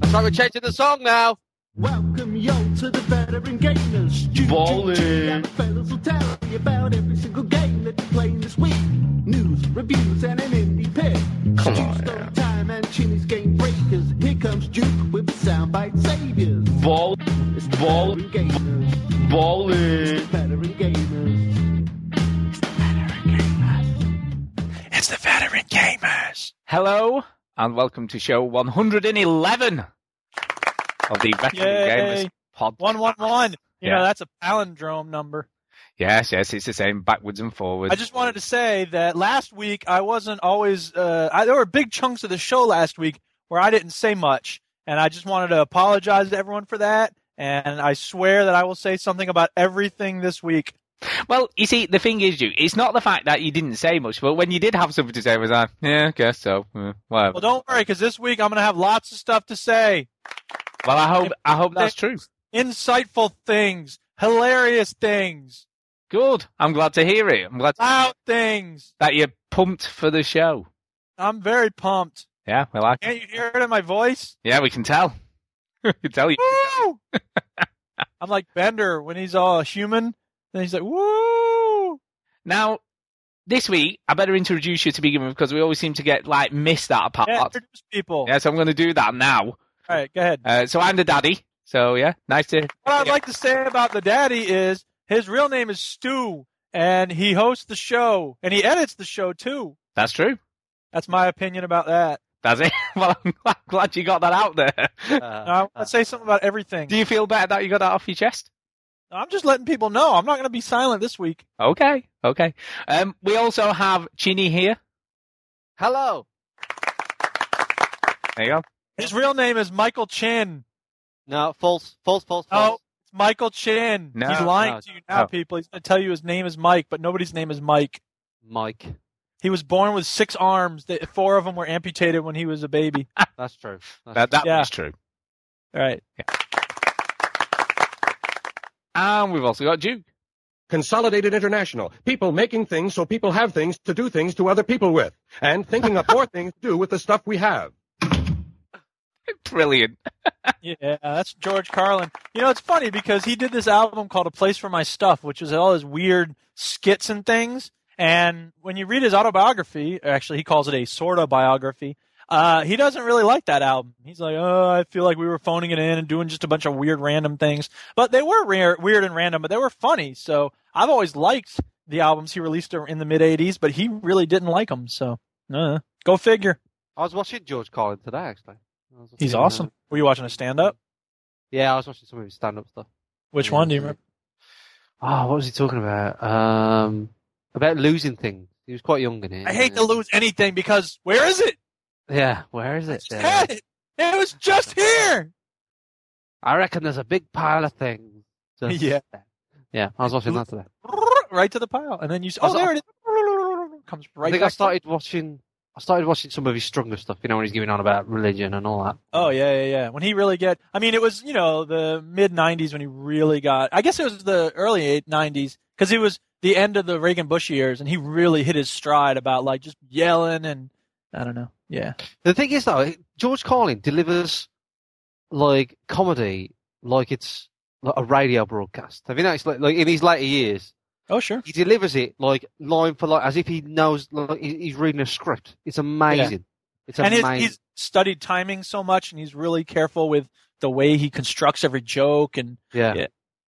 That's right, we're changing the song now. Welcome yo to the veteran gamers. Stu, Bowling. Stu, Stu, and the fellas will tell you about every single game that they're playing this week. News, reviews, and an indie pick. Come Stu on story now. time and Chinny's game breakers. Here comes Duke with the soundbite saviors. Ball, It's the Ball- veteran gamers. bowling. Veteran gamers. It's the Veteran Gamers. Hello, and welcome to show 111 of the Veteran Yay. Gamers pod. One one one. You Yeah. know that's a palindrome number. Yes, yes, it's the same backwards and forwards. I just wanted to say that last week I wasn't always. Uh, I, there were big chunks of the show last week where I didn't say much, and I just wanted to apologize to everyone for that. And I swear that I will say something about everything this week. Well, you see, the thing is, you it's not the fact that you didn't say much, but when you did have something to say, it was like, yeah, I guess so. Uh, whatever. Well, don't worry, because this week I'm going to have lots of stuff to say. Well, I hope I hope that's true. Insightful things, hilarious things, Good. I'm glad to hear it. I'm glad loud things. that you're pumped for the show. I'm very pumped. Yeah, well, I, Can't you hear it in my voice? yeah, we can tell. we can tell you. I'm like Bender when he's all human. Then he's like, woo! Now, this week, I better introduce you to begin with because we always seem to get like missed that part. Yeah, introduce people. Yeah, so I'm going to do that now. All right, go ahead. Uh, so I'm the daddy. So yeah, nice to. What I'd like to say about the daddy is his real name is Stu, and he hosts the show, and he edits the show too. That's true. That's my opinion about that. That's it. Well, I'm glad, glad you got that out there. Now, I want to say something about everything. do you feel better that you got that off your chest? I'm just letting people know. I'm not going to be silent this week. Okay, okay. Um, we also have Chinny here. Hello. There you go. His real name is Michael Chin. No, false, false, false, false. Oh, it's Michael Chin. No, He's lying no, to you now, no. people. He's going to tell you his name is Mike, but nobody's name is Mike. Mike. He was born with six arms. Four of them were amputated when he was a baby. That's true. That's That, that Yeah. was true. All right. And we've also got Duke. Consolidated International. People making things so people have things to do things to other people with. And thinking up more things to do with the stuff we have. Brilliant. Yeah, that's George Carlin. You know, it's funny because he did this album called A Place for My Stuff, which was all his weird skits and things. And when you read his autobiography, actually, he calls it a sort of biography. Uh, he doesn't really like that album. He's like, oh, I feel like we were phoning it in and doing just a bunch of weird, random things. But they were rare, weird and random, but they were funny. So I've always liked the albums he released in the mid '80s, but he really didn't like them. So uh, go figure. I was watching George Carlin today, actually. He's awesome. uh, Were you watching a stand-up? yeah, I was watching some of his stand-up stuff. Which one do you remember? Oh, what was he talking about? Um, about losing things. He was quite young in it. I hate to lose anything because where is it? Yeah, where is it? Had it. It was just here. I reckon there's a big pile of things. just Yeah. there. Yeah, I was watching that today. Right to the pile, and then you. Oh, there it is. Comes right. I think I started watching. I started watching some of his stronger stuff. You know, when he's giving on about religion and all that. Oh yeah, yeah, yeah. When he really get. I mean, it was you know the mid '90s when he really got. I guess it was the early eight '90s because it was the end of the Reagan Bush years, and he really hit his stride about like just yelling and I don't know. Yeah. The thing is, though, George Carlin delivers like comedy like it's like a radio broadcast. Have you noticed? Like, like in his later years, Oh sure. he delivers it like line for line, as if he knows. Like, he's reading a script. It's amazing. It's And his, amazing. he's studied timing so much, and he's really careful with the way he constructs every joke and yeah. yeah.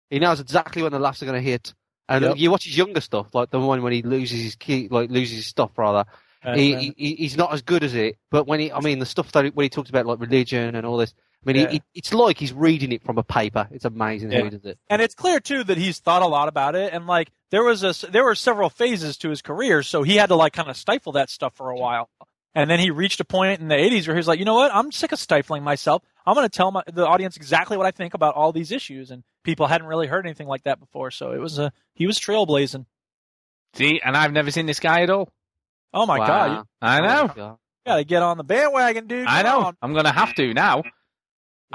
he knows exactly when the laughs are going to hit. And Yep. you watch his younger stuff, like the one when he loses his key, like loses his stuff rather. Uh, he, he he's not as good as it, but when he, I mean, the stuff that he, when he talks about like religion and all this, I mean, Yeah. he, he, it's like he's reading it from a paper. It's amazing how he does it. and it's clear too that he's thought a lot about it and like there was a there were several phases to his career so he had to like kind of stifle that stuff for a while and then he reached a point in the 80s where he was like you know what i'm sick of stifling myself i'm going to tell my, the audience exactly what i think about all these issues and people hadn't really heard anything like that before so it was a he was trailblazing See, and I've never seen this guy at all. Oh my Wow. god I Oh know. my God. gotta get on the bandwagon dude I know. on. I'm gonna have to now.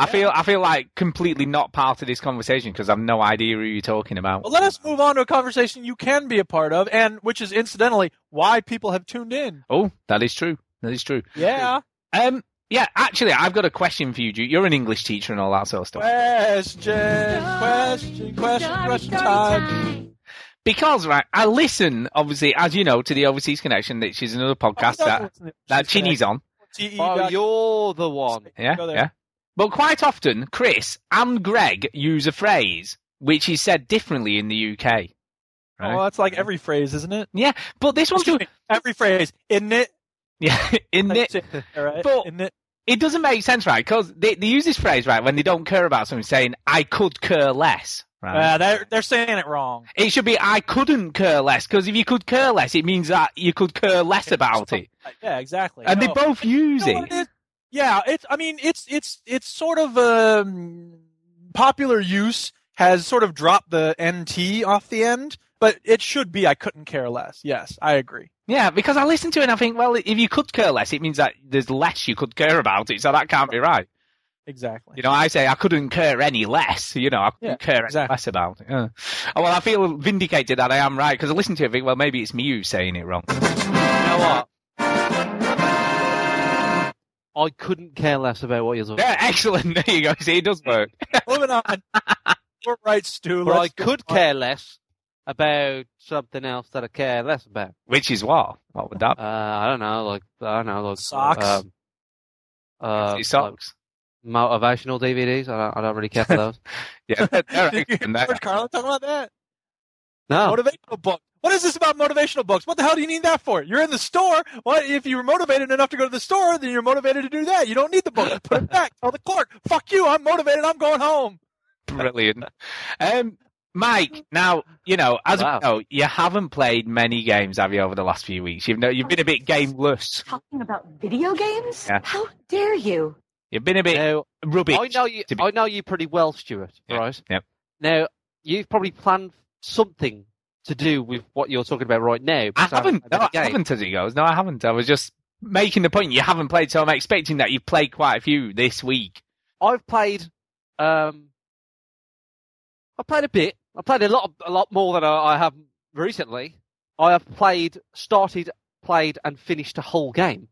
I feel I feel like completely not part of this conversation because I've no idea who you're talking about. well let us move on to a conversation you can be a part of and which is incidentally why people have tuned in Oh, that is true. That is true. Yeah. Um, yeah, actually, I've got a question for you, Duke. You're an English teacher and all that sort of stuff. Question, question, question, question time. Because, right, I listen, obviously, as you know, to the Overseas Connection, which is another podcast that, that Chinny's on. Oh, you're the one. Yeah, yeah. But quite often, Chris and Greg use a phrase which is said differently in the UK. Oh, right? Oh, that's like every phrase, isn't it? yeah, but this one's Excuse every phrase, isn't it? yeah, in Like, it, all right, But- isn't it? it doesn't make sense, right? Because they, they use this phrase, right, when they don't care about something, saying "I could care less." Right? Uh, they're they're saying it wrong. it should be "I couldn't care less," because if you could care less, it means that you could care less about it. Yeah, exactly. And they No. both use You know it. it? Yeah, it's. I mean, it's it's it's sort of um, popular use has sort of dropped the nt off the end, but it should be. I couldn't care less. Yes, I agree. Yeah, because I listen to it and I think, well, if you could care less, it means that there's less you could care about it, so that can't be right. Exactly. You know, I say I couldn't care any less. You know, I couldn't Yeah, care exactly. any less about it. Yeah. Oh, well, I feel vindicated that I am right because I listen to it think, well, maybe it's me who's saying it wrong. You know what? I couldn't care less about what you're talking Yeah, excellent. There you go. See, it does work. Moving on. You're right, Stu. But I could on. care less about something else that I care less about. Which is what? What would that Uh, I don't know, like I don't know, like Socks? Um, uh. Socks. like motivational DVDs. I don't, I don't really care for those. Yeah, they're Did you hear. George Carlin talking about that? No, Motivational book. What is this about motivational books? What the hell do you need that for? You're in the store. What if you were motivated enough to go to the store? Then you're motivated to do that. You don't need the book. Put it back. Tell the clerk, "Fuck you. I'm motivated. I'm going home." Brilliant. Um, Mike, now, you know, as Wow. we know, you haven't played many games, have you, over the last few weeks? You've, no, you've been a bit gameless. Talking about video games? Yeah. How dare you? You've been a bit now rubbish. I know you. I know you pretty well, Stuart. Yeah, Right? yep. Now you've probably planned something to do with what you're talking about right now. I haven't. played No, I haven't as it goes. No, I haven't. I was just making the point you haven't played, so I'm expecting that you've played quite a few this week. I've played. Um, I played a bit. I played a lot, a lot more than I, I have recently. I have played, started, played, and finished a whole game.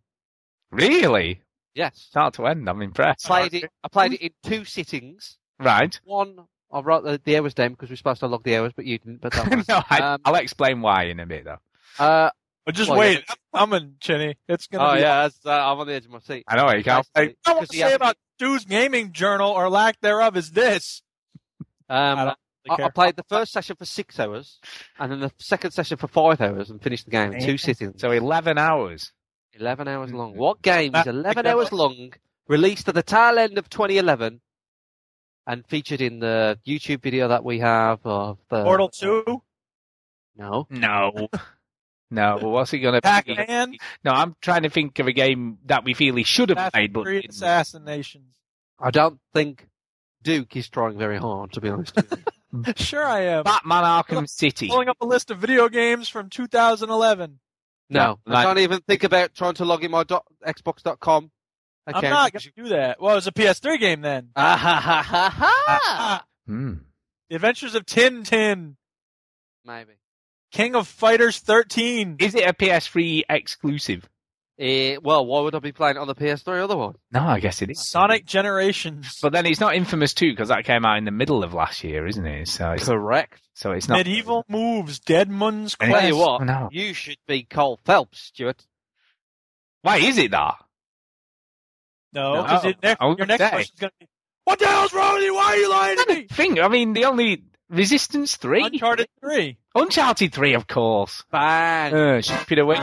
Really? Yes, Start to end, I'm impressed. I played it. I played it in two sittings. Right. One, I wrote the, the hours down because we're supposed to log the hours, but you didn't. But don't no, I, Um, I'll explain why in a bit, though. uh, But just Well, wait. I'm in, Chinny. It's gonna oh be. yeah, that's, uh, I'm on the edge of my seat. I know you can't. Basically, I want because to say hasn't- about Stu's gaming journal or lack thereof is this. Um, I I, I played the first session for six hours, and then the second session for five hours, and finished the game in two sittings. So 11 hours. 11 hours mm-hmm. long. What game is 11 hours long, released at the tail end of 2011, and featured in the YouTube video that we have of the. Portal Two, No. No. No, but what's he going to be? Pac-Man, No, I'm trying to think of a game that we feel he should have played, Assassin's but didn't. Assassinations. I don't think Duke is trying very hard, to be honest. with you. Sure, I am. Batman Arkham City. Pulling up a list of video games from 2011. No. Yeah, I can't even think about trying to log in my dot, Xbox.com account. I'm not going to do that. Well, it was a PS3 game then. Ah, ha, ha, ha, ha. Ah, Hmm. the Adventures of Tintin, Maybe. King of Fighters 13. Is it a PS3 exclusive? Eh, well, why would I be playing it on the PS3 otherwise? No, I guess it is. Sonic Generations. But then it's not Infamous 2 because that came out in the middle of last year, isn't it? So it's, Correct. so it's not. Medieval Moves. Deadmund's And Quest. Tell you what, Oh, no. you should be Cole Phelps, Stuart. Why is it that? No, No. because I was your gonna next say. question is going to be, what the hell's wrong with you? Why are you lying to me? Thing. I mean, the only Resistance 3? Uncharted 3. Uncharted 3, of course. Bang. Uh, ship it away.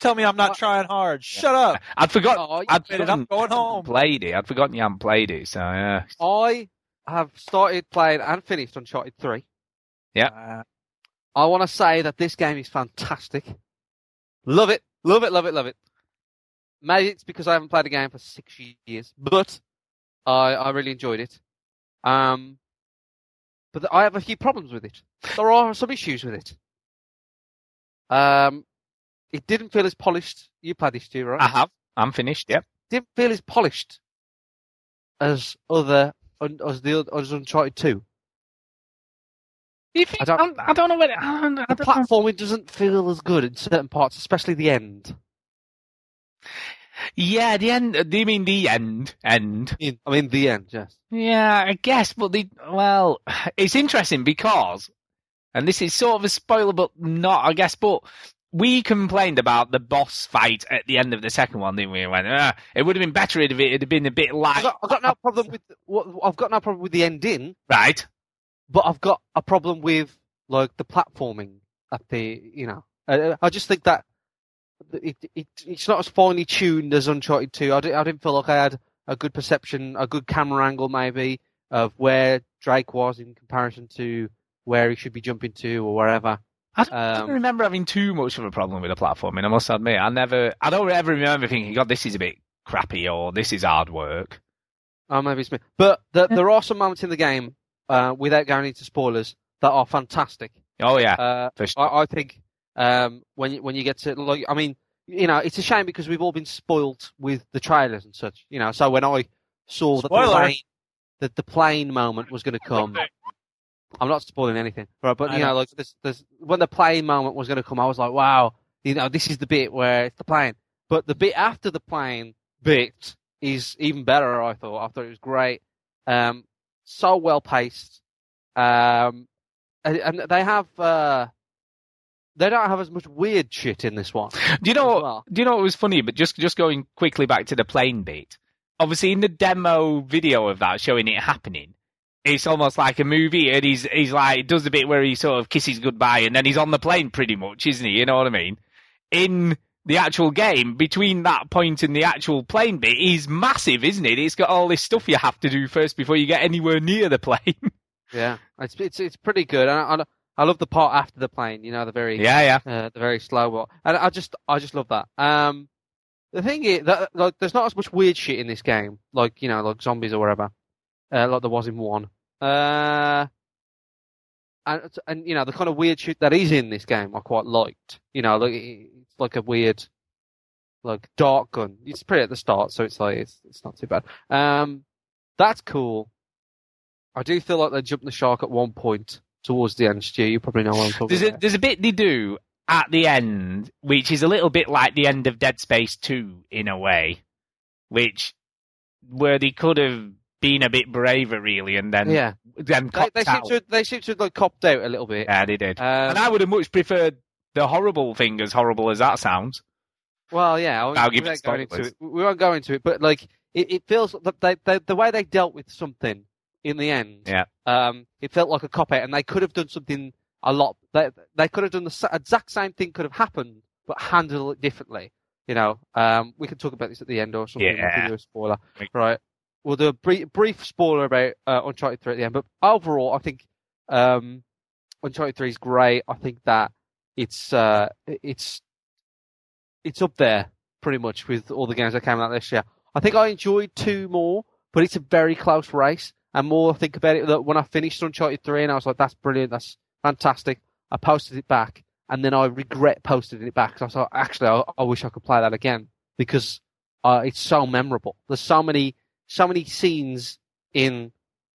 Tell me I'm not trying hard. Shut up. I'd forgotten. Oh, I'd Admit it, I'm forgotten going you home. hadn't played it. I'd forgotten you hadn't played it. So yeah. I have started playing and finished Uncharted 3. Uh, I want to say that this game is fantastic. Love it. Love it, love it, love it. Maybe it's because I haven't played a game for six years, but I, I really enjoyed it. Um, but I have a few problems with it. There are some issues with it. Um, it didn't feel as polished. You played this too, right? I have. I'm finished. Yep. didn't feel as polished as other as the as Uncharted Two. If I don't- I'm- don't know what. I don't, I The don't know. platforming doesn't feel as good in certain parts, especially the end. Yeah, the end. Do you mean the end? End. I mean, the end, yes. Yeah, I guess, but the well, it's interesting because, and this is sort of a spoiler, but not, I guess. But we complained about the boss fight at the end of the second one, didn't we? And went, ah, it would have been better if it had been a bit I've like got, I've got no problem with what I've got no problem with the ending, right. but I've got a problem with like the platforming at the you know. I, I just think that it, it it's not as finely tuned as Uncharted Two. I, di- I didn't feel like I had a good perception, a good camera angle maybe of where Drake was in comparison to where he should be jumping to or wherever. I don't, I don't Um, remember having too much of a problem with the platforming. I must admit, I never, I don't ever remember thinking, "God, this is a bit crappy" or "This is hard work." Oh, maybe it's me. But the, there are some moments in the game, uh, without going into spoilers, that are fantastic. Oh yeah, Uh, for sure. I, I think um, when you, when you get to like, I mean, you know, it's a shame because we've all been spoilt with the trailers and such. You know, so when I saw that the plane, that the plane moment was going to come, I'm not spoiling anything, right? But you know, know. like this, this, when the plane moment was going to come, I was like, wow, you know, this is the bit where it's the plane. But the bit after the plane bit is even better. I thought. I thought it was great. Um, so well paced. Um, and, and they have uh, they don't have as much weird shit in this one. Do you know? What, well. Do you know what was funny? But just just going quickly back to the plane bit. Obviously, in the demo video of that showing it happening, it's almost like a movie, and he's he's like does the bit where he sort of kisses goodbye, and then he's on the plane pretty much, isn't he? You know what I mean? In the actual game, between that point and the actual plane bit, is massive, isn't it? It's got all this stuff you have to do first before you get anywhere near the plane. Yeah, it's it's it's pretty good. I, I, I love the part after the plane. You know, the very yeah, yeah. uh, the very slow one, and I just I just love that. Um, the thing is that like there's not as much weird shit in this game, like you know, like zombies or whatever, uh, like there was in one. Uh, and and you know the kind of weird shit that is in this game, I quite liked. You know, like it's like a weird, like dark gun. It's pretty at the start, so it's like it's it's not too bad. Um, that's cool. I do feel like they jumped the shark at one point towards the end. Stu, you probably know what I'm talking There's a about. there's a bit they do at the end, which is a little bit like the end of Dead Space Two in a way, which where they could have been a bit braver really, and then yeah. then They, they seem to they seem to have like copped out a little bit. Yeah, they did. Um, and I would have much preferred the horrible thing, as horrible as that sounds. well, yeah, I, I'll give it won't into it. We won't go into it, but like it, it feels that they, they, the way they dealt with something in the end. Yeah. Um, it felt like a cop out, and they could have done something a lot. They they could have done the exact same thing could have happened, but handled it differently. You know, um, we can talk about this at the end or something. Yeah. We'll spoiler, right? We'll a brief, brief spoiler about uh, Uncharted 3 at the end, but overall, I think um, Uncharted 3 is great. I think that it's uh, it's it's up there pretty much with all the games that came out this year. I think I enjoyed two more, but it's a very close race. And more I think about it that when I finished Uncharted 3 and I was like, that's brilliant, that's fantastic. I posted it back and then I regret posting it back. 'cause I was like, actually, I, I wish I could play that again because uh, it's so memorable. There's so many, so many scenes in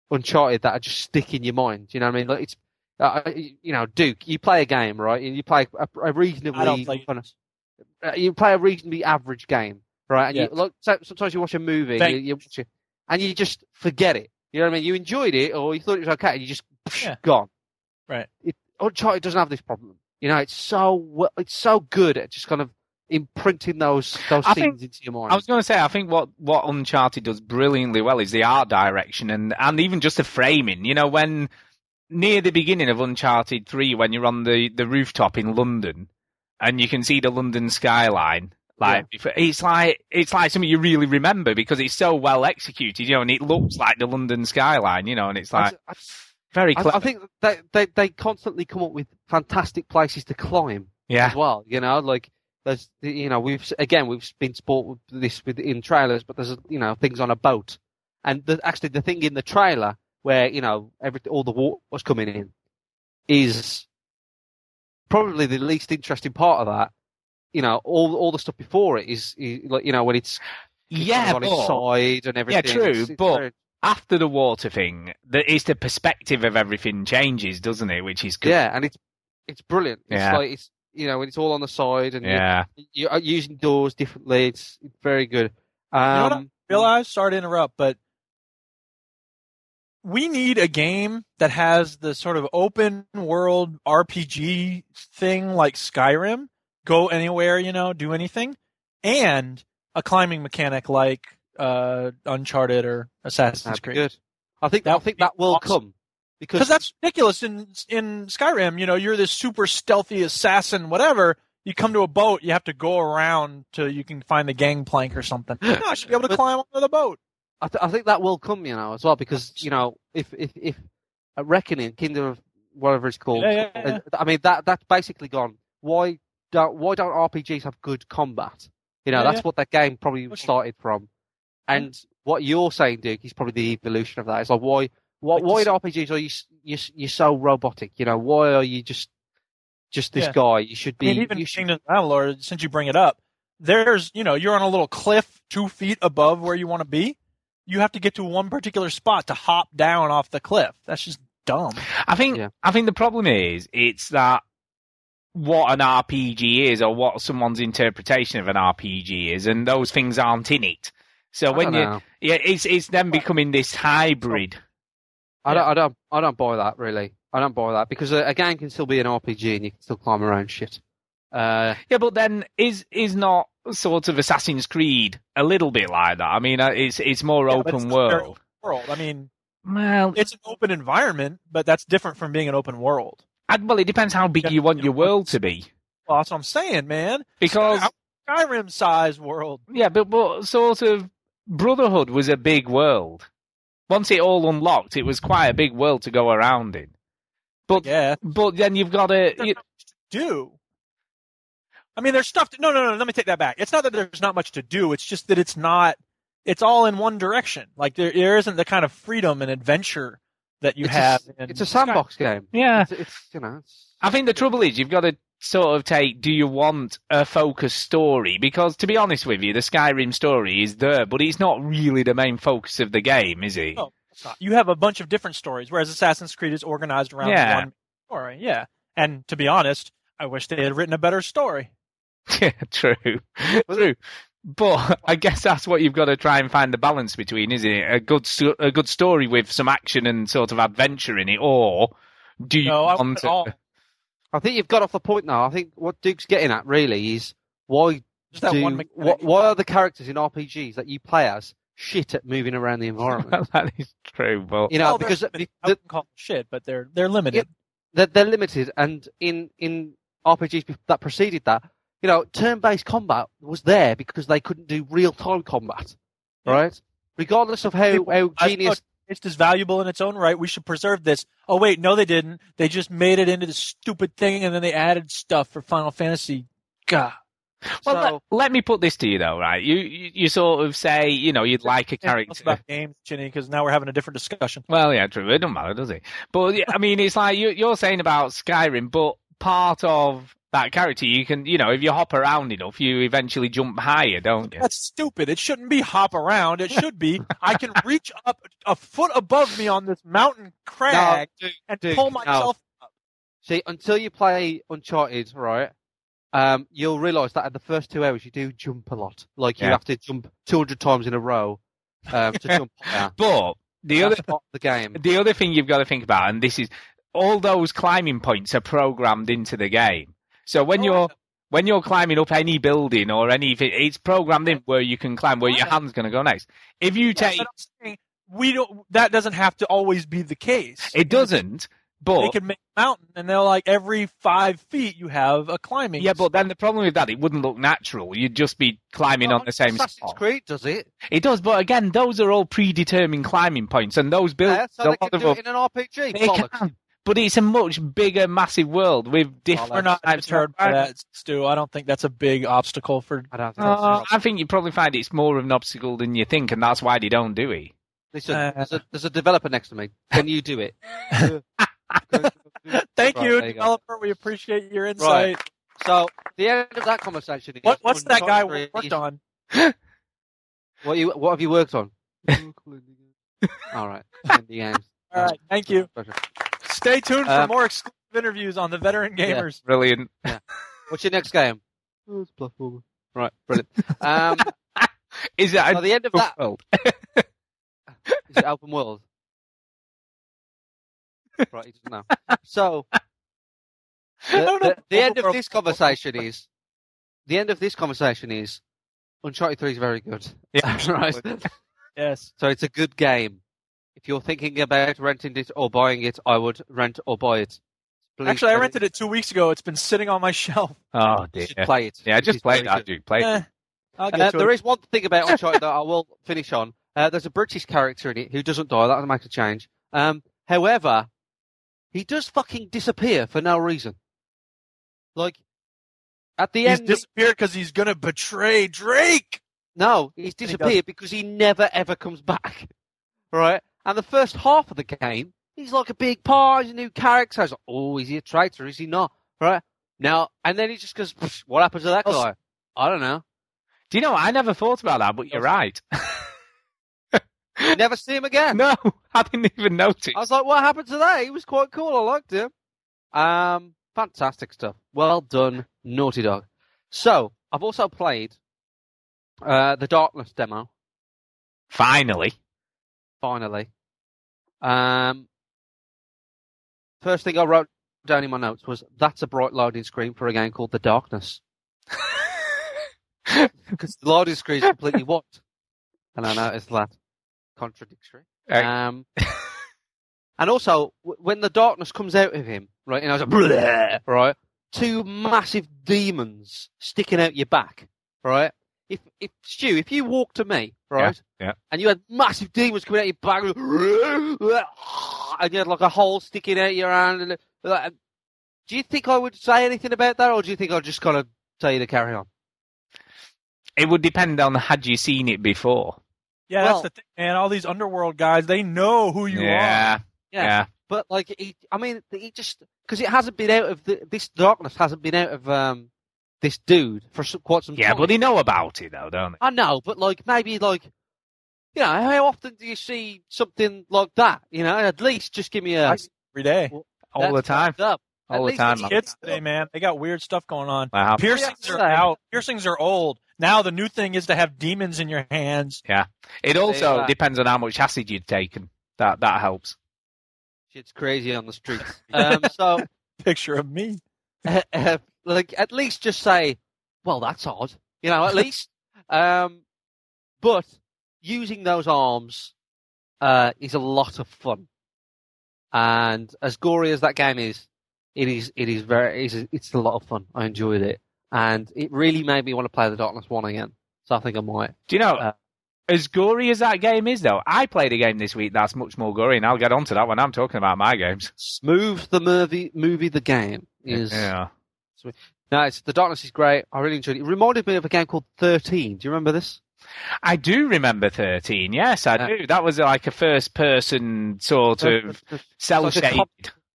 Uncharted that are just stick in your mind. You know what I mean? Like it's, uh, you know, Duke, you play a game, right? And you play a, a reasonably, play kind of- uh, you play a reasonably average game, right? And Yeah. you look, so, sometimes you watch a movie, you, you watch it, and you just forget it. You know what I mean? You enjoyed it, or you thought it was okay, and you just Yeah. gone. Right. It, Uncharted doesn't have this problem. You know, it's so well, it's so good at just kind of imprinting those those I scenes think- into your mind. I was going to say, I think what, what Uncharted does brilliantly well is the art direction and, and even just the framing. You know, when near the beginning of Uncharted 3, when you're on the, the rooftop in London and you can see the London skyline, like it's like it's like something you really remember because it's so well executed, you know, and it looks like the London skyline, you know, and it's I, like I, very I. I think they, they they constantly come up with fantastic places to climb. yeah, as well. You know, like there's you know we've again we've been sport with this with in trailers, but there's you know things on a boat, and the, actually the thing in the trailer where you know every all the water was coming in is probably the least interesting part of that. You know, all all the stuff before it is, is like you know when it's, it's yeah, on its but- side and everything. true, It's- it's but- very- after the water thing, the, it's the perspective of everything changes, doesn't it? Which is good. Yeah, and it's it's brilliant. It's Yeah. like it's you know when it's all on the side and Yeah. you're, you're using doors differently. It's, it's very good. know what Um, realize, sorry to interrupt, but we need a game that has the sort of open world RPG thing like Skyrim, go anywhere, you know, do anything, and a climbing mechanic like uh, Uncharted or Assassin's that'd be Creed. good. I think That I think that will awesome. come because that's ridiculous in in Skyrim. You know, you're this super stealthy assassin, whatever. You come to a boat, you have to go around till you can find the gangplank or something. No, I should be able to climb onto the boat. I, th- I think that will come, you know, as well because you know if if if reckoning, Kingdom of whatever it's called. Yeah, yeah, yeah. uh, I mean that that's basically gone. Why don't why don't RPGs have good combat? You know, Yeah, that's yeah. what that game probably started from. And what you're saying, Duke, is probably the evolution of that. It's like why why Like why in RPGs are you you you're so robotic? You know, why are you just just this Yeah. guy? You should I be. mean, even you should, Kingdom of Amalur, since you bring it up, there's, you know, you're on a little cliff two feet above where you want to be. You have to get to one particular spot to hop down off the cliff. That's just dumb. I think Yeah. I think the problem is it's that what an RPG is or what someone's interpretation of an RPG is, and those things aren't in it. So when you know. yeah, it's it's then becoming this hybrid. I don't, I don't, I don't buy that really. I don't buy that because a, a game can still be an RPG and you can still climb around shit. Uh, Yeah, but then is is not sort of Assassin's Creed a little bit like that? I mean, uh, it's it's more Yeah, open it's world. World. I mean, Well, it's an open environment, but that's different from being an open world. I- well, it depends how big Yeah, you want your world to be. Well, that's what I'm saying, man. Because Skyrim sized world. yeah, but but sort of Brotherhood was a big world. Once it all unlocked, it was quite a big world to go around in. But Yeah. but then you've got to There's not much to do. I mean, there's stuff. To, no, no, no. Let me take that back. It's not that there's not much to do. It's just that it's not. It's all in one direction. Like there, there isn't the kind of freedom and adventure that you it's have. A, in it's a sandbox game. yeah. It's, it's you know. It's, I think the trouble is you've got to sort of take do you want a focused story because to be honest with you the Skyrim story is there but it's not really the main focus of the game is it? No. You have a bunch of different stories, whereas Assassin's Creed is organized around Yeah. one story. Yeah. And to be honest, I wish they had written a better story. Yeah, true. true. But I guess that's what you've got to try and find the balance between, isn't it? A good a good story with some action and sort of adventure in it, or do you No, I want want it to? All. I think you've got off the point now. I think what Duke's getting at really is why Just that do, one wh- why are the characters in RPGs that you play as shit at moving around the environment? that is true, but you know, Well, because limited. the- I wouldn't call them shit, but they're they're limited. they're, they're limited, and in in RPGs that preceded that, you know, turn-based combat was there because they couldn't do real-time combat, Yeah. right? Regardless of how People- how I- genius look, it's just valuable in its own right. We should preserve this. Oh wait, no, they didn't. They just made it into this stupid thing, and then they added stuff for Final Fantasy. God, well, so, let, let me put this to you though, right? You, you you sort of say you know you'd like a character. about games, Chinny, because now we're having a different discussion. Well, yeah, true. It doesn't matter, does it? But I mean, it's like you, you're saying about Skyrim, but part of that character, you can, you know, if you hop around enough, you eventually jump higher, don't you? That's stupid. It shouldn't be hop around. It should be I can reach up a foot above me on this mountain crag No, Duke, and Duke, pull no. myself up. See, until you play Uncharted, right? Um, you'll realise that at the first two hours you do jump a lot. Like you Yeah. have to jump 200 times in a row um, to jump higher. But the other, That's part of the game. the other thing you've got to think about, and this is, all those climbing points are programmed into the game. So when Oh, you're when you're climbing up any building or anything, it's programmed in where you can climb, where oh, your Right. hand's going to go next. If you Yeah, take, saying we don't. That doesn't have to always be the case. it doesn't. But they can make a mountain, and they're like every five feet you have a climbing. Yeah, but then the problem with that, it wouldn't look natural. You'd just be climbing Well, on the same Assassin's spot. Creed does it. It does, but again, those are all predetermined climbing points, and those builds Yeah, so they can do it in an RPG. they Bollocks. can. But it's a much bigger, massive world with different. we're not types of deterred that, Stu. I don't think that's a big obstacle for. I don't think Uh, that's I think you probably find it's more of an obstacle than you think, and that's why they don't do it. Listen, Uh, there's, a, there's a developer next to me. Can you do it? Thank Right, you, there you go. developer. We appreciate your insight. So the end of that conversation. Is What, what's that guy Uncharted worked is- on? What you what have you worked on? All right. Indie games. All right, thank you. Pleasure. Stay tuned for Um, more exclusive interviews on the veteran Yeah. gamers. Brilliant. What's your next game? Oh, it's platformer. Right, brilliant. Um, Is that by the end of that, world? is it open world? right, he doesn't know. So, the, don't know. the, the end of this conversation is, the end of this conversation is, Uncharted 3 is very good. Yeah. right. Yes. So it's a good game. If you're thinking about renting it or buying it, I would rent or buy it. Please Actually, I rented it two weeks ago. It's been sitting on my shelf. Oh dear. should play it. Yeah, It just is play very it. I good. do play Eh, it. I'll get Uh, to there it. is one thing about Uncharted that I will finish on. Uh, there's a British character in it who doesn't die. That makes a change. Um, however, he does fucking disappear for no reason. Like at the He's end, disappeared because he's gonna betray Drake. no, he's he disappeared because he never ever comes back. Right? And the first half of the game, he's like a big part. He's a new character. I was like, oh, is he a traitor? Is he not? Right? Now, and then he just goes, what happened to that guy? I don't know. Do you know? I never thought about that, but you're right. Never see him again. no, I didn't even notice. I was like, what happened to that? He was quite cool. I liked him. Um, fantastic stuff. Well done, Naughty Dog. So, I've also played uh, the Darkness demo, Finally. Finally. Um, first thing I wrote down in my notes was, that's a bright loading screen for a game called The Darkness. Because the loading screen is completely white. And I noticed that. Contradictory. Um, and also, w- when the darkness comes out of him, right, and I was like, "Bleh," right, two massive demons sticking out your back, right? If, if Stu, if you walk to me, right, yeah. and you had massive demons coming out your back, and you had like a hole sticking out your hand, and, like, do you think I would say anything about that, or do you think I'd just kind of tell you to carry on? It would depend on had you seen it before. Yeah, Well- that's the thing, man. All these underworld guys, they know who you yeah, are. yeah. But like, he, I mean, he just because it hasn't been out of the, this darkness hasn't been out of um this dude for some, quite some Yeah, time. but they know about it though, don't they? I know, but like maybe like you know how often do you see something like that? You know, at least just give me a see Every day. All the time. fucked Up. At All the time. it's. Kids today, man, they got weird stuff going on. Wow. Piercings are out. Piercings are old. Now the new thing is to have demons in your hands. Yeah, it also uh, depends on how much acid you've taken. That that helps. Shit's crazy on the streets. um, so Picture of me. like at least just say, well, that's odd. You know, at least. Um, but using those arms uh, is a lot of fun, and as gory as that game is, it is it is very it's, it's a lot of fun. I enjoyed it, and it really made me want to play the Darkness One again. So I think I might. Do you know, Uh, as gory as that game is, though, I played a game this week that's much more gory, and I'll get onto that when I'm talking about my games. Smooth the movie movie the game is Yeah. No, it's the Darkness is great. I really enjoyed it. It reminded me of a game called Thirteen. Do you remember this? I do remember 13. Yes, I Uh, do. That was like a first person sort of cell like shaded.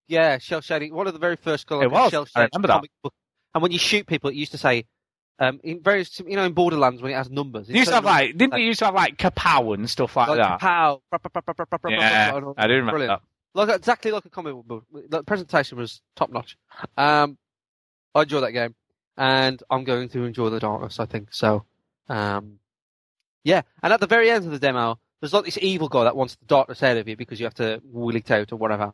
Yeah, shell shading. One of the very first kind It was. shell I remember that. comic book. And when you shoot people, it used to say, um, in various, you know, in Borderlands when it has numbers. It used to have like, didn't it used to have like kapow and stuff like, that? pow, Yeah, I do remember Brilliant. that. Like exactly like a comic book. The presentation was top notch. Um, I enjoy that game, and I'm going to enjoy the darkness. I think so. Um, yeah, and at the very end of the demo, there's like this evil guy that wants the darkness out of you because you have to will it out or whatever.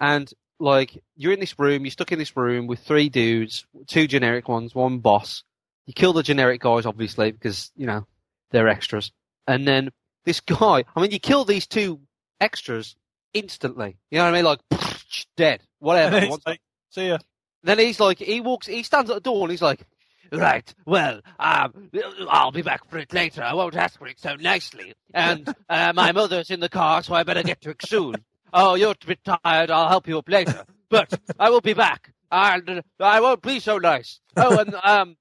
And like you're in this room, you're stuck in this room with three dudes, two generic ones, one boss. You kill the generic guys, obviously, because you know they're extras. And then this guy, I mean, you kill these two extras instantly. You know what I mean? Like dead, whatever. like, see ya. Then he's like, he walks, he stands at the door and he's like, right, well, um, I'll be back for it later. I won't ask for it so nicely. And uh, my mother's in the car, so I better get to it soon. Oh, you're a bit tired. I'll help you up later. But I will be back. And I won't be so nice. Oh, and um,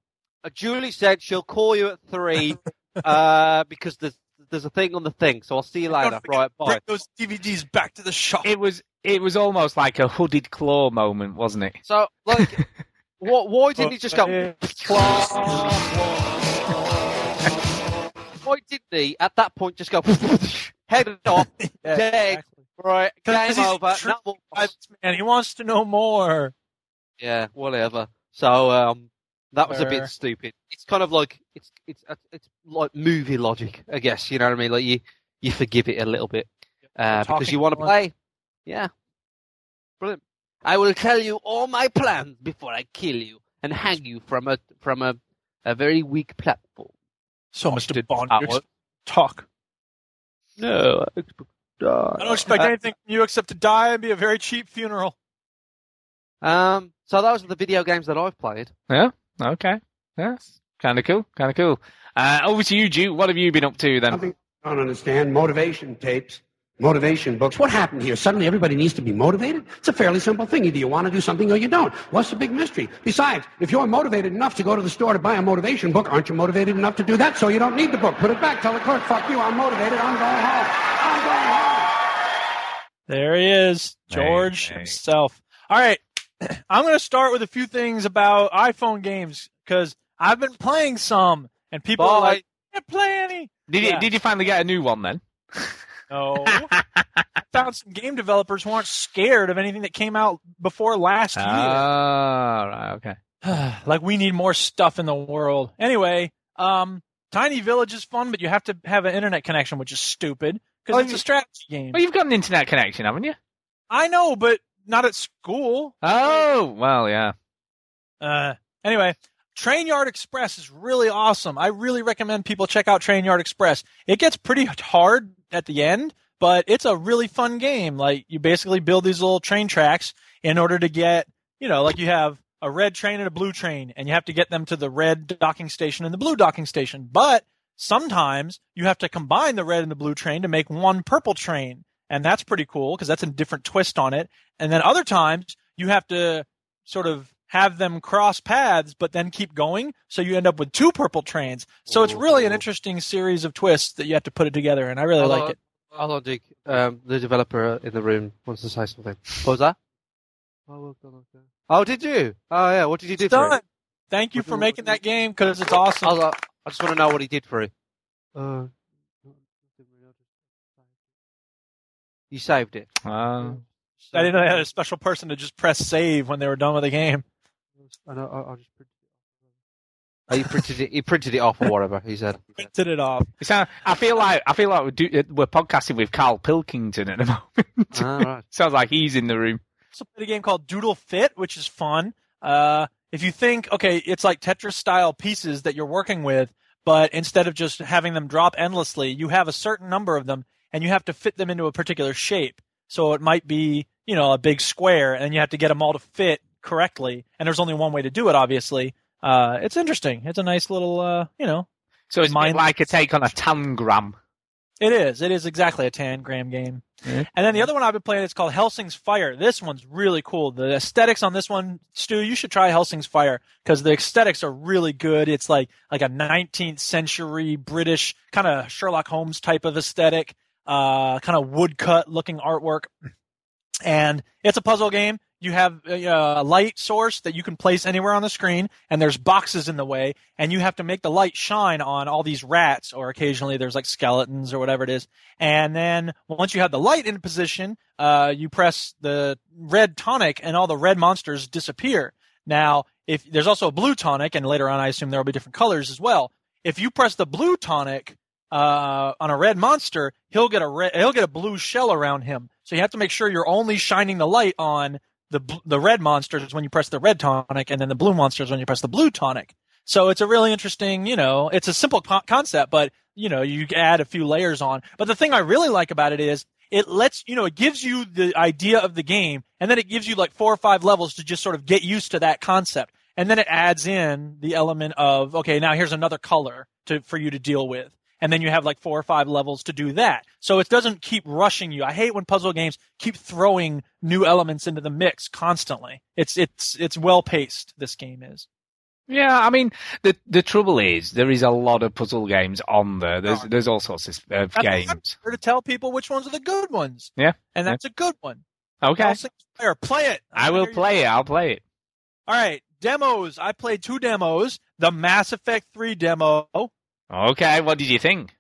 Julie said she'll call you at three uh, because there's, there's a thing on the thing. So I'll see you later. Right, bye. Bring those DVDs back to the shop. It was, it was almost like a hooded claw moment, wasn't it? So, like, what, why didn't he just go? Why didn't he at that point just go? head off, Yeah, dead, exactly. right, 'Cause game over. true. Man, he wants to know more. Yeah, whatever. So um, that was a bit stupid. It's kind of like it's it's it's like movie logic, I guess. You know what I mean? Like you you forgive it a little bit uh, because you want to point. play. Yeah, brilliant. I will tell you all my plans before I kill you and hang you from a from a a very weak platform. So, Mr. Bond, you ex- talk. No, I expect to die. I don't expect Uh, anything from you except to die and be a very cheap funeral. Um, so those are the video games that I've played. Yeah. Okay. Yes. Kind of cool. Kind of cool. Uh, over to you, Duke. What have you been up to then? Something I don't understand. Motivation tapes, motivation books. What happened here? Suddenly everybody needs to be motivated? It's a fairly simple thing. Either you want to do something or you don't. What's the big mystery? Besides, if you're motivated enough to go to the store to buy a motivation book, aren't you motivated enough to do that? So you don't need the book. Put it back. Tell the clerk, fuck you. I'm motivated. I'm going home. I'm going home. There he is, George hey. himself. All right, I'm going to start with a few things about iPhone games because I've been playing some, and people are Bye. like, "Can't play any." Did Yeah. you did you finally get a new one then? No, I found some game developers who aren't scared of anything that came out before last year. Ah. Okay. like we need more stuff in the world. Anyway, um, Tiny Village is fun, but you have to have an internet connection, which is stupid because Oh, it's you- a strategy game. Well, you've got an internet connection, haven't you? I know, but not at school. Oh, well, yeah. Uh, anyway, Trainyard Express is really awesome. I really recommend people check out Trainyard Express. It gets pretty hard at the end, but it's a really fun game. Like you basically build these little train tracks in order to get, you know, like you have a red train and a blue train, and you have to get them to the red docking station and the blue docking station. But sometimes you have to combine the red and the blue train to make one purple train. And that's pretty cool because that's a different twist on it. And then other times you have to sort of have them cross paths, but then keep going. So you end up with two purple trains. So it's really an interesting series of twists that you have to put it together. And I really Hold like it. Hold on, Dick. Um, the developer in the room wants to say something. What was that? Oh, well done, okay. Oh, did you? Oh, yeah. What did you do It's for done. it? Thank you What for do- making that game because it's awesome. I, I just want to know what he did for it. Uh, you saved it. Uh, I didn't know they had a special person to just press save when they were done with the game. I know, I, I just printed it off. Oh, he printed it. He printed it off or whatever. He said. Printed it off. so I feel like I feel like we're, do, we're podcasting with Karl Pilkington at the moment. Ah, right. Sounds like he's in the room. also played a game called Doodle Fit, which is fun. Uh, if you think, okay, it's like Tetris style pieces that you're working with, but instead of just having them drop endlessly, you have a certain number of them and you have to fit them into a particular shape. So it might be, you know, a big square and you have to get them all to fit correctly. And there's only one way to do it, obviously. Uh, it's interesting. It's a nice little, uh, you know, So it's a like a take on a tangram. It is. It is exactly a tangram game. Yeah. And then the other one I've been playing is called Helsing's Fire. This one's really cool. The aesthetics on this one, Stu, you should try Helsing's Fire because the aesthetics are really good. It's like like a 19th century British kind of Sherlock Holmes type of aesthetic, uh, kind of woodcut looking artwork. And it's a puzzle game. You have a light source that you can place anywhere on the screen, and there's boxes in the way, and you have to make the light shine on all these rats, or occasionally there's like skeletons or whatever it is. And then once you have the light in position, uh, you press the red tonic, and all the red monsters disappear. Now, if there's also a blue tonic, and later on I assume there will be different colors as well. If you press the blue tonic uh, on a red monster, he'll get a red, he'll get a blue shell around him. So you have to make sure you're only shining the light on the the red monsters when you press the red tonic, and then the blue monsters when you press the blue tonic. So it's a really interesting, you know, it's a simple co- concept, but you know, you add a few layers on. But the thing I really like about it is it lets you know it gives you the idea of the game, and then it gives you like four or five levels to just sort of get used to that concept, and then it adds in the element of okay, now here's another color to for you to deal with and then you have like four or five levels to do that. So it doesn't keep rushing you. I hate when puzzle games keep throwing new elements into the mix constantly. It's it's it's well paced. This game is. Yeah, I mean the the trouble is there is a lot of puzzle games on there. There's there's all sorts of, of That's why I'm games. here to tell people which ones are the good ones. Yeah, and that's a good one. Okay, Fire, play it. I will hear you- play it. I'll play it. All right, demos. I played two demos. The Mass Effect Three demo. Okay, what did you think?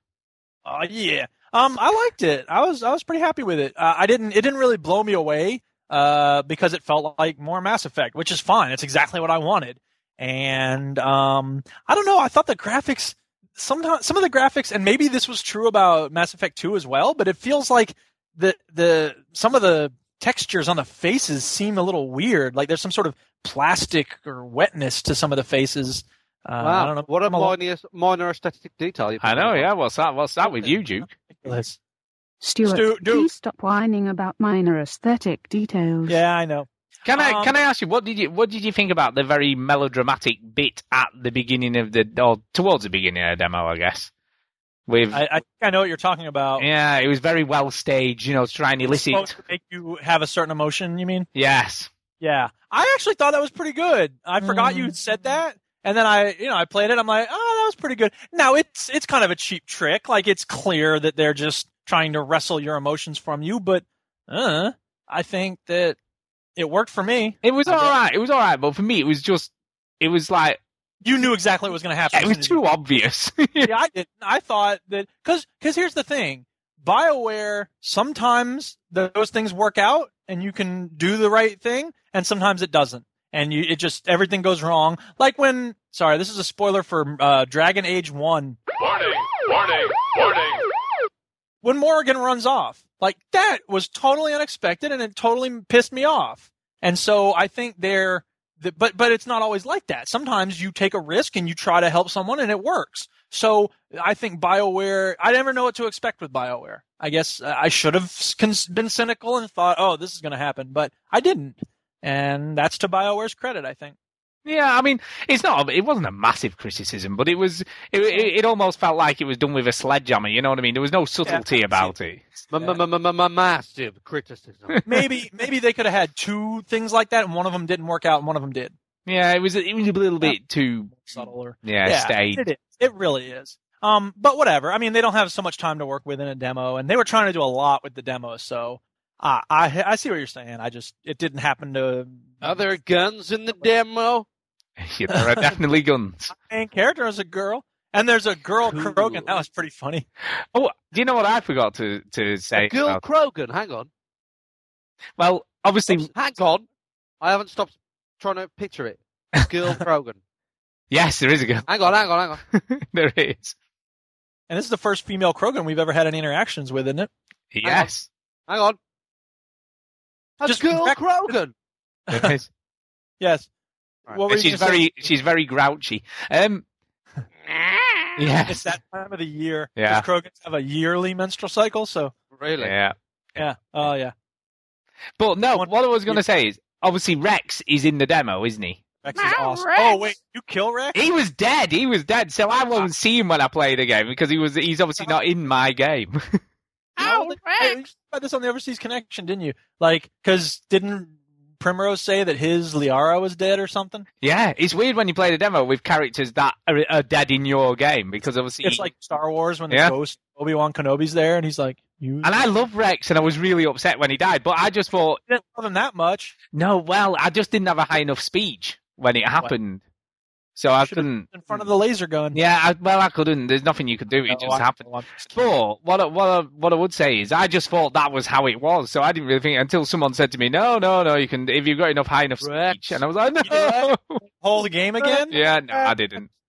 Oh yeah. Um, I liked it. I was I was pretty happy with it. Uh, I didn't it didn't really blow me away uh, because it felt like more Mass Effect, which is fine. It's exactly what I wanted. And um, I don't know. I thought the graphics sometimes some of the graphics, and maybe this was true about Mass Effect Two as well, but it feels like the the some of the textures on the faces seem a little weird. Like there's some sort of plastic or wetness to some of the faces. Uh, wow, I don't know. what a I'm little minor, minor aesthetic detail. you I know, in yeah. What's that? What's that with you, Duke? ridiculous. Stuart, Stu, do- please stop whining about minor aesthetic details. Yeah, I know. Can I Um, can I ask you what did you what did you think about the very melodramatic bit at the beginning of the or towards the beginning of the demo? I guess with I, I think I know what you're talking about. yeah, it was very well staged. You know, trying to elicit. Supposed to make you have a certain emotion. You mean? Yes, Yeah, I actually thought that was pretty good. I forgot you said that, and then I, you know, I played it. I'm like, oh, that was pretty good. Now it's it's kind of a cheap trick. Like it's clear that they're just trying to wrestle your emotions from you, but uh, I think that it worked for me. it was all right. It was all right, but for me, it was just it was like You knew exactly what was going to happen. it was too obvious. yeah, I did. I thought that because because here's the thing, Bioware sometimes those things work out and you can do the right thing, and sometimes it doesn't, and you it just everything goes wrong. Like when sorry, this is a spoiler for uh, Dragon Age One. Warning! Warning! Warning! When Morrigan runs off, like that was totally unexpected, and it totally pissed me off. And so I think they're. the- But but it's not always like that. Sometimes you take a risk and you try to help someone and it works. So I think BioWare. I never know what to expect with BioWare. I guess uh, I should have been cynical and thought, oh, this is going to happen, but I didn't, and that's to BioWare's credit. I think. Yeah, I mean, it's not. It wasn't a massive criticism, but it was. It, it, it almost felt like it was done with a sledgehammer. You know what I mean? There was no subtlety Yeah. about it. Massive criticism. Maybe maybe they could have had two things like that, and one of them didn't work out, and one of them did. Yeah, it was. It was a little bit too. Subtle or Yeah, staged. It is. It really is. Um, but whatever. I mean, they don't have so much time to work with in a demo, and they were trying to do a lot with the demo. So, uh, I I see what you're saying. I just it didn't happen to Are there guns in the demo? Yeah, there are definitely guns. main character is a girl, and there's a girl Cool. Krogan. That was pretty funny. Oh, do you know what I forgot to to say? Girl about- Krogan, hang on. Well, obviously, Hang on. I haven't stopped trying to picture it. Girl Krogan. yes, there is a girl. Hang on, hang on, hang on. there is. And this is the first female Krogan we've ever had any interactions with, isn't it? Yes, Hang on. That's Just Gil back- Krogan. there is. Yes. Right. What were you she's gonna very she's very grouchy. Um, It's that time of the year. Yeah. 'Cause Krogans have a yearly menstrual cycle, so Really? yeah. yeah. Oh yeah. But no, One- what I was going to say is obviously Wrex is in the demo, isn't he? Wrex is awesome. Oh wait, you kill Wrex? He was dead. He was dead. So I won't see him when I play the game because he was. He's obviously not in my game. No, they- you oh, said this on the Overseas Connection, didn't you? Like, because didn't Primrose say that his Liara was dead or something? yeah, it's weird when you play the demo with characters that are, are dead in your game because obviously. It's like Star Wars when the Yeah. ghost Obi Wan Kenobi's there, and he's like, "You." and I love Wrex, and I was really upset when he died. But I just thought, didn't love him that much. no, well, I just didn't have a high enough speech when it happened, so I couldn't. in front of the laser gun. Yeah, I, well, I couldn't. There's nothing you could do. It No, just I- happened. Just. But what I, what I, what I would say is, I just thought that was how it was. So I didn't really think until someone said to me, "No, no, no, you can if you've got enough high enough speech." And I was like, "No." Whole the game again? yeah, no, I didn't.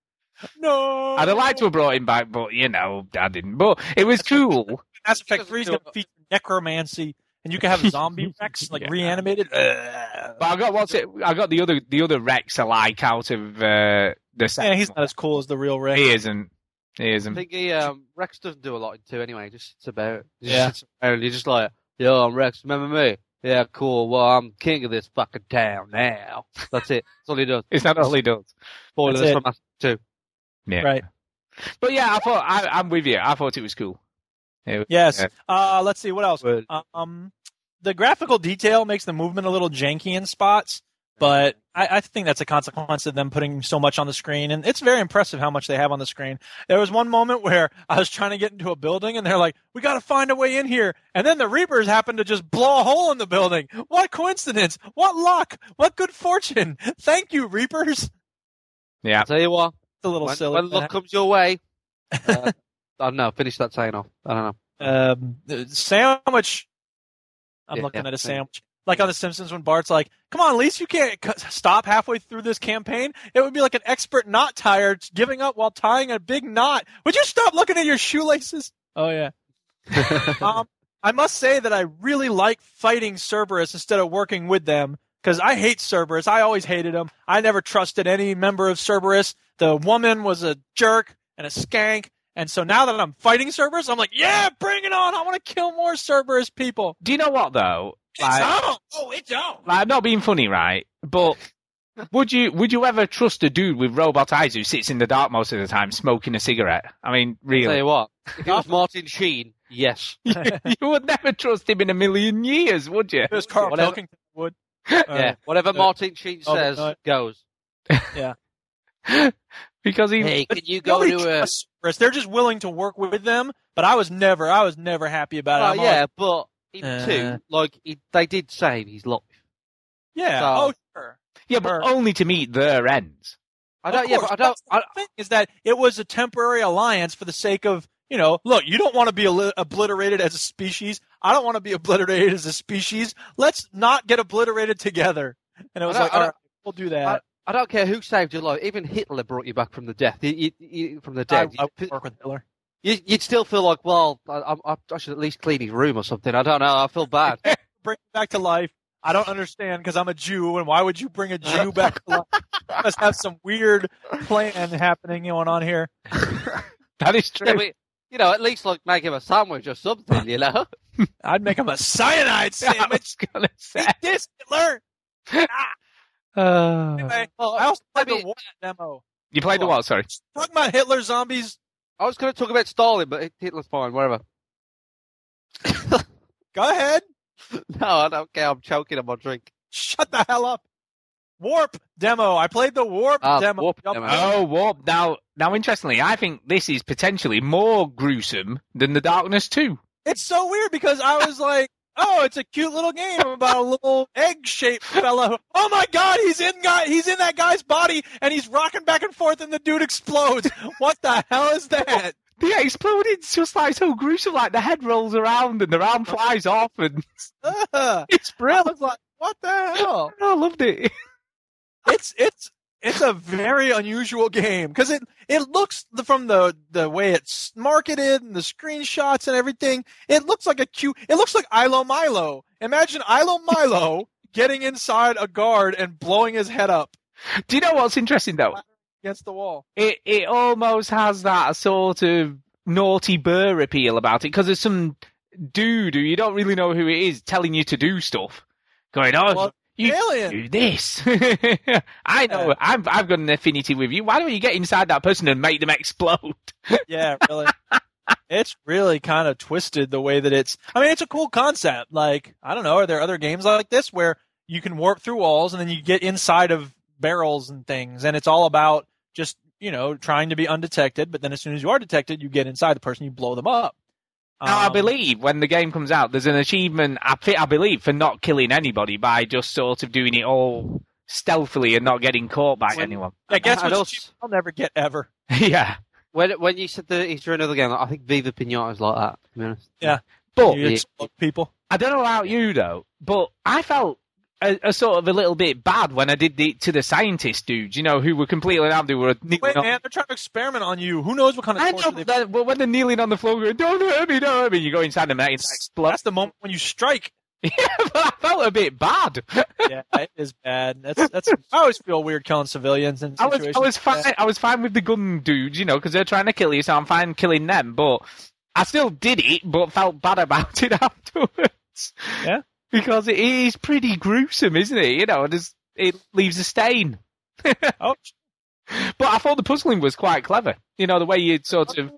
No. I'd have liked to have brought him back, but you know, I didn't. But it was cool. Mass Effect 3 is going to feature necromancy, and you can have a zombie Wrex, like Yeah. reanimated. Ugh. But I got what's it? I got the other the other Wrex alike out of uh, the. Yeah, he's not as cool as the real. Wrex. He isn't. He isn't. I think he, um, Wrex doesn't do a lot in two anyway. He just sits about. Just Yeah. sits about and he's just like, yo, I'm Wrex. Remember me? Yeah, cool. Well, I'm king of this fucking town now. That's it. That's all he does. Is that all he does? Spoilers from us too. Yeah. Right. But yeah, I thought I, I'm with you. I thought it was cool. It Yes. yeah. Uh, let's see what else. Well, Um, the graphical detail makes the movement a little janky in spots, but I, I think that's a consequence of them putting so much on the screen, and it's very impressive how much they have on the screen. There was one moment where I was trying to get into a building, and they're like, "We got to find a way in here," and then the Reapers happened to just blow a hole in the building. What coincidence! What luck! What good fortune! Thank you, Reapers. Yeah. I'll tell you what, It's a little when, silly. when luck comes your way, uh, I don't know, finish that saying off. I don't know. Um, sandwich. I'm Yeah, looking yeah, at a same. sandwich. Like on The Simpsons, when Bart's like, "Come on, at least you can't c- stop halfway through this campaign." It would be like an expert knot tire giving up while tying a big knot. Would you stop looking at your shoelaces? Oh yeah. um, I must say that I really like fighting Cerberus instead of working with them because I hate Cerberus. I always hated him. I never trusted any member of Cerberus. The woman was a jerk and a skank. And so now that I'm fighting Cerberus, I'm like, yeah, bring it on. I want to kill more Cerberus people. Do you know what though? It's Like, on. Oh, it's on. like, I'm not being funny, right? But would you would you ever trust a dude with robot eyes who sits in the dark most of the time smoking a cigarette? I mean, really? Tell really, you what, if it was Martin Sheen, yes. you would never trust him in a million years, would you? It was Karl Whatever. Pilkington would. yeah, whatever uh, Martin Sheen says no. goes. Because he Hey, can you go Nobody to a? trusts They're just willing to work with them, but I was never, I was never happy about it. Oh I'm yeah, always- but in Uh. two, like he, they did save his life. yeah. So- oh, sure. yeah, but Sure. only to meet their ends. I Of don't. Yeah, but I don't. I, the thing is that it was a temporary alliance for the sake of you know. Look, you don't want to be obliterated as a species. I don't want to be obliterated as a species. Let's not get obliterated together. And it was I like, I all we'll do that. I don't care who saved your life. Even Hitler brought you back from the death. You, you, from the I, dead. I would work with Hitler. you, would still feel like, well, I, I, I should at least clean his room or something. I don't know. I feel bad. Bring him back to life. I don't understand because I'm a Jew, and why would you bring a Jew back to life? You must have some weird plan happening going on here. That is true. Yeah, but, you know, at least like make him a sandwich or something. You know. I'd make him a cyanide I sandwich. was gonna say. Eat this, Hitler. Ah. Uh, Anyway, Oh, I also played maybe- the war demo. you played the what? Sorry. Talking about Hitler zombies. I was going to talk about Stalin, but Hitler's fine. Whatever. Go ahead. no, I don't care. I'm choking on my drink. Shut the hell up. Warp demo. I played the Warp Ah, demo. Warp Yup. demo. Oh, warp. Now, now, interestingly, I think this is potentially more gruesome than the Darkness Two. It's so weird because I was like, oh, it's a cute little game about a little egg-shaped fellow. Oh my god, he's in guy, he's in that guy's body and he's rocking back and forth and the dude explodes. What the hell is that? The exploding's just like so gruesome. Like the head rolls around and the arm flies off, and Ugh. it's I brilliant. was like, what the hell? I loved it. it's it's it's a very unusual game because it it looks from the the way it's marketed and the screenshots and everything. It looks like a cute. It looks like Ilo Milo. Imagine Ilo Milo getting inside a guard and blowing his head up Do you know what's interesting though? against the wall. It it almost has that sort of naughty burr appeal about it because there's some dude who you don't really know who it is telling you to do stuff, going, "Oh, Well, you Alien. do this." I know. I've I've got an affinity with you. Why don't you get inside that person and make them explode? Yeah, really. it's really kind of twisted the way that it's. I mean, it's a cool concept. Like, I don't know, are there other games like this where you can warp through walls and then you get inside of barrels and things, and it's all about just you know trying to be undetected. But then as soon as you are detected, you get inside the person, you blow them up. Now, I Um, believe when the game comes out, there's an achievement, I, I believe, for not killing anybody by just sort of doing it all stealthily and not getting caught by When- anyone. I guess what also- I'll never get ever. yeah. When when you said that he's doing another game, I think Viva Pinata is like that. To be honest. Yeah. But You explode people. I don't know about you though, but I felt a, a sort of a little bit bad when I did the to the scientist dudes, you know, who were completely out. They were Wait, on- man, they're trying to experiment on you. Who knows what kind of I know, then- but when they're kneeling on the floor, going, "Don't hurt me, don't hurt me," you go inside them it explodes. That's the moment when you strike. yeah, but I felt a bit bad. yeah, it is bad. That's that's. I always feel weird killing civilians in I was. I was that. fine. I was fine with the gun dudes, you know, because they're trying to kill you, so I'm fine killing them. But I still did it, but felt bad about it afterwards. Yeah. Because it is pretty gruesome, isn't it? You know, there's, it leaves a stain. Oh, But I thought the puzzling was quite clever. You know, the way you sort of.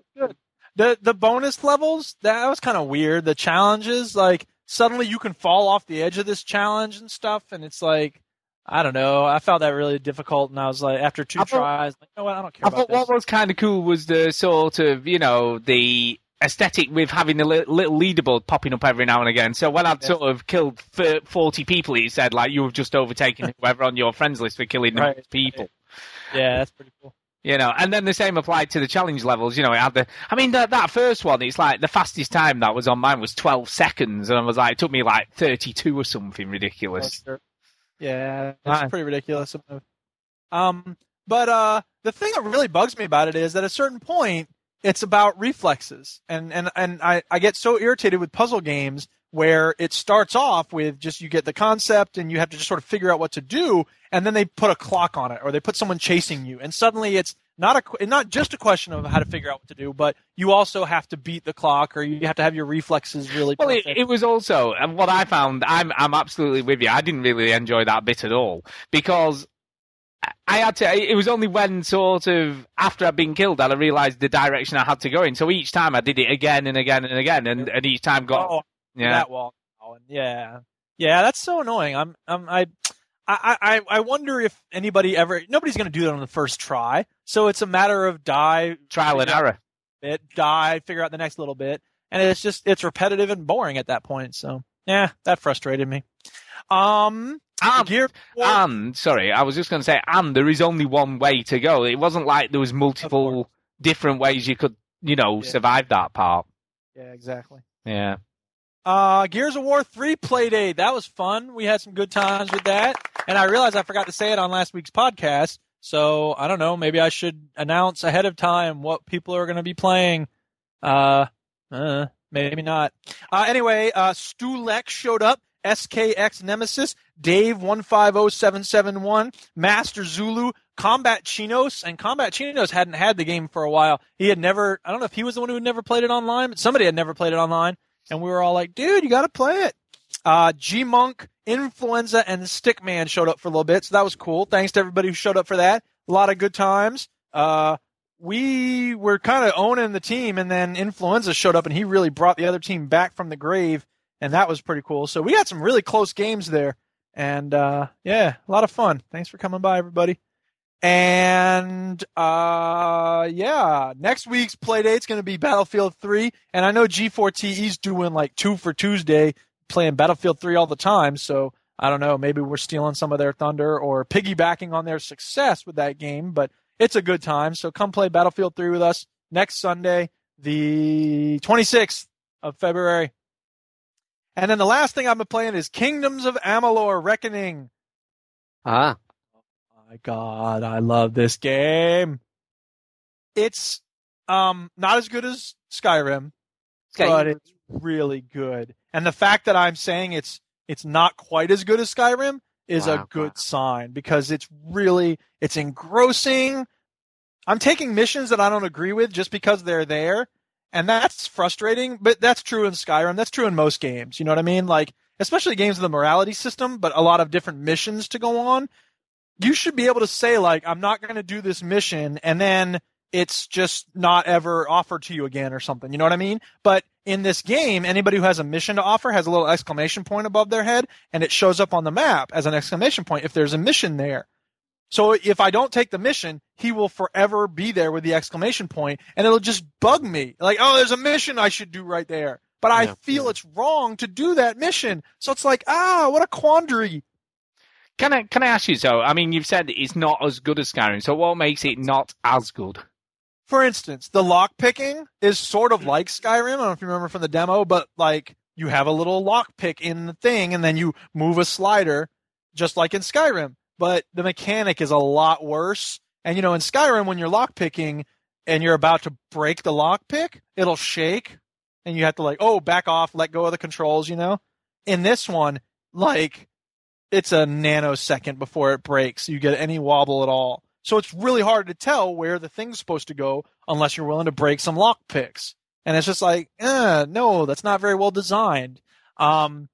The the bonus levels that was kind of weird. The challenges, like suddenly you can fall off the edge of this challenge and stuff, and it's like I don't know. I found that really difficult, and I was like, after two thought- tries, like, you know what? I don't care I about thought this. what was kind of cool was the sort of, you know, the aesthetic with having a li- little leaderboard popping up every now and again. So when I'd Yeah. sort of killed f- 40 people, he said, like, you have just overtaken whoever on your friends list for killing Right, people. Yeah, that's pretty cool. You know, and then the same applied to the challenge levels. You know, it had the. I mean, that that first one, it's like the fastest time that was on mine was 12 seconds, and I was like, it took me like 32 or something ridiculous. Yeah, that's Right. pretty ridiculous. Um, but uh, the thing that really bugs me about it is that at a certain point, it's about reflexes, and and and I I get so irritated with puzzle games where it starts off with just you get the concept and you have to just sort of figure out what to do, and then they put a clock on it or they put someone chasing you, and suddenly it's not a not just a question of how to figure out what to do, but you also have to beat the clock or you have to have your reflexes really Well, it, it was also, and what I found, I'm I'm absolutely with you. I didn't really enjoy that bit at all because I had to. It was only when sort of after I'd been killed that I realised the direction I had to go in. So each time I did it again and again and again, and, and each time got Oh, yeah. that wall. Oh, Yeah, yeah, that's so annoying. I'm, I'm, I, I, I, I wonder if anybody ever. Nobody's going to do that on the first try. So it's a matter of die, trial and error. Bit, die, figure out the next little bit, and it's just it's repetitive and boring at that point. So yeah, that frustrated me. Um, And, Gear and sorry, I was just going to say, and there is only one way to go. It wasn't like there was multiple different ways you could, you know, Yeah. survive that part. Yeah, exactly. Yeah. Uh, Gears of War 3 Playdate. That was fun. We had some good times with that. And I realized I forgot to say it on last week's podcast. So I don't know. Maybe I should announce ahead of time what people are going to be playing. Uh, uh maybe not. Uh, anyway, uh, Stu Leck showed up. SKX Nemesis, Dave 150771, Master Zulu, Combat Chinos, and Combat Chinos hadn't had the game for a while. He had never, I don't know if he was the one who had never played it online, but somebody had never played it online. And we were all like, dude, you got to play it. Uh, G Monk, Influenza, and Stickman showed up for a little bit, so that was cool. Thanks to everybody who showed up for that. A lot of good times. Uh, we were kind of owning the team, and then Influenza showed up, and he really brought the other team back from the grave, and that was pretty cool. So we had some really close games there, and uh, yeah, a lot of fun. Thanks for coming by, everybody. And uh, yeah, next week's play date's going to be Battlefield 3, and I know G4TE's doing like two for Tuesday, playing Battlefield 3 all the time. So I don't know, maybe we're stealing some of their thunder or piggybacking on their success with that game, but it's a good time. So come play Battlefield 3 with us next Sunday, the 26th of February. And then the last thing I've been playing is Kingdoms of Amalur Reckoning. Ah, My God, I love this game. It's um not as good as Skyrim, Okay. but it's really good. And the fact that I'm saying it's it's not quite as good as Skyrim is a good wow. sign because it's really it's engrossing. I'm taking missions that I don't agree with just because they're there, and that's frustrating. But that's true in Skyrim. That's true in most games. You know what I mean? Like especially games with a morality system, but a lot of different missions to go on. You should be able to say like, I'm not going to do this mission, and then it's just not ever offered to you again or something. You know what I mean? But in this game, anybody who has a mission to offer has a little exclamation point above their head, and it shows up on the map as an exclamation point if there's a mission there. So if I don't take the mission, he will forever be there with the exclamation point, and it'll just bug me. Like, oh, there's a mission I should do right there. But I Yeah, feel it's wrong to do that mission. So it's like, ah, what a quandary. Can I can I ask you so? I mean, you've said it's not as good as Skyrim. So what makes it not as good? For instance, the lock picking is sort of like Skyrim. I don't know if you remember from the demo, but like you have a little lock pick in the thing and then you move a slider just like in Skyrim. But the mechanic is a lot worse. And you know, in Skyrim, when you're lock picking and you're about to break the lock pick, it'll shake and you have to like, oh, back off, let go of the controls, you know? In this one, like it's a nanosecond before it breaks. You get any wobble at all. So it's really hard to tell where the thing's supposed to go unless you're willing to break some lock picks. And it's just like, eh, no, that's not very well designed. Um,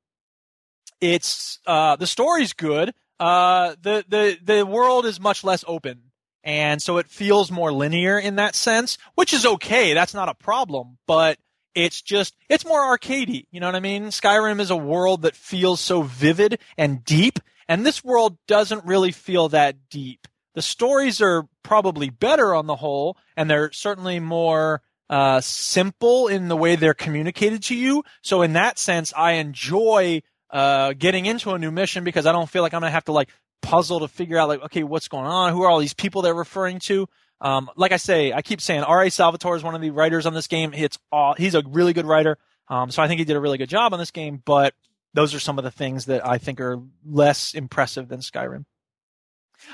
it's uh, the story's good. Uh, the the the world is much less open, and so it feels more linear in that sense, which is okay. That's not a problem, but it's just it's more arcadey. You know what I mean? Skyrim is a world that feels so vivid and deep, and this world doesn't really feel that deep. The stories are probably better on the whole, and they're certainly more uh, simple in the way they're communicated to you. So in that sense, I enjoy uh, getting into a new mission because I don't feel like I'm gonna have to like puzzle to figure out like, okay, what's going on? Who are all these people they're referring to? Um, like I say, I keep saying R.A. Salvatore is one of the writers on this game. It's all, he's a really good writer. Um, so I think he did a really good job on this game, but those are some of the things that I think are less impressive than Skyrim.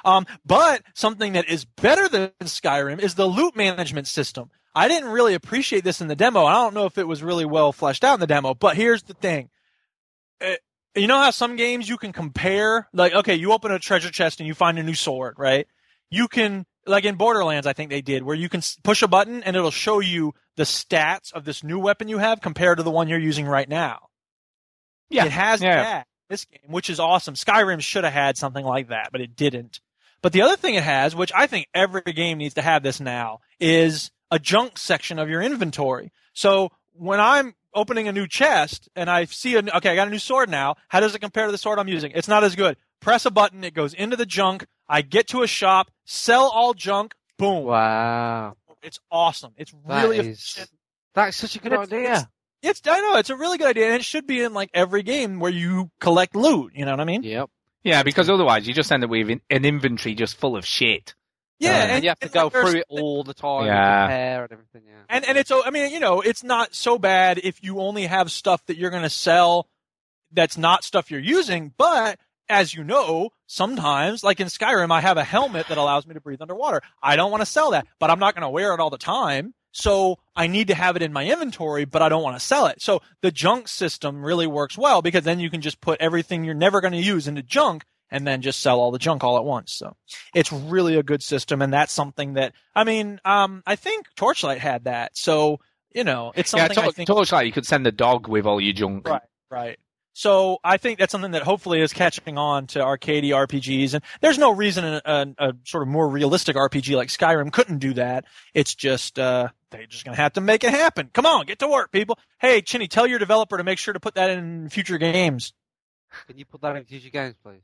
Um, but something that is better than Skyrim is the loot management system. I didn't really appreciate this in the demo. I don't know if it was really well fleshed out in the demo, but here's the thing. Uh, you know how some games you can compare, like, okay, you open a treasure chest and you find a new sword, right? You can, like in Borderlands, I think they did, where you can push a button and it'll show you the stats of this new weapon you have compared to the one you're using right now. Yeah, It has yeah. that this game, which is awesome. Skyrim should have had something like that, but it didn't. But the other thing it has, which I think every game needs to have this now, is a junk section of your inventory. So when I'm opening a new chest and I see a okay, I got a new sword now. How does it compare to the sword I'm using? It's not as good. Press a button, it goes into the junk. I get to a shop, sell all junk, boom. Wow. It's awesome. It's That really is- That's such a good it's- idea. It's I know it's a really good idea, and it should be in like every game where you collect loot. You know what I mean? Yep. Yeah, because otherwise you just end up with an inventory just full of shit. Yeah, and, and you have to go like, through it all the time. Yeah. And compare and everything. Yeah. And and it's I mean you know it's not so bad if you only have stuff that you're going to sell that's not stuff you're using, but as you know, sometimes like in Skyrim, I have a helmet that allows me to breathe underwater. I don't want to sell that, but I'm not going to wear it all the time. So I need to have it in my inventory, but I don't want to sell it. So the junk system really works well because then you can just put everything you're never going to use into junk and then just sell all the junk all at once. So it's really a good system. And that's something that, I mean, um, I think Torchlight had that. So, you know, it's Yeah, something I Tor- think. Torchlight, you could send the dog with all your junk. Right, right. So I think that's something that hopefully is catching on to arcade RPGs, and there's no reason a, a, a sort of more realistic RPG like Skyrim couldn't do that. It's just uh, they're just gonna have to make it happen. Come on, get to work, people. Hey, Chinny, tell your developer to make sure to put that in future games. Can you put that in future games, please?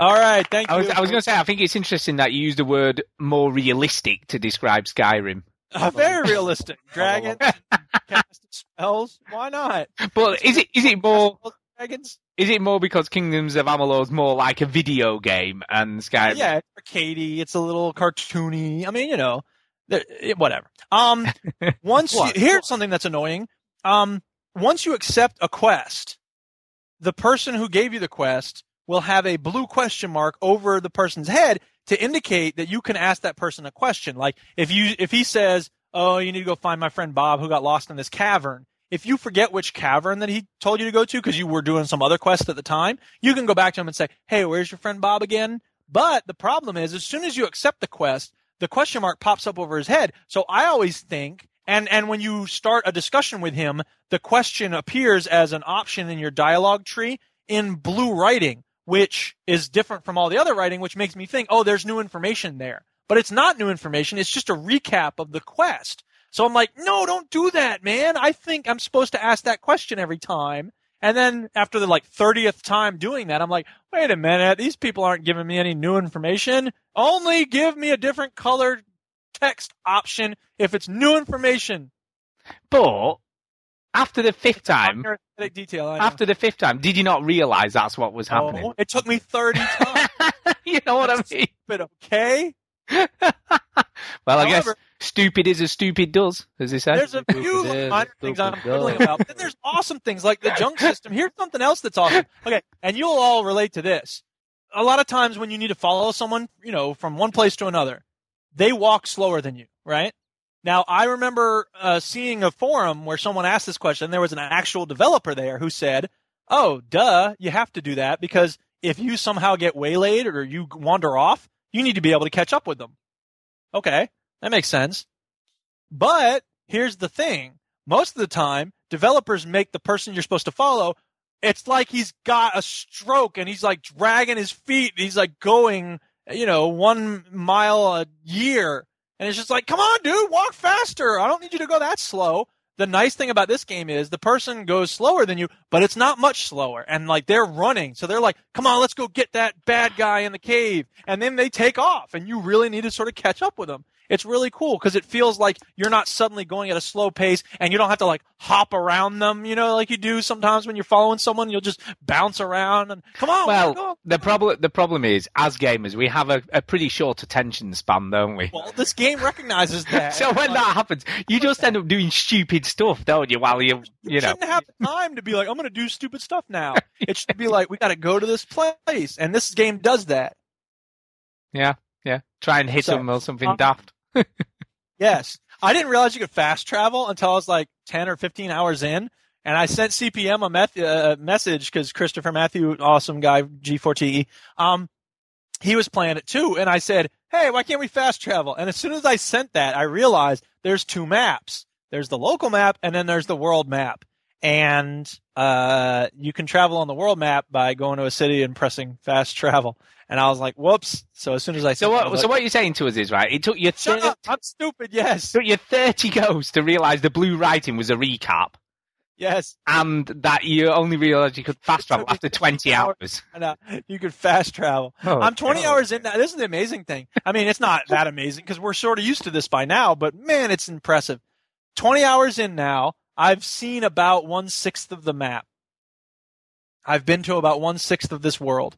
All right, thank I you. was, I was going to say, I think it's interesting that you used the word more realistic to describe Skyrim. Uh, very realistic. Dragons, casting spells. Why not? But is it is it more Dragons. is it more because Kingdoms of Amalur is more like a video game and Skyrim? Yeah, it's arcadey. It's a little cartoony. I mean, you know, whatever. Um, once you, here's something that's annoying. Um, once you accept a quest, the person who gave you the quest will have a blue question mark over the person's head to indicate that you can ask that person a question. Like if you if he says, "Oh, you need to go find my friend Bob who got lost in this cavern." If you forget which cavern that he told you to go to because you were doing some other quest at the time, you can go back to him and say, "Hey, where's your friend Bob again?" But the problem is, as soon as you accept the quest, the question mark pops up over his head. So I always think, and and when you start a discussion with him, the question appears as an option in your dialogue tree in blue writing, which is different from all the other writing, which makes me think, oh, there's new information there. But it's not new information. It's just a recap of the quest. So I'm like, no, don't do that, man. I think I'm supposed to ask that question every time. And then after the like 30th time doing that, I'm like, wait a minute, these people aren't giving me any new information. Only give me a different colored text option if it's new information. But after the fifth time, detail. After the fifth time, did you not realise that's what was oh, happening? Oh, it took me 30 times. you know what I mean? but okay. Well, I guess stupid is as stupid does, as they say. There's a few minor things I'm quibbling about. But then there's awesome things like the junk system. Here's something else that's awesome. Okay, and you'll all relate to this. A lot of times when you need to follow someone, you know, from one place to another, they walk slower than you, right? Now, I remember uh, seeing a forum where someone asked this question. There was an actual developer there who said, "Oh, duh, you have to do that because if you somehow get waylaid or you wander off, you need to be able to catch up with them." Okay, that makes sense. But here's the thing. Most of the time, developers make the person you're supposed to follow, it's like he's got a stroke and he's like dragging his feet. He's like going, you know, one mile a year. And it's just like, come on, dude, walk faster. I don't need you to go that slow. The nice thing about this game is the person goes slower than you, but it's not much slower. And like they're running. So they're like, come on, let's go get that bad guy in the cave. And then they take off and you really need to sort of catch up with them. It's really cool because it feels like you're not suddenly going at a slow pace and you don't have to like hop around them, you know, like you do sometimes when you're following someone. You'll just bounce around and come on. Well, go. the problem the problem is, as gamers, we have a, a pretty short attention span, don't we? Well, this game recognizes that. so when that happens, you just end up doing stupid stuff, don't you? While you, you, you know, shouldn't have time to be like, I'm going to do stupid stuff now. it should be like, we got to go to this place, and this game does that. yeah, yeah, try and hit So, them or something um, daft. Yes, I didn't realize you could fast travel until I was like 10 or 15 hours in, and I sent CPM a meth- uh, message because Christopher Matthew, awesome guy, G4TE, um, he was playing it too, and I said, "Hey, why can't we fast travel?" And as soon as I sent that, I realized there's two maps. There's the local map, and then there's the world map. And uh, you can travel on the world map by going to a city and pressing fast travel. And I was like, "Whoops!" So as soon as I So I what? was So like, what you're saying to us is right. It took you Shut thir- up! I'm stupid. Yes, took you 30 goes to realise the blue writing was a recap, yes. and that you only realised you could fast travel after 20 hours. You could fast travel. Oh, I'm 20 God. hours in now. This is the amazing thing. I mean, it's not that amazing because we're sort of used to this by now, but man, it's impressive. 20 hours in now, I've seen about one sixth of the map. I've been to about one sixth of this world.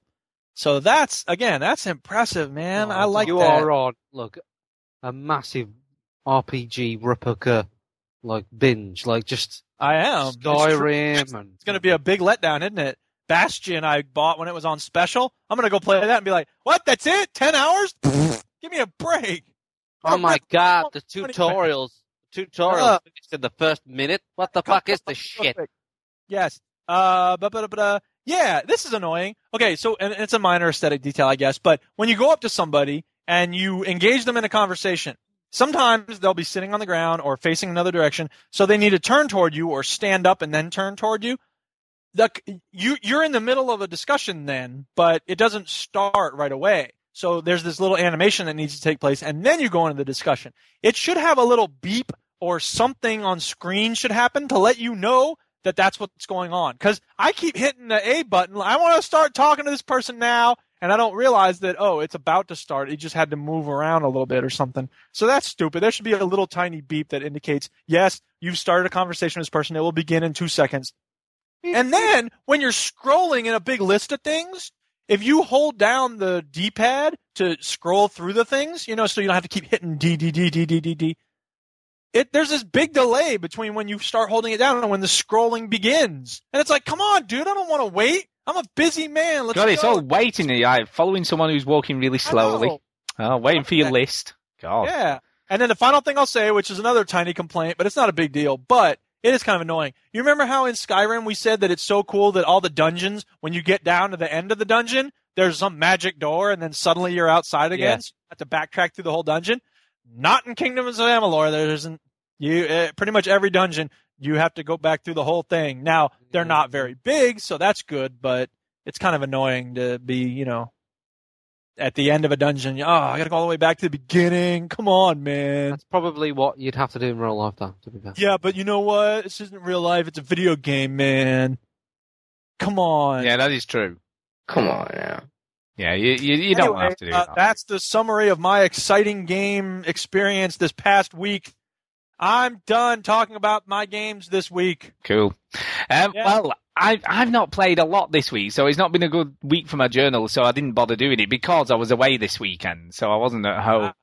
So that's, again, that's impressive, man. I like you that. are on look a massive RPG replica like binge, like just I am. It's. Skyrim and It's going to be a big letdown, isn't it? Bastion, I bought when it was on special. I'm going to go play that and be like, what? That's it? 10 hours? Give me a break. Oh my god, the tutorials, tutorials Uh. in the first minute. What the fuck is this shit? Yes. Uh, but, but, but, uh, yeah, this is annoying. Okay, so, and it's a minor aesthetic detail, I guess, but when you go up to somebody and you engage them in a conversation, sometimes they'll be sitting on the ground or facing another direction, so they need to turn toward you or stand up and then turn toward you. The, you, you're in the middle of a discussion then, but it doesn't start right away. So there's this little animation that needs to take place, and then you go into the discussion. It should have a little beep or something on screen should happen to let you know that that's what's going on. Because I keep hitting the A button. I want to start talking to this person now, and I don't realize that oh, it's about to start. It just had to move around a little bit or something. So that's stupid. There should be a little tiny beep that indicates yes, you've started a conversation with this person. It will begin in two seconds. And then when you're scrolling in a big list of things, if you hold down the D-pad to scroll through the things, you know, so you don't have to keep hitting D D D D D D D. It there's this big delay between when you start holding it down and when the scrolling begins. And it's like, come on, dude, I don't want to wait. I'm a busy man. Let's God, it's go. all waiting. Like, following someone who's walking really slowly. Oh, waiting for your list. God. Yeah. And then the final thing I'll say, which is another tiny complaint, but it's not a big deal, but it is kind of annoying. You remember how in Skyrim we said that it's so cool that all the dungeons, when you get down to the end of the dungeon, there's some magic door and then suddenly you're outside again. Yeah. So you have to backtrack through the whole dungeon. Not in Kingdoms of Amalur. There isn't. You uh, pretty much every dungeon you have to go back through the whole thing. Now they're not very big, so that's good, but it's kind of annoying to be, you know, at the end of a dungeon. Oh, I got to go all the way back to the beginning. Come on, man. That's probably what you'd have to do in real life, though. To be fair. Yeah, but you know what? This isn't real life. It's a video game, man. Come on. Yeah, that is true. Come on now. Yeah, you you, you don't have to do uh, that. That's the summary of my exciting game experience this past week. I'm done talking about my games this week. Cool. Um, Yeah. Well, I, I've not played a lot this week, so it's not been a good week for my journal, so I didn't bother doing it because I was away this weekend, so I wasn't at home. Ah.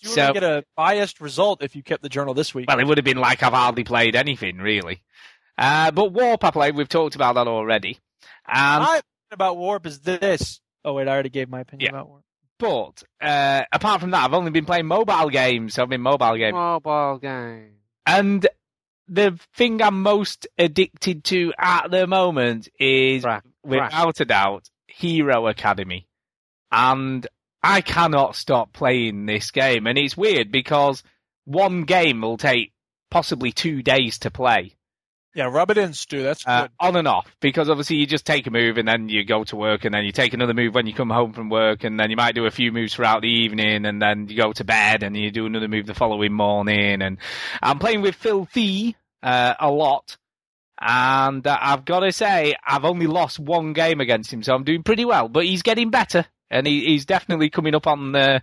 You So- to get a biased result if you kept the journal this week. Well, it would have been like I've hardly played anything, really. Uh, but Warp I played, we've talked about that already. And, my opinion about Warp is this. Oh, wait, I already gave my opinion Yeah. about Warp. but uh, apart from that, I've only been playing mobile games, so I've been mobile games. Mobile game. And the thing I'm most addicted to at the moment is, Crash. without a doubt, Hero Academy. And I cannot stop playing this game. And it's weird because one game will take possibly two days to play. Yeah, rub it in, Stu. That's Uh, on and off because obviously you just take a move and then you go to work and then you take another move when you come home from work and then you might do a few moves throughout the evening and then you go to bed and you do another move the following morning. And I'm playing with Filthy uh, a lot. And uh, I've got to say I've only lost one game against him so I'm doing pretty well but he's getting better. And he, he's definitely coming up on the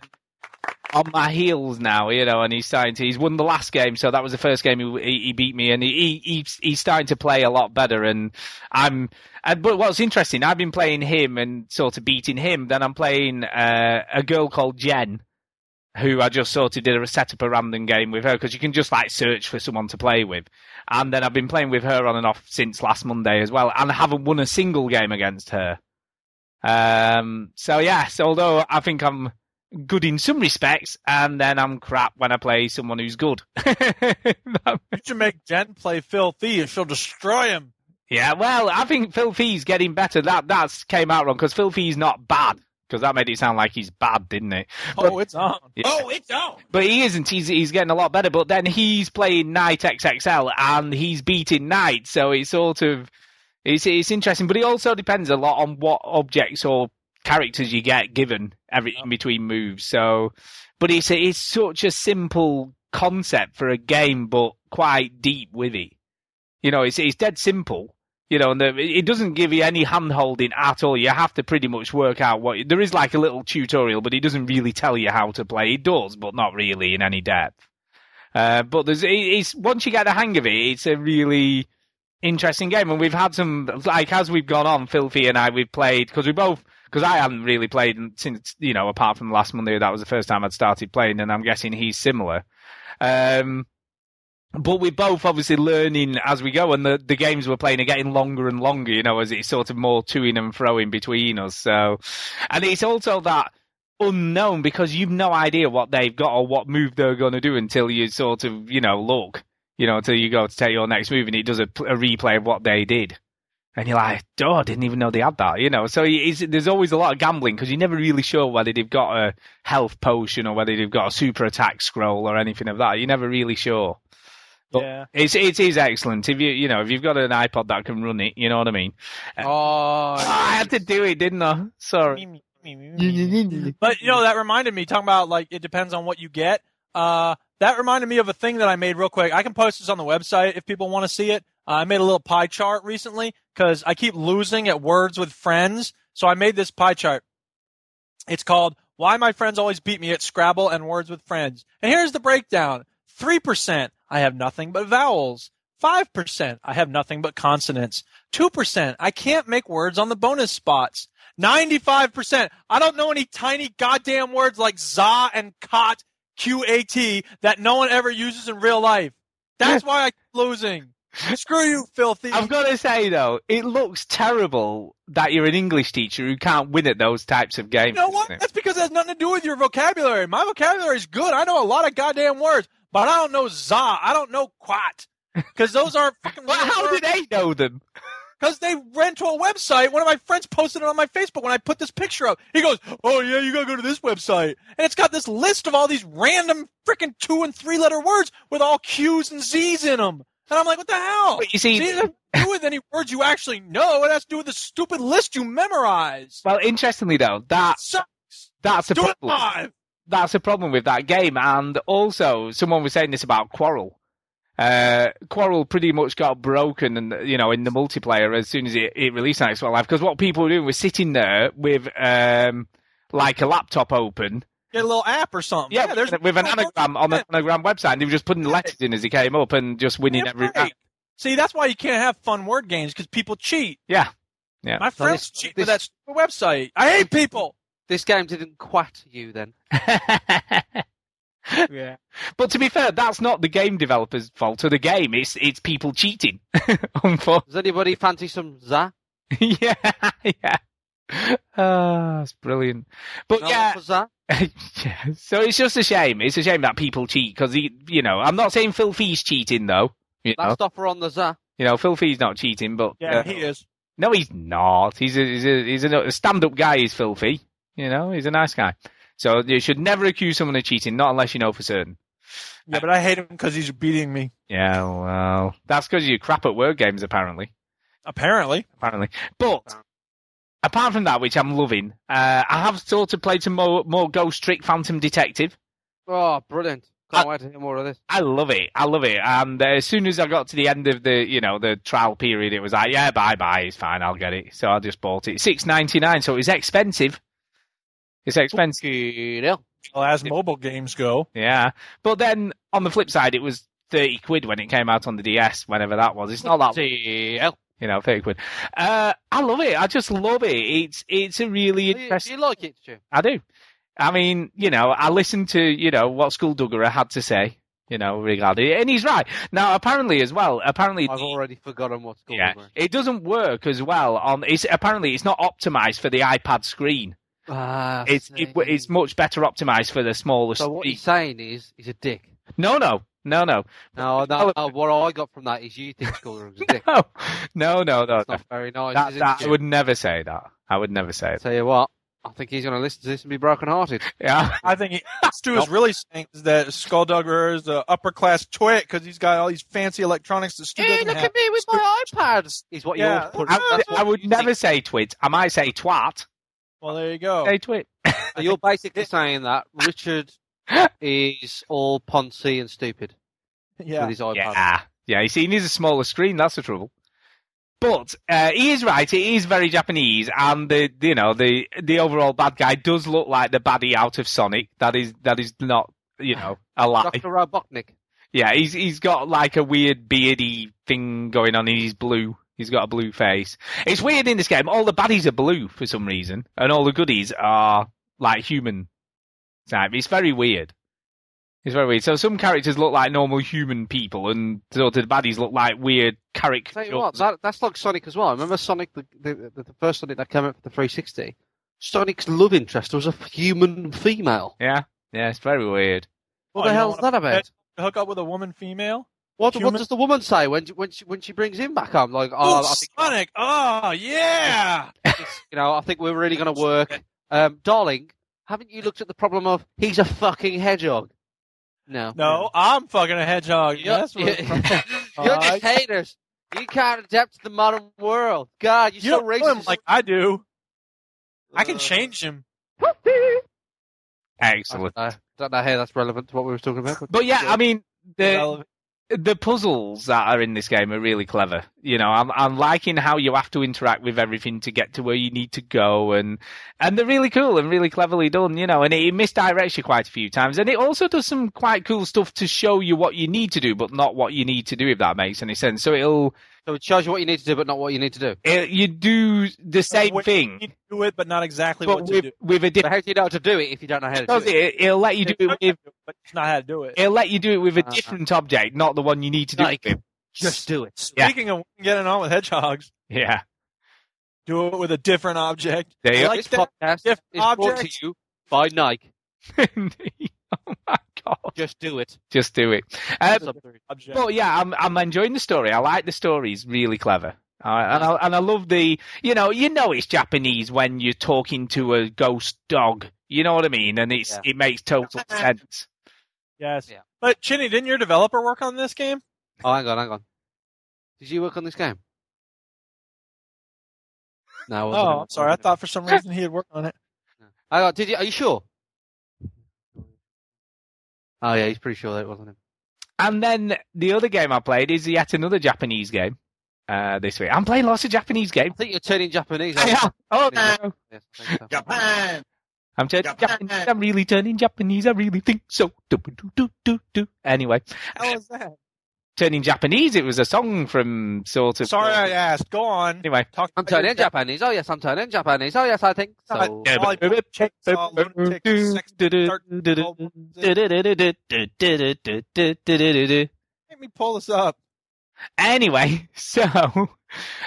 on my heels now, you know, and he's starting to. He's won the last game, so that was the first game he, he, beat me, and he, he he's, he's starting to play a lot better. And I'm. And, but what's interesting, I've been playing him and sort of beating him. Then I'm playing uh, a girl called Jen, who I just sort of did a set up a random game with her because you can just like search for someone to play with. And then I've been playing with her on and off since last Monday as well, and I haven't won a single game against her. Um, so yes, although I think I'm good in some respects, and then I'm crap when I play someone who's good. You should make Jen play Filthy and she'll destroy him. yeah, well, I think Phil Fee's getting better. That that's came out wrong because Phil Fee's not bad because that made it sound like he's bad, didn't it? Oh, it's on. Yeah. Oh, it's on. But he isn't. He's he's getting a lot better. But then he's playing Knight XXL and he's beating Knight, so it's sort of it's it's interesting. But it also depends a lot on what objects or characters you get given every in between moves. So, but it's it's such a simple concept for a game, but quite deep with it. You know, it's it's dead simple. You know, and the, it doesn't give you any hand holding at all. You have to pretty much work out what there is like a little tutorial, but it doesn't really tell you how to play. It does, but not really in any depth. Uh, but there's it, it's once you get the hang of it, it's a really interesting game, and we've had some like as we've gone on, Filthy and I we've played because we both because I haven't really played since you know apart from last Monday that was the first time I'd started playing, and I'm guessing he's similar. Um, but we're both obviously learning as we go, and the, the games we're playing are getting longer and longer, you know, as it's sort of more toing and froing between us. So, and it's also that unknown because you've no idea what they've got or what move they're going to do until you sort of, you know, look, you know, until you go to take your next move and it does a, a replay of what they did. And you're like, oh, I didn't even know they had that, you know. So there's always a lot of gambling because you're never really sure whether they've got a health potion or whether they've got a super attack scroll or anything of that. You're never really sure. But Yeah. it's it is excellent if you you know if you've got an iPod that can run it, you know what I mean. Oh, I had to do it, didn't I? Sorry. But you know that reminded me talking about like it depends on what you get. Uh, that reminded me of a thing that I made real quick. I can post this on the website if people want to see it. Uh, I made a little pie chart recently because I keep losing at words with friends. So I made this pie chart. It's called "Why My Friends Always Beat Me at Scrabble and Words with Friends." And here's the breakdown: three percent I have nothing but vowels. Five percent I have nothing but consonants. Two percent I can't make words on the bonus spots. 95%. I don't know any tiny goddamn words like za and qat, Q-A-T, that no one ever uses in real life. That's why I keep losing. Screw you, filthy. I've got to say though, it looks terrible that you're an English teacher who can't win at those types of games. You know what? That's because it has nothing to do with your vocabulary. My vocabulary is good. I know a lot of goddamn words, but I don't know za. I don't know qat. Because those aren't fucking Well, how do they know them? Because they ran to a website. One of my friends posted it on my Facebook when I put this picture up. He goes, "Oh yeah, you gotta go to this website," and it's got this list of all these random freaking two and three letter words with all Q's and Z's in them. And I'm like, "What the hell?" But you see- it doesn't to do with any words you actually know. It has to do with the stupid list you memorize. Well, interestingly though, that Sucks. that's a it problem. that's a problem with that game. And also, someone was saying this about Quarrel. Uh, Quarrel pretty much got broken, and you know, in the multiplayer as soon as it, it released on Xbox Live, because what people were doing was sitting there with um, like a laptop open, Get a little app or something. yeah, there's with an oh, anagram on the anagram website, and they were just putting the letters in as he came up and just winning Yeah, every right. round. See, that's why you can't have fun word games because people cheat. Yeah, yeah. My friends this- cheat this- with that stupid website. I hate people. this game didn't quat you then. Yeah. But to be fair, that's not the game developer's fault of the game. It's it's people cheating. Unfortunately. Does anybody fancy some za? yeah, yeah. Ah, it's brilliant. But No yeah, for za? Yeah, so it's just a shame. It's a shame that people cheat because, he, you know, I'm not saying Phil Fee's cheating though. You know, Last offer on the za. you know, Phil Fee's not cheating, but Yeah, uh, he is. no, he's not. He's a he's a, he's a, a stand-up guy. He's Phil Fee. You know, he's a nice guy. So you should never accuse someone of cheating, not unless you know for certain. Yeah, but I hate him because he's beating me. Yeah, well, that's because you crap at word games, apparently. Apparently. apparently. But apart from that, which I'm loving, uh, I have sort of played some more, more Ghost Trick Phantom Detective. Oh, brilliant. Can't I- wait to hear more of this. I love it. I love it. And uh, as soon as I got to the end of the, you know, the trial period, it was like, yeah, bye bye, it's fine, I'll get it. So I just bought it. Six ninety nine. So it was expensive. It's expensive. You know? Well, as mobile games go, Yeah, but then on the flip side, it was thirty quid when it came out on the DS, whenever that was. It's not that DL. You know, thirty quid. Uh, I love it. I just love it. It's it's a really Do you, do interesting. you like it, Stu? I do. I mean, you know, I listened to you know what Skullduggerer had to say. You know, regarding it, and he's right. Now, apparently, as well, apparently, I've already forgotten what's called. yeah, it doesn't work as well on. It's apparently it's not optimized for the iPad screen. Ah, It's it, it's much better optimized for the smaller so what screen. he's saying is, he's a dick. No, no, no, no, No, no, no, what I got from that is you think Skulldugger's a dick. no, no, no, no. That's no. not very nice. That, is it, that, I would never say that. I would never say it. Tell you what, I think he's going to listen to this and be broken-hearted. Yeah. I think he, Stu is really saying is that Skullduggerer is the upper class twit because he's got all these fancy electronics that Stu Hey, doesn't look have. at me with my iPad. Is what Yeah. you're putting. I, what I would never think. say twit. I might say twat. Well, there you go. Say twit. So you're basically saying that Richard is all poncy and stupid Yeah. with his iPad. Yeah. Yeah, you see, he needs a smaller screen. That's the trouble. But uh, he is right. It is very Japanese, and the you know the the overall bad guy does look like the baddie out of Sonic. That is that is not you know a lie. Dr. Robotnik. Yeah, he's he's got like a weird beardy thing going on. and He's blue. He's got a blue face. It's weird in this game. All the baddies are blue for some reason, and all the goodies are like human type. It's very weird. It's very weird. So some characters look like normal human people, and sort of the baddies look like weird Tell you what, caricatures. that, that's like Sonic as well. Remember Sonic, the, the, the, the first Sonic that came out for the 360? Sonic's love interest was a human female. Yeah, yeah, it's very weird. What Oh, the you don't hell's that about? Hook up with a woman, female. What, what does the woman say when when she when she brings him back home? Like, oh, Oh, I think Sonic! Oh, yeah! you know, I think we're really going to work. Um, darling, haven't you looked at the problem of he's a fucking hedgehog? No, No, I'm fucking a hedgehog. You're, That's what it's from. you're Uh, just haters. You can't adapt to the modern world. God, you're you so don't know racist. him like I do. I can Uh, change him. Excellent. I don't know how that's relevant to what we were talking about. But yeah, I mean the Relevant. The puzzles that are in this game are really clever. You know, I'm I'm liking how you have to interact with everything to get to where you need to go, and and they're really cool and really cleverly done. You know, and it misdirects you quite a few times, and it also does some quite cool stuff to show you what you need to do, but not what you need to do. If that makes any sense. So it'll So it shows you what you need to do, but not what you need to do. it, you do the same Wait, thing, You do it, but not exactly but what to with do. with a But different. how do you know how to do it if you don't know how to do it? It, it'll let you do it with but it's not how to do it. it'll let you do it with a Uh-huh. different object, not the one you need to do Like- it with. Just do it. Yeah. Speaking of getting on with hedgehogs, Yeah, do it with a different object. there you Like this podcast if is brought to you by Nike. oh my god! Just do it. Just do it. Object. Well, yeah, I'm I'm enjoying the story. I like the story; it's really clever, uh, and I and I love the you know you know it's Japanese when you're talking to a ghost dog. You know what I mean? And it's Yeah. it makes total sense. yes. Yeah. But Chinny, didn't your developer work on this game? Oh, hang on, hang on. Did you work on this game? No. I wasn't. Oh, I'm sorry. I thought for some reason he had worked on it. Hang on, did you? Are you sure? Oh yeah, he's pretty sure that it wasn't him. And then the other game I played is yet another Japanese game uh, this week. I'm playing lots of Japanese I games. think you're turning Japanese. I am. Oh no! Yes, so. Japan. I'm turning Japan. Japanese. I'm really turning Japanese. I really think so. Do, do, do, do, do. Anyway, How was that? Turning Japanese. It was a song from sort of. Sorry, I asked. Go on. Anyway. Talk I'm turning Japanese. Oh yes, I'm turning Japanese. Oh yes, I think so. God. Lollipop, chainsaw, lunatic, sex, tart, Let me pull this up. Anyway, so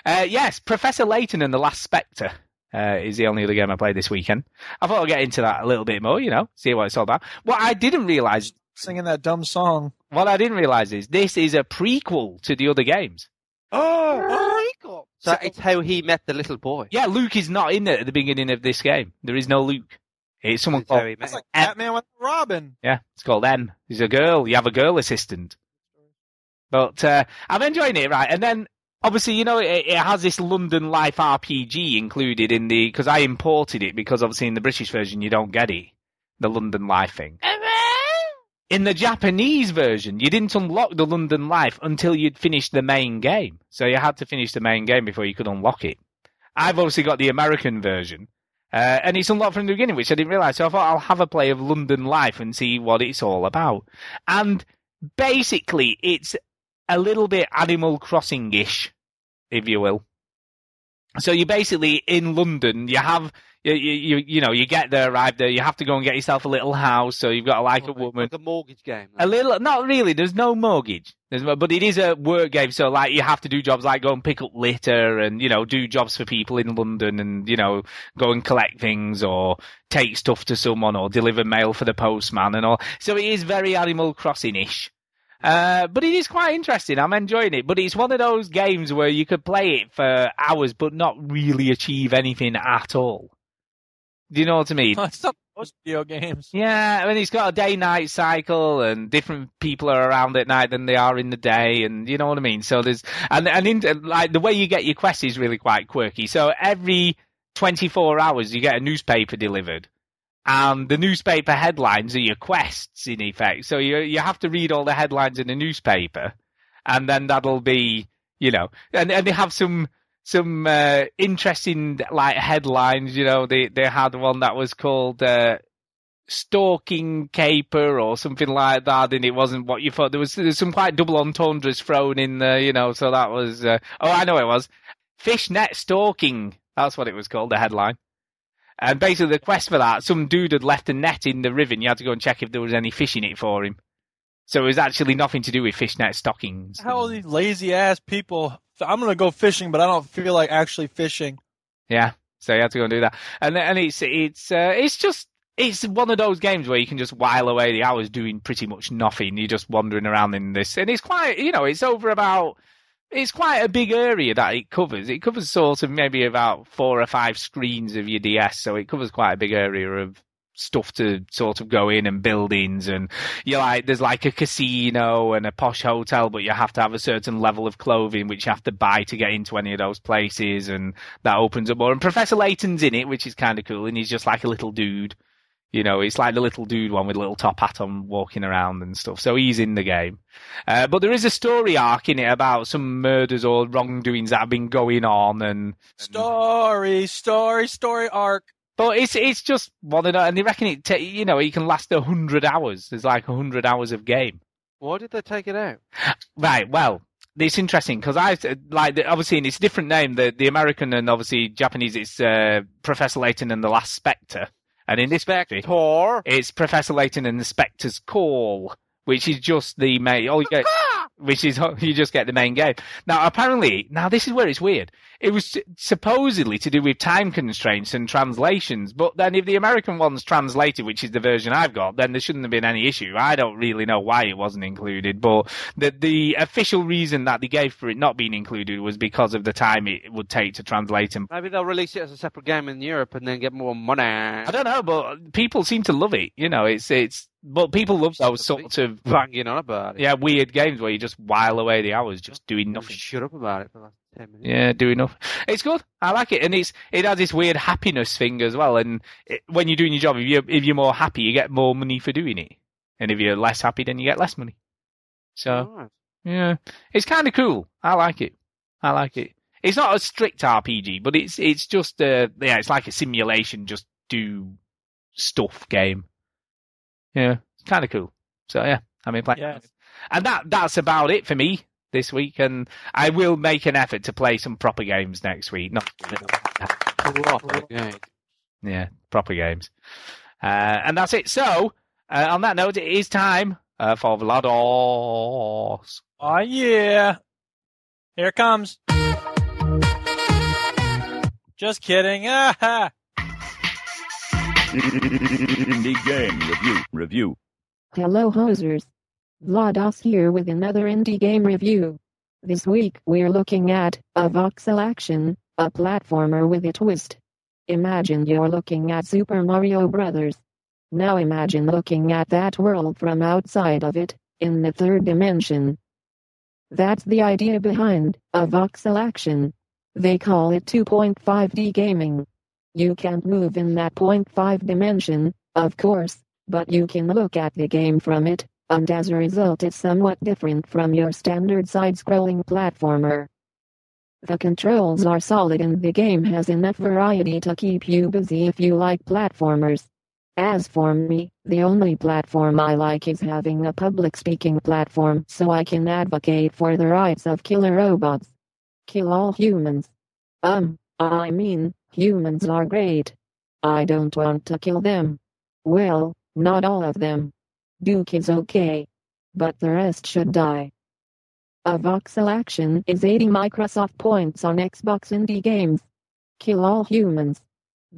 uh, yes, Professor Layton and the Last Spectre uh, is the only other game I played this weekend. I thought I'd get into that a little bit more, you know, see what it's all about. What I didn't realize, Singing that dumb song. what I didn't realize is this is a prequel to the other games. Oh, So, so it's how he met the little boy. Yeah, Luke is not in it at the beginning of this game. There is no Luke. It's someone It's called It's met that's like Batman with Robin. Yeah, it's called M. He's a girl. You have a girl assistant. But uh, I'm enjoying it, right? And then obviously, you know, it, it has this London Life RPG included in the because I imported it because obviously in the British version you don't get it, the London Life thing. In the Japanese version, you didn't unlock the London Life until you'd finished the main game. So you had to finish the main game before you could unlock it. I've obviously got the American version, Uh, and it's unlocked from the beginning, which I didn't realise. So I thought I'll have a play of London Life and see what it's all about. And basically, it's a little bit Animal Crossing ish, if you will. So you're basically in London. You have you, you you know you get there, arrive there. You have to go and get yourself a little house. So you've got to like a woman. Like a mortgage game. A little, not really. There's no mortgage. There's, but it is a work game. So like you have to do jobs like go and pick up litter and you know do jobs for people in London and you know go and collect things or take stuff to someone or deliver mail for the postman and all. So it is very Animal Crossing ish. Uh, but it is quite interesting. I'm enjoying it. But it's one of those games where you could play it for hours but not really achieve anything at all. Do you know what I mean? It's not most video games. Yeah, I mean, it's got a day-night cycle, and different people are around at night than they are in the day, and you know what I mean. So there's and and in, like the way you get your quests is really quite quirky. So every 24 hours, you get a newspaper delivered, and the newspaper headlines are your quests in effect. So you you have to read all the headlines in the newspaper, and then that'll be you know, and and they have some some uh, interesting like headlines. You know, they they had one that was called. Uh, stalking caper or something like that, and it wasn't what you thought. There was, there was some quite double entendres thrown in there, you know. So that was. Uh, oh, I know it was fishnet stalking. That's what it was called. The headline. And basically, the quest for that, some dude had left a net in the river, and you had to go and check if there was any fish in it for him. So it was actually nothing to do with fishnet stockings. How are these lazy ass people? I'm gonna go fishing, but I don't feel like actually fishing. Yeah, so you have to go and do that, and and it's it's uh, it's just it's one of those games where you can just while away the hours doing pretty much nothing. You're just wandering around in this, and it's quite you know it's over about it's quite a big area that it covers. It covers sort of maybe about four or five screens of your DS, so it covers quite a big area of stuff to sort of go in and buildings and you like there's like a casino and a posh hotel but you have to have a certain level of clothing which you have to buy to get into any of those places and that opens up more. And professor layton's in it which is kind of cool and he's just like a little dude you know it's like the little dude one with a little top hat on walking around and stuff. So he's in the game. Uh, but there is a story arc in it about some murders or wrongdoings that have been going on and Story, story, story arc. But it's it's just one the, and they reckon it ta- you know it can last a hundred hours. There's like a hundred hours of game. Why did they take it out? Right. Well, it's interesting because I like obviously and it's a different name. The the American and obviously Japanese. It's uh, Professor Layton and the Last Spectre, and in this Tor. it's Professor Layton and the Spectre's Call, which is just the main. Oh, you get, which is you just get the main game. Now, apparently, now this is where it's weird. It was supposedly to do with time constraints and translations, but then if the American one's translated, which is the version I've got, then there shouldn't have been any issue. I don't really know why it wasn't included, but the the official reason that they gave for it not being included was because of the time it would take to translate them. Maybe they'll release it as a separate game in Europe and then get more money. I don't know, but people seem to love it. You know, it's it's but people love those sort of banging on about it. yeah weird games where you just while away the hours just doing nothing. shut up about it for the last ten minutes. Yeah, doing nothing. It's good. I like it, and it's it has this weird happiness thing as well. And it, when you're doing your job, if you if you're more happy, you get more money for doing it, and if you're less happy, then you get less money. So yeah, it's kind of cool. I like it. I like it. It's not a strict RPG, but it's it's just uh yeah, it's like a simulation, just do stuff game. Yeah, it's kind of cool. So yeah, I mean, play. Yes. And that that's about it for me this week. And I will make an effort to play some proper games next week. Not Proper game. yeah, proper games. Uh, and that's it. So uh, on that note, it is time uh, for Vlados. Oh yeah. Here it comes. Just kidding. Ah, Indie game review. Review. Hello hosers. Vlados here with another indie game review. This week we're looking at a voxel action, a platformer with a twist. Imagine you're looking at Super Mario Brothers. Now imagine looking at that world from outside of it, in the third dimension. That's the idea behind a voxel action. They call it 2.5D gaming. You can't move in that 0.5 dimension, of course, but you can look at the game from it, and as a result it's somewhat different from your standard side-scrolling platformer. The controls are solid and the game has enough variety to keep you busy if you like platformers. As for me, the only platform I like is having a public speaking platform so I can advocate for the rights of killer robots. Kill all humans. Um, I mean, humans are great. I don't want to kill them. Well, not all of them. Duke is okay. But the rest should die. A voxel action is 80 Microsoft points on Xbox indie games. Kill all humans.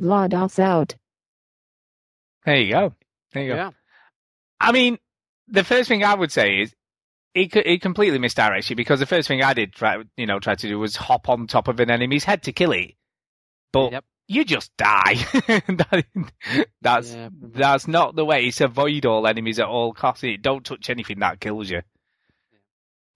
Vlados out. There you go. There you go. Yeah. I mean, the first thing I would say is it it completely misdirects you because the first thing I did try you know try to do was hop on top of an enemy's head to kill it, but Yep. You just die. That- that's Yeah, that's not the way. It's avoid all enemies at all costs. It don't touch anything that kills you.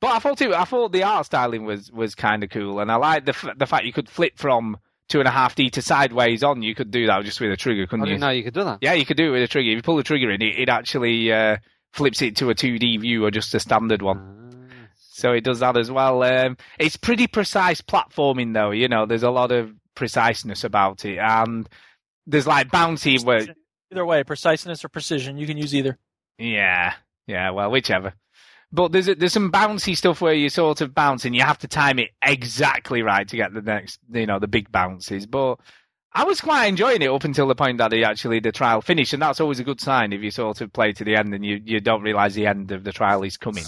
But I thought it, I thought the art styling was was kind of cool, and I like the f- the fact you could flip from two and a half D to sideways on. You could do that just with a trigger, I couldn't you? didn't know you could do that. Yeah, you could do it with a trigger. If you pull the trigger in, it, it actually uh, flips it to a 2D view or just a standard one. Ah, So it does that as well. Um, it's pretty precise platforming, though. You know, there's a lot of preciseness about it, and there's like bouncy where, Either way, preciseness or precision, you can use either. yeah, yeah, well, whichever. But there's there's some bouncy stuff where you sort of bounce and you have to time it exactly right to get the next, you know, the big bounces. But I was quite enjoying it up until the point that the, actually the trial finished, and that's always a good sign if you sort of play to the end and you, you don't realise the end of the trial is coming.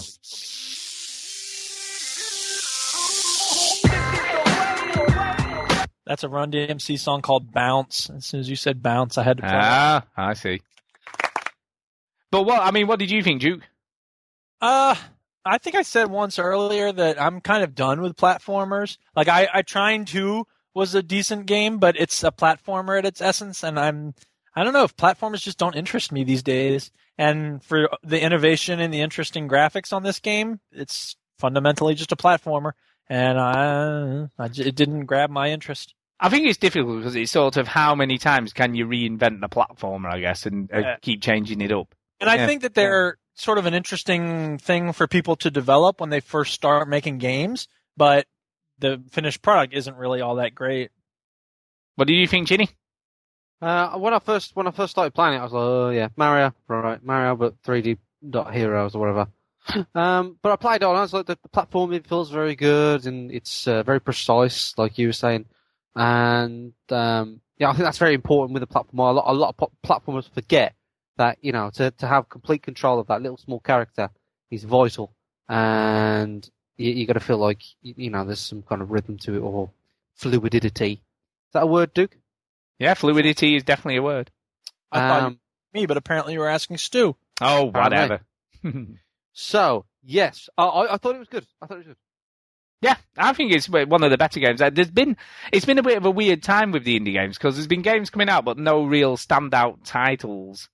That's a Run DMC song called Bounce. As soon as you said bounce, I had to play. it. Ah, I see. But what I mean, what did you think, Duke? Uh, I think I said once earlier that I'm kind of done with platformers. Like I, I Trine 2 was a decent game, but it's a platformer at its essence, and I'm I don't know if platformers just don't interest me these days. And for the innovation and the interesting graphics on this game, it's fundamentally just a platformer, and I, I j- it didn't grab my interest. I think it's difficult because it's sort of how many times can you reinvent the platformer, I guess, and uh, Yeah. keep changing it up. And I Yeah. think that they're sort of an interesting thing for people to develop when they first start making games, but the finished product isn't really all that great. What do you think, Chinny? Uh, when I first when I first started playing it, I was like, oh yeah, Mario, right, Mario, but 3D dot heroes or whatever. um, but I played it on. I was like, the, the platforming feels very good and it's uh, very precise, like you were saying. And um, yeah, I think that's very important with the platform. A lot, a lot of platformers forget that you know to to have complete control of that little small character is vital, and you, you got to feel like you, you know there's some kind of rhythm to it or fluidity. Is that a word, Duke? Yeah, fluidity is definitely a word. I thought Um, me, but apparently you were asking Stu. Oh, whatever. So yes, I, I, I thought it was good. I thought it was good. Yeah, I think it's one of the better games. Uh, There's been it's been a bit of a weird time with the indie games because there's been games coming out, but no real standout titles.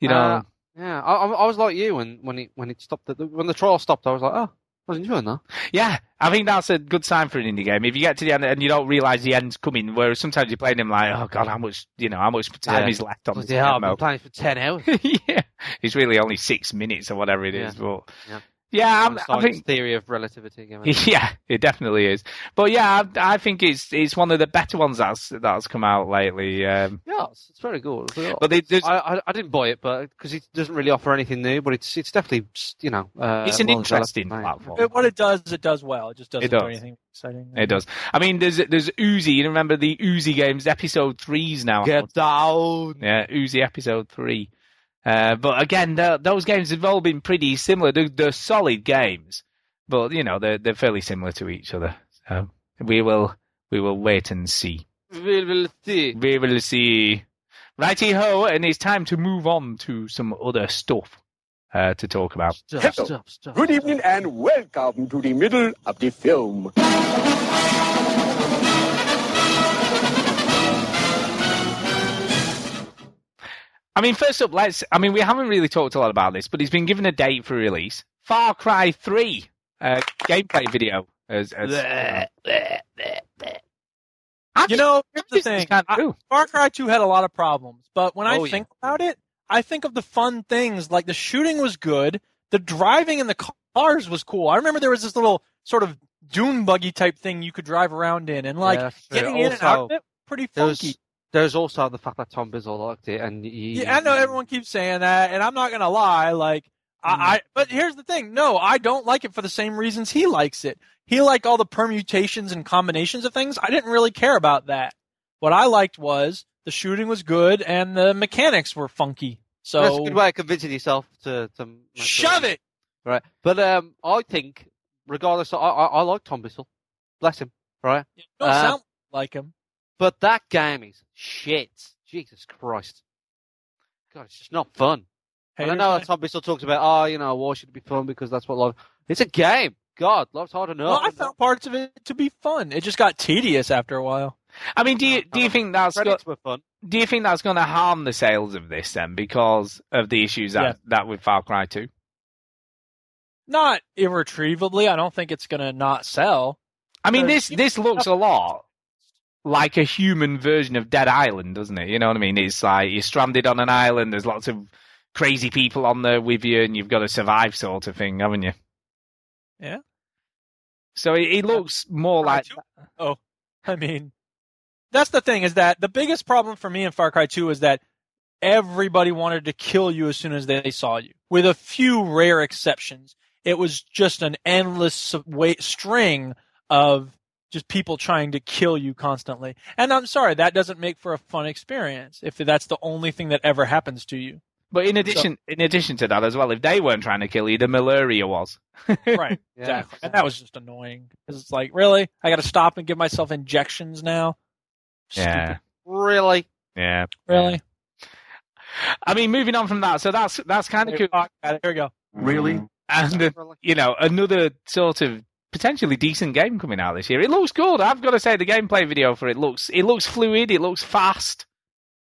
You know, Uh, yeah, I, I was like you when when it when it stopped. The, when the trial stopped, I was like, oh, I was enjoying that. yeah, I think that's a good sign for an indie game. If you get to the end and you don't realise the end's coming, whereas sometimes you're playing them like, oh god, how much you know, how much time Yeah. is left on this yeah, I've been playing for ten hours. yeah, it's really only six minutes or whatever it is. Yeah. But Yeah. Yeah, I'm, I Einstein's think theory of relativity. Again. Yeah, it definitely is. But yeah, I, I think it's it's one of the better ones that's that's come out lately. Um, Yeah, it's, it's very good. It's- but it, there's, I, I I didn't buy it, but because it doesn't really offer anything new. But it's it's definitely you know uh, it's an well interesting platform. It- what it does, it does well. It just doesn't It does. do anything exciting. It does. I mean, there's there's Uzi. You remember the Uzi games? Episode three's now. Get down. Yeah, Uzi episode three. Uh, but again, those games have all been pretty similar. They're, they're solid games, but you know they're they're fairly similar to each other. So we will we will wait and see. We will see. We will see. Righty ho, and it's time to move on to some other stuff uh, to talk about. Stop, Hello. stop, stop. Good evening and welcome to the middle of the film. I mean, first up, let's. I mean, we haven't really talked a lot about this, but he's been given a date for release. Far Cry Three uh, gameplay video. As, as I You know, here's the thing. kind of I- Far Cry 2 had a lot of problems, but when I Oh, yeah. think about it, I think of the fun things. Like the shooting was good, the driving in the cars was cool. I remember there was this little sort of dune buggy type thing you could drive around in, and like Yeah, that's true. getting in and out of it, pretty There's, funky. There's also the fact that Tom Bissell liked it, and he, Yeah, I know everyone keeps saying that, and I'm not gonna lie. Like, I, I, but here's the thing: no, I don't like it for the same reasons he likes it. He liked all the permutations and combinations of things. I didn't really care about that. What I liked was the shooting was good and the mechanics were funky. So that's a good way of convincing yourself to to shove it. Right. But um, I think, regardless, I, I, I like Tom Bissell. Bless him. Right. Don't Uh, sound like him. But that game is shit. Jesus Christ. God, it's just not fun. And I know Tom Bissell talks about, oh, you know, war should be fun because that's what life. It's a game. God, life's hard enough. Well, I found parts of it to be fun. It just got tedious after a while. I mean, do oh, you do you think that's Credits were fun. do you think that's going to harm the sales of this then because of the issues that Yeah. that with Far Cry Two? Not irretrievably. I don't think it's gonna not sell. I mean, this this looks a lot like a human version of Dead Island, doesn't it? You know what I mean? It's like you're stranded on an island. There's lots of crazy people on there with you, and you've got to survive, sort of thing, haven't you? Yeah. So it, it looks more like Oh, I mean, that's the thing is that the biggest problem for me in Far Cry 2 is that everybody wanted to kill you as soon as they saw you, with a few rare exceptions. It was just an endless string of just people trying to kill you constantly. And I'm sorry, that doesn't make for a fun experience if that's the only thing that ever happens to you. But in addition, in addition to that as well, if they weren't trying to kill you, the malaria was. right. Exactly. And that was just annoying because it's like, really? I got to stop and give myself injections now? Yeah. Really? Yeah. Really? I mean, moving on from that, so that's that's kind of Here cool. we go. Really? And uh, you know, another sort of potentially decent game coming out this year. It looks good. I've got to say, the gameplay video for it looks it looks fluid. It looks fast.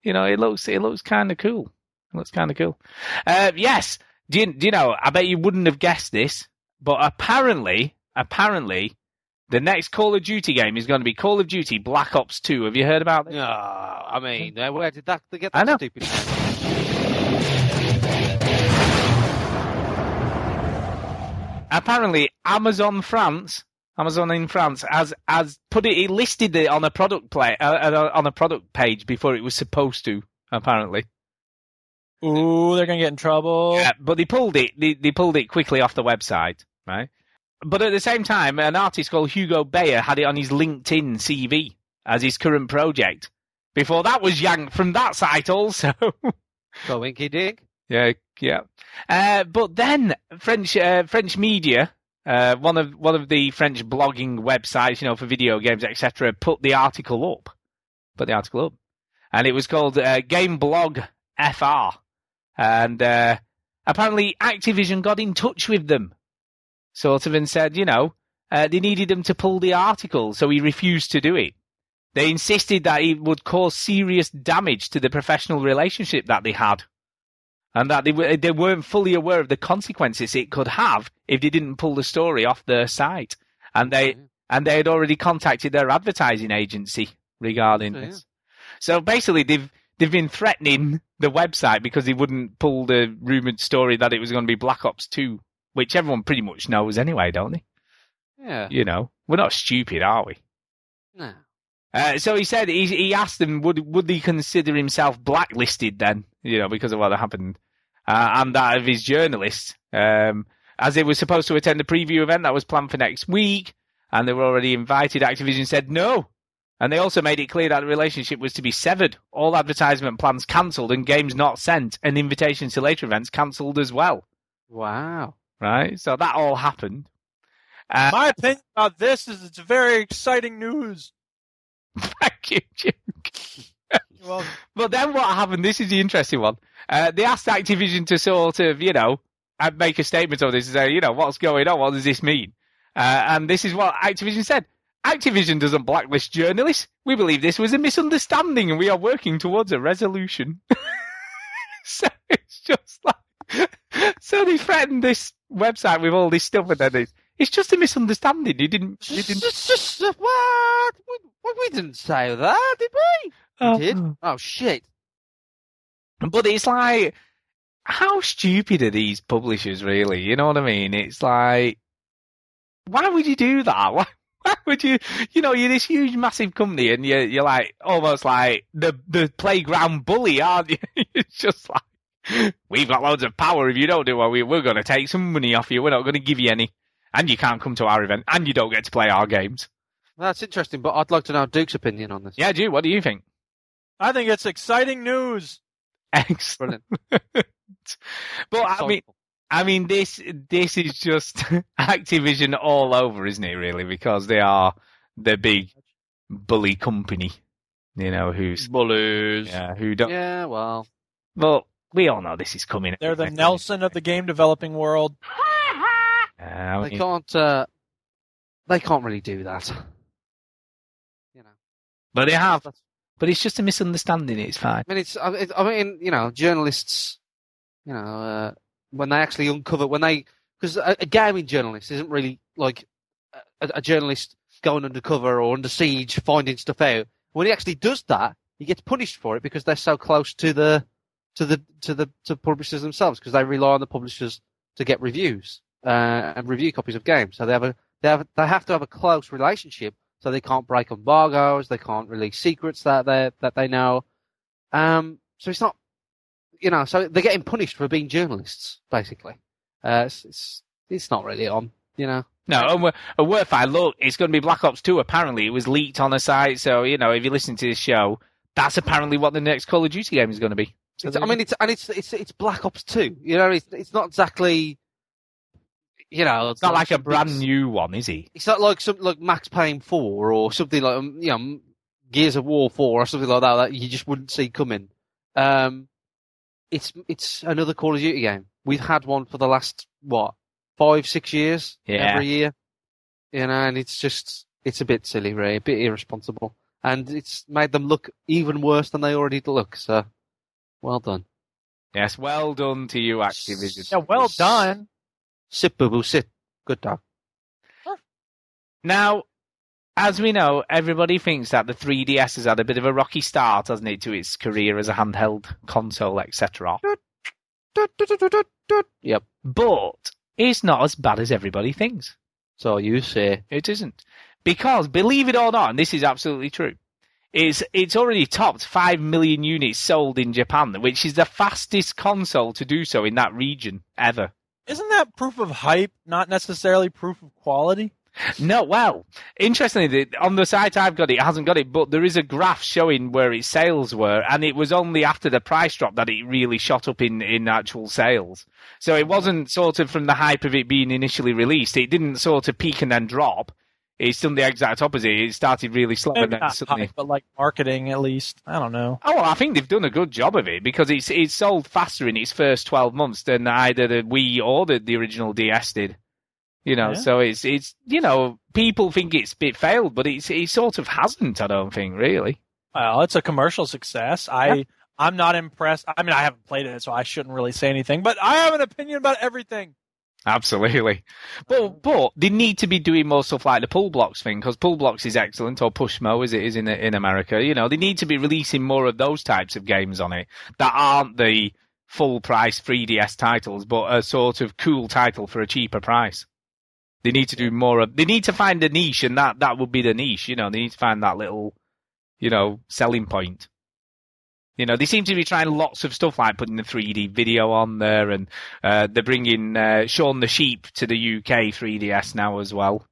You know, it looks it looks kind of cool. It looks kind of cool. Uh, yes. Do you, do you know? I bet you wouldn't have guessed this, but apparently, apparently, the next Call of Duty game is going to be Call of Duty Black Ops Two. Have you heard about this? No, I mean, where did that they get that stupid name? Apparently Amazon France, Amazon in France, has has put it, it listed it on a product play uh, uh, on a product page before it was supposed to. Apparently, Ooh, they're gonna get in trouble. Yeah, but they pulled it. They, they pulled it quickly off the website, right? But at the same time, an artist called Hugo Bayer had it on his LinkedIn CV as his current project. Before that was yanked from that site also. Go Winky Dink. Yeah, yeah. Uh, but then French uh, French media, uh, one of one of the French blogging websites, you know, for video games, etc., put the article up. Put the article up, and it was called uh, Game Blog FR, and uh, apparently Activision got in touch with them, sort of, and said, you know, they needed him to pull the article, so he refused to do it. They insisted that it would cause serious damage to the professional relationship that they had and that they, were, they weren't fully aware of the consequences it could have if they didn't pull the story off their site. And they and they had already contacted their advertising agency regarding this. So basically, they've they've been threatening the website because they wouldn't pull the rumored story that it was going to be Black Ops Two, which everyone pretty much knows anyway, don't they? Yeah. You know, we're not stupid, are we? No. Uh, so he said he, he asked them would would he consider himself blacklisted then, you know, because of what happened, uh, and that of his journalists, um, as they were supposed to attend a preview event that was planned for next week, and they were already invited. Activision said no, and they also made it clear that the relationship was to be severed, all advertisement plans cancelled, and games not sent, and invitations to later events cancelled as well. Wow. Right, so that all happened. Uh, My opinion about this is it's very exciting news. Thank you, Jim. But then what happened? This is the interesting one. Uh, they asked Activision to sort of, you know, uh, make a statement of this and say, you know, what's going on? What does this mean? Uh, and this is what Activision said. Activision doesn't blacklist journalists. We believe this was a misunderstanding and we are working towards a resolution. so it's just like, so they threatened this website with all this stuff and then it's, it's just a misunderstanding. You didn't, you didn't, what? We, we- we didn't say that, did we? Oh. We did? Oh, shit. But it's like, how stupid are these publishers really? You know what I mean? It's like, why would you do that? Why, why would you? You know, you're this huge, massive company, and you're you're like almost like the the playground bully, aren't you? it's just like we've got loads of power. If you don't do what we, we're going to take some money off you. We're not going to give you any, and you can't come to our event, and you don't get to play our games. That's interesting, but I'd like to know Duke's opinion on this. Yeah, Duke, what do you think? I think it's exciting news. Excellent. but I mean, I mean, this this is just Activision all over, isn't it? Really, because they are the big bully company, you know, who's bullies. Yeah, who don't. Yeah, well, well, we all know this is coming. They're the Nelson of the game developing world. Uh, They can't. Uh, they can't really do that. but they have. But it's just a misunderstanding. It's fine. I mean, it's. I mean, I mean, you know, journalists. You know, uh, when they actually uncover when they because a, a gaming journalist isn't really like a, a journalist going undercover or under siege finding stuff out. When he actually does that, he gets punished for it because they're so close to the to the to the to publishers themselves because they rely on the publishers to get reviews uh, and review copies of games. So they have a they have they have to have a close relationship. So they can't break embargoes. They can't release secrets that they that they know. Um, so it's not, you know, so they're getting punished for being journalists, basically. Uh, it's, it's it's not really on, you know. No, and and we're. Look, it's going to be Black Ops 2, apparently. It was leaked on the site, so, you know, if you listen to this show, that's apparently what the next Call of Duty game is going to be. It's, I mean, it's and it's it's it's Black Ops Two. You know, it's it's not exactly, you know, it's not like a brand big- new one, is he? It's not like some like Max Payne Four or something like um, you know Gears of War Four or something like that that you just wouldn't see coming. Um, it's it's another Call of Duty game. We've had one for the last what five six years Yeah. every year, you know, and it's just it's a bit silly, really, a bit irresponsible, and it's made them look even worse than they already look. So, well done. Yes, well done to you, Activision. Yeah, well done. Sit, boo boo, sit. Good dog. Now, as we know, everybody thinks that the 3DS has had a bit of a rocky start, hasn't it, to its career as a handheld console, etc. Yep. But it's not as bad as everybody thinks. So you say. It isn't. Because, believe it or not, and this is absolutely true, it's, it's already topped 5 million units sold in Japan, which is the fastest console to do so in that region ever. Isn't that proof of hype, not necessarily proof of quality? No, well, interestingly, on the site I've got it, it hasn't got it, but there is a graph showing where its sales were, and it was only after the price drop that it really shot up in, in actual sales. So it wasn't sort of from the hype of it being initially released. It didn't sort of peak and then drop. It's done the exact opposite. It started really slow and then suddenly. but like marketing at least. I don't know. Oh, well, I think they've done a good job of it because it's it's sold faster in its first twelve months than either the Wii or the, the original DS did. You know, Yeah. so it's it's you know people think it's it failed, but it's it sort of hasn't. I don't think really. Well, it's a commercial success. I I'm not impressed. I mean, I haven't played it, so I shouldn't really say anything. But I have an opinion about everything. Absolutely, but um, but they need to be doing more stuff like the Pullblox thing because Pullblox is excellent or Pushmo as it is in in America. You know, they need to be releasing more of those types of games on it that aren't the full price 3DS titles, but a sort of cool title for a cheaper price. They need to do more of. They need to find a niche, and that that would be the niche. You know, they need to find that little, you know, selling point. You know, they seem to be trying lots of stuff like putting the 3D video on there, and uh, they're bringing uh, Shaun the Sheep to the UK 3DS now as well.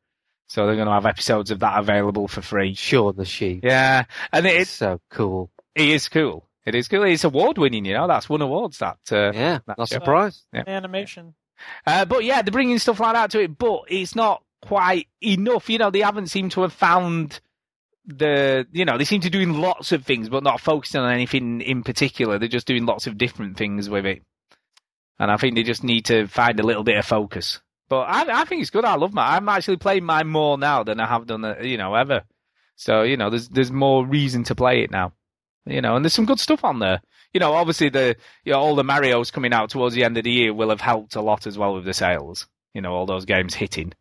So they're going to have episodes of that available for free. Shaun the Sheep. Yeah, and it, It's so cool. it is cool. It is cool. It's award winning. You know, that's won awards. That uh, Yeah, that not show. surprised. Yeah. Animation. Uh, but yeah, they're bringing stuff like that to it, but it's not quite enough. You know, they haven't seemed to have found the, you know, they seem to be doing lots of things, but not focusing on anything in particular. They're just doing lots of different things with it. And I think they just need to find a little bit of focus. But I, I think it's good. I love mine. I'm actually playing mine more now than I have done, uh, you know, ever. So, you know, there's, there's more reason to play it now. You know, and there's some good stuff on there. You know, obviously the you know, all the Mario's coming out towards the end of the year will have helped a lot as well with the sales. You know, all those games hitting.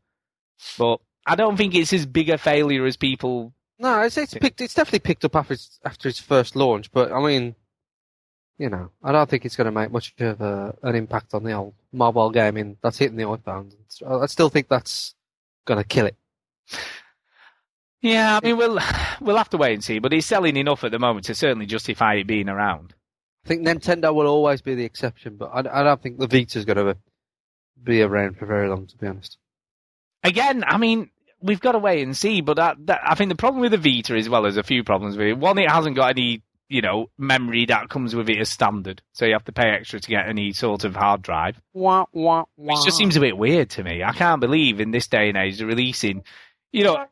But I don't think it's as big a failure as people. No, it's it's picked. It's definitely picked up after its, after its first launch. But I mean, you know, I don't think it's going to make much of a, an impact on the old mobile gaming that's hitting the iPhone. I still think that's gonna kill it. Yeah, I mean we'll we'll have to wait and see, but it's selling enough at the moment to certainly justify it being around. I think Nintendo will always be the exception, but I, I don't think the Vita's gonna be around for very long, to be honest. Again, I mean we've got to wait and see, but that, that I think the problem with the Vita as well as a few problems with it. One, it hasn't got any you know memory that comes with it as standard, so you have to pay extra to get any sort of hard drive. Wah, wah, wah. It just seems a bit weird to me. I can't believe in this day and age they're releasing, you know,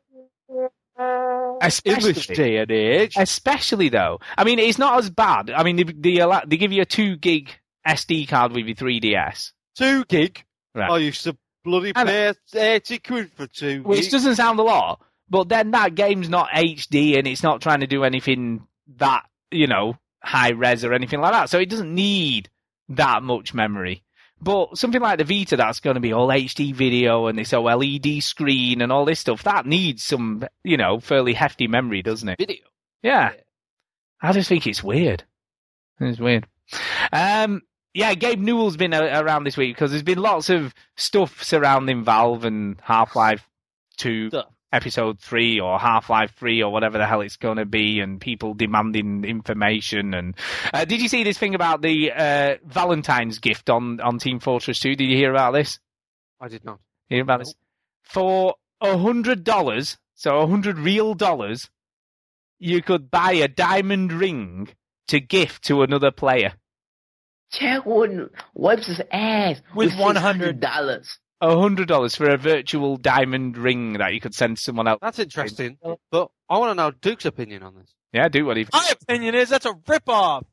especially, English day and age. especially though. I mean, it's not as bad. I mean, they, they, they give you a two gig SD card with your 3DS, Two gig. Right. I used to bloody And- pay eighty quid for two which doesn't sound a lot, but then that game's not HD and it's not trying to do anything that you know high res or anything like that. So it doesn't need that much memory. But something like the Vita that's going to be all HD video and this OLED screen and all this stuff, that needs some, you know, fairly hefty memory, doesn't it? Video. Yeah. I just think it's weird. It's weird. Um, yeah, Gabe Newell's been a- around this week because there's been lots of stuff surrounding Valve and Half Life 2 Stuff. episode 3 or Half Life 3 or whatever the hell it's going to be and people demanding information. And uh, Did you see this thing about the uh, Valentine's gift on, on Team Fortress 2? Did you hear about this? I did not. Hear about this? For a hundred dollars, so a hundred real dollars, you could buy a diamond ring to gift to another player. Chad Wooden wipes his ass With $100. A hundred dollars for a virtual diamond ring that you could send someone else. That's interesting, but I want to know Duke's opinion on this. Yeah, do what he. My opinion is that's a ripoff. What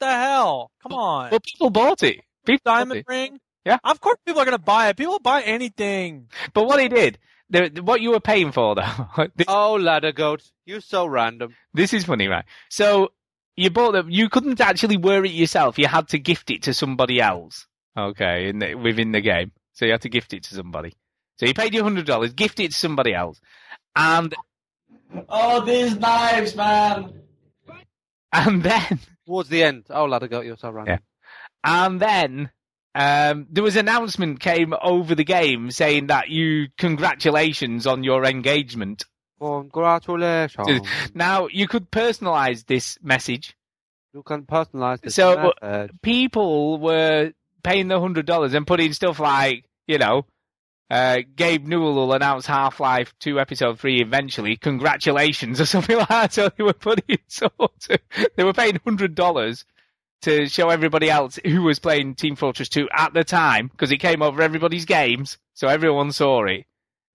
the hell? Come on. Well, people bought it. People bought Diamond it. ring? Yeah. Of course people are going to buy it. People buy anything. But what he did, the, the- what you were paying for though, this, Oh, ladder goat, you're so random. this is funny, right? So you bought them. You couldn't actually wear it yourself. You had to gift it to somebody else. Okay, in the, within the game, so you had to gift it to somebody. So you paid your hundred dollars, gift it to somebody else, and Oh, these knives, man. and then Towards the end, oh, ladder goat, you're so random. and then um, there was an announcement came over the game saying that you congratulations on your engagement. Congratulations. Now you could personalize this message. You can personalize this So message. people were paying the hundred dollars and putting stuff like, you know, uh, Gabe Newell will announce Half Life Two Episode Three eventually. Congratulations or something like that. So they were putting sort of, they were paying hundred dollars to show everybody else who was playing Team Fortress Two at the time because it came over everybody's games, so everyone saw it.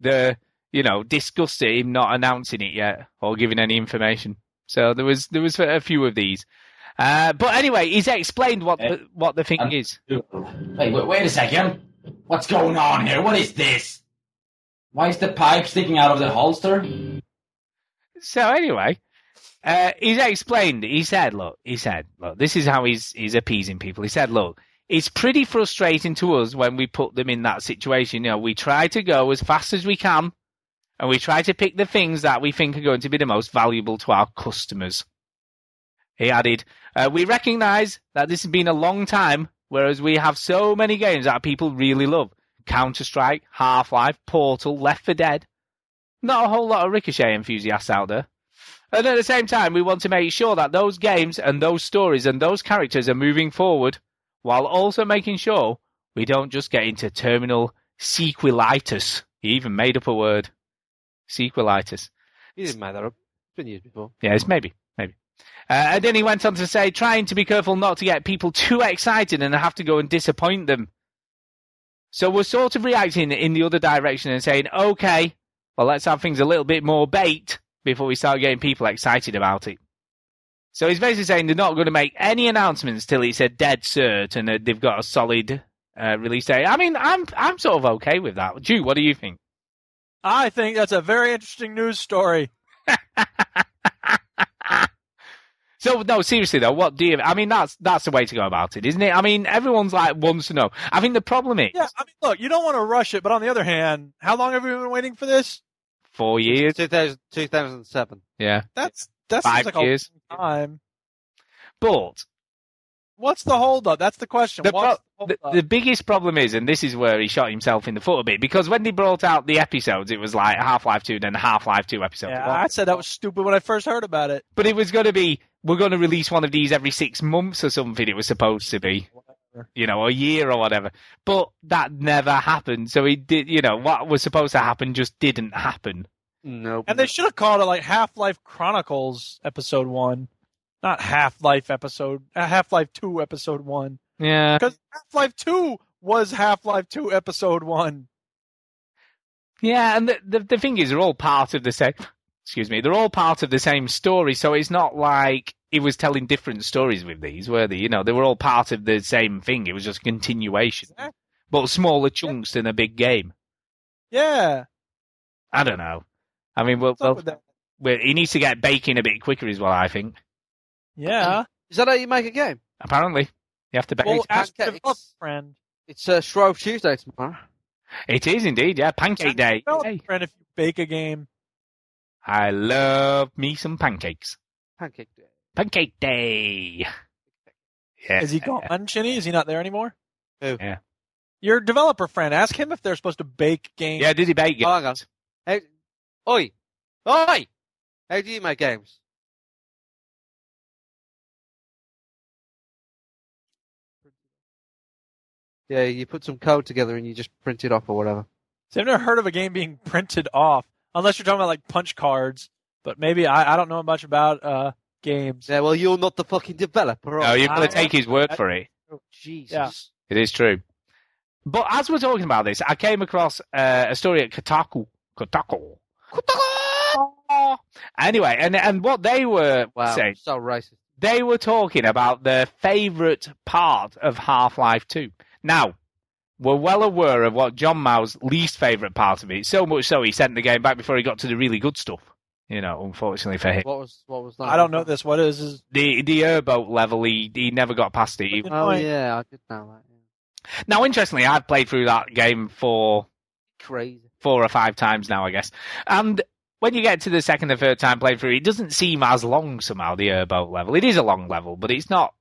The you know disgust at him not announcing it yet or giving any information. So there was there was a few of these. Uh, but anyway, he's explained what the, what the thing is. Hey, wait, wait a second. What's going on here? What is this? Why is the pipe sticking out of the holster? So anyway, uh, he's explained. He said, "Look, he said, look, this is how he's he's appeasing people." He said, "Look, it's pretty frustrating to us when we put them in that situation. You know, we try to go as fast as we can, and we try to pick the things that we think are going to be the most valuable to our customers." He added, uh, "We recognise that this has been a long time, whereas we have so many games that people really love: Counter Strike, Half Life, Portal, Left 4 Dead." Not a whole lot of Ricochet enthusiasts out there. And at the same time, we want to make sure that those games and those stories and those characters are moving forward, while also making sure we don't just get into terminal sequelitis. He even made up a word. Sequelitis. He didn't make that up. It's been used before. Yes, maybe, maybe. Uh, and then he went on to say, trying to be careful not to get people too excited and have to go and disappoint them. So we're sort of reacting in the other direction and saying, okay, well, let's have things a little bit more bait before we start getting people excited about it. So he's basically saying they're not going to make any announcements till it's a dead cert and they've got a solid uh, release date. I mean, I'm I'm sort of okay with that. Drew, what do you think? I think that's a very interesting news story. So no, seriously though, what do you? I mean, that's that's the way to go about it, isn't it? I mean, everyone's like wants to know. I think the problem is Yeah, I mean, look, you don't want to rush it, but on the other hand, how long have we been waiting for this? four years. 2000, 2007. Yeah, That's that Five seems like years. a long time. but what's the holdup? That's the question. The, What's pro- the the, the biggest problem is, and this is where he shot himself in the foot a bit, because when they brought out the episodes, it was like Half Life 2, then Half Life 2 episode. yeah, one. I said that was stupid when I first heard about it. But it was going to be, we're going to release one of these every six months or something, it was supposed to be. You know, a year or whatever. But that never happened. So it did, you know, what was supposed to happen just didn't happen. Nope. And they should have called it like Half Life Chronicles Episode One, not Half Life Episode uh, Half Life Two Episode One, Yeah. because Half Life Two was Half Life Two Episode One. Yeah, and the, the the thing is, they're all part of the same. Excuse me, they're all part of the same story. So it's not like he was telling different stories with these, were they? You know, they were all part of the same thing. It was just continuation, but smaller chunks than a big game. Yeah, I don't know. I mean, well, well, well, he needs to get baking a bit quicker, is what I think. Yeah. Is that how you make a game? Apparently, you have to bake. Well, ask your pancakes. friend. It's uh, Shrove Tuesday tomorrow. it is indeed, yeah. Pancake day. Hey, friend, if you bake a game, I love me some pancakes. Pancake Day. Pancake day. Yeah. is he gone, Chinny? Is he not there anymore? Who? Yeah. Your developer friend. Ask him if they're supposed to bake games. Yeah, did he bake it? Oh, hang on. Hey, oi, oi! How do you make games? Yeah, you put some code together and you just print it off or whatever. So I've never heard of a game being printed off, unless you're talking about like punch cards. But maybe I, I don't know much about uh, games. Yeah, well, you're not the fucking developer. No, you? you've got to take his word for it. Oh, Jesus. Yeah. It is true. But as we're talking about this, I came across uh, a story at Kotaku. Kotaku. Kotaku. Anyway, and and what they were Wow, saying, so racist. they were talking about their favourite part of Half Life 2. Now, we're well aware of what John Mao's least favourite part of it. So much so he sent the game back before he got to the really good stuff. You know, unfortunately for him. What was what was that? I don't know this. What is this? The the airboat level, he, he never got past it. He- Oh yeah, I did know that. Yeah. Now, interestingly, I've played through that game for Crazy. four or five times now, I guess. And when you get to the second or third time playthrough, it doesn't seem as long somehow, the airboat level. It is a long level, but it's not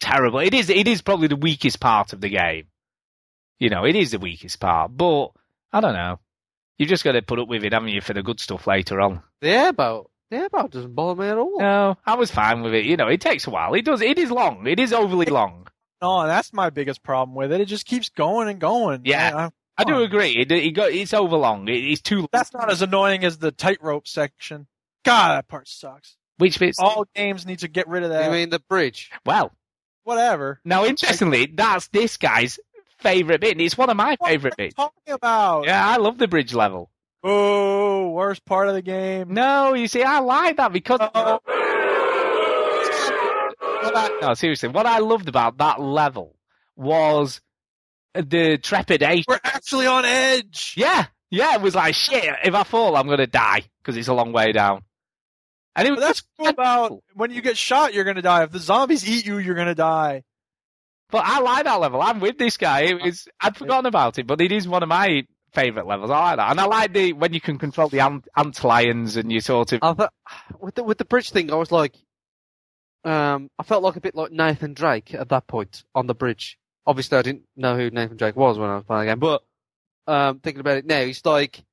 terrible. It is it is probably the weakest part of the game. You know, it is the weakest part, but I don't know. You've just got to put up with it, haven't you, for the good stuff later on. The airboat. The airboat doesn't bother me at all. No, I was fine with it. You know, it takes a while. It does. It is long. It is overly long. No, that's my biggest problem with it. It just keeps going and going. Yeah. I- I- I do agree. It, it got, it's overlong. It, it's too. that's not as annoying as the tightrope section. God, that part sucks. Which bits? All games need to get rid of that. You mean the bridge? Well, Whatever. now interestingly, that's this guy's favorite bit. and It's one of my favorite bits. Talking about. Yeah, I love the bridge level. Oh, worst part of the game. No, you see, I like that because. Oh. No, seriously, what I loved about that level was the trepidation. We're actually on edge. Yeah, yeah, it was like shit. If I fall, I'm gonna die because it's a long way down. Was that's cool about when you get shot, you're gonna die. If the zombies eat you, you're gonna die. But I like that level. I'm with this guy. It was, I'd forgotten about it, but it is one of my favourite levels. I like that, and I like the when you can control the ant, ant lions and you sort of. I thought with the with the bridge thing, I was like, um, I felt like a bit like Nathan Drake at that point on the bridge. Obviously, I didn't know who Nathan Drake was when I was playing the game, but um, thinking about it now, it's like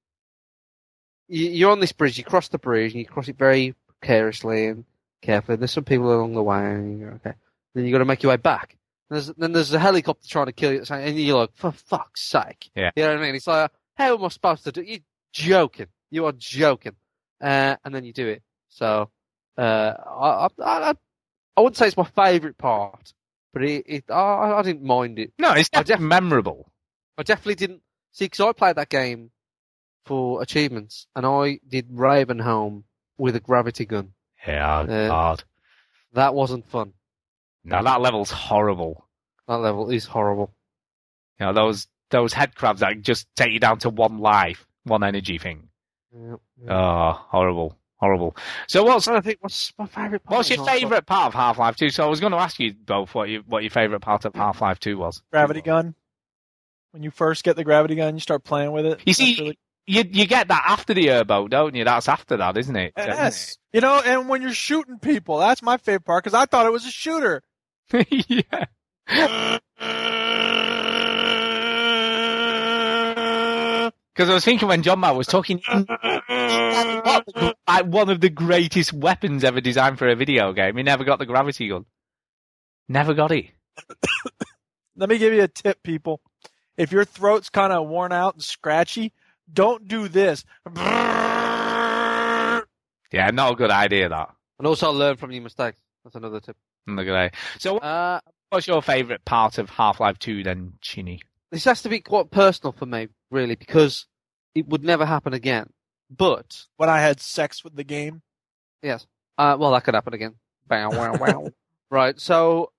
you're on this bridge. You cross the bridge, and you cross it very precariously and carefully. There's some people along the way, and you're okay. Then you got to make your way back. There's, then there's a helicopter trying to kill you, at the same- and you're like, for fuck's sake. Yeah. You know what I mean? It's like, how am I supposed to do? You're joking. You are joking. Uh, and then you do it. So, uh, I, I, I, I wouldn't say it's my favourite part, but it, it I, I didn't mind it. No, it's I definitely memorable. I definitely didn't see because I played that game for achievements, and I did Ravenholm with a gravity gun. Yeah, Uh, hard. That wasn't fun. No, that level's horrible. That level is horrible. You know those those head crabs that just take you down to one life, one energy thing. Yeah, Oh, horrible, horrible. So what's I think what's my favourite part? what's your favourite part of Half Life Two? So I was going to ask you both what you what your favourite part of Half Life Two was. Gravity gun. When you first get the gravity gun, you start playing with it. You see, really- you you get that after the airboat, don't you? That's after that, isn't it? yes. You know, and when you're shooting people, that's my favorite part because I thought it was a shooter. yeah. Because I was thinking when John Matt was talking, like one of the greatest weapons ever designed for a video game. He never got the gravity gun. Never got it. Let me give you a tip, people. If your throat's kind of worn out and scratchy, don't do this. Yeah, not a good idea. That. And also learn from your mistakes. That's another tip. Not a good idea. So, Uh, what's your favourite part of Half Life Two then, Chinny? this has to be quite personal for me, really, because it would never happen again. But When I had sex with the game, yes, uh, well, that could happen again. Bow, wow, wow. right. So,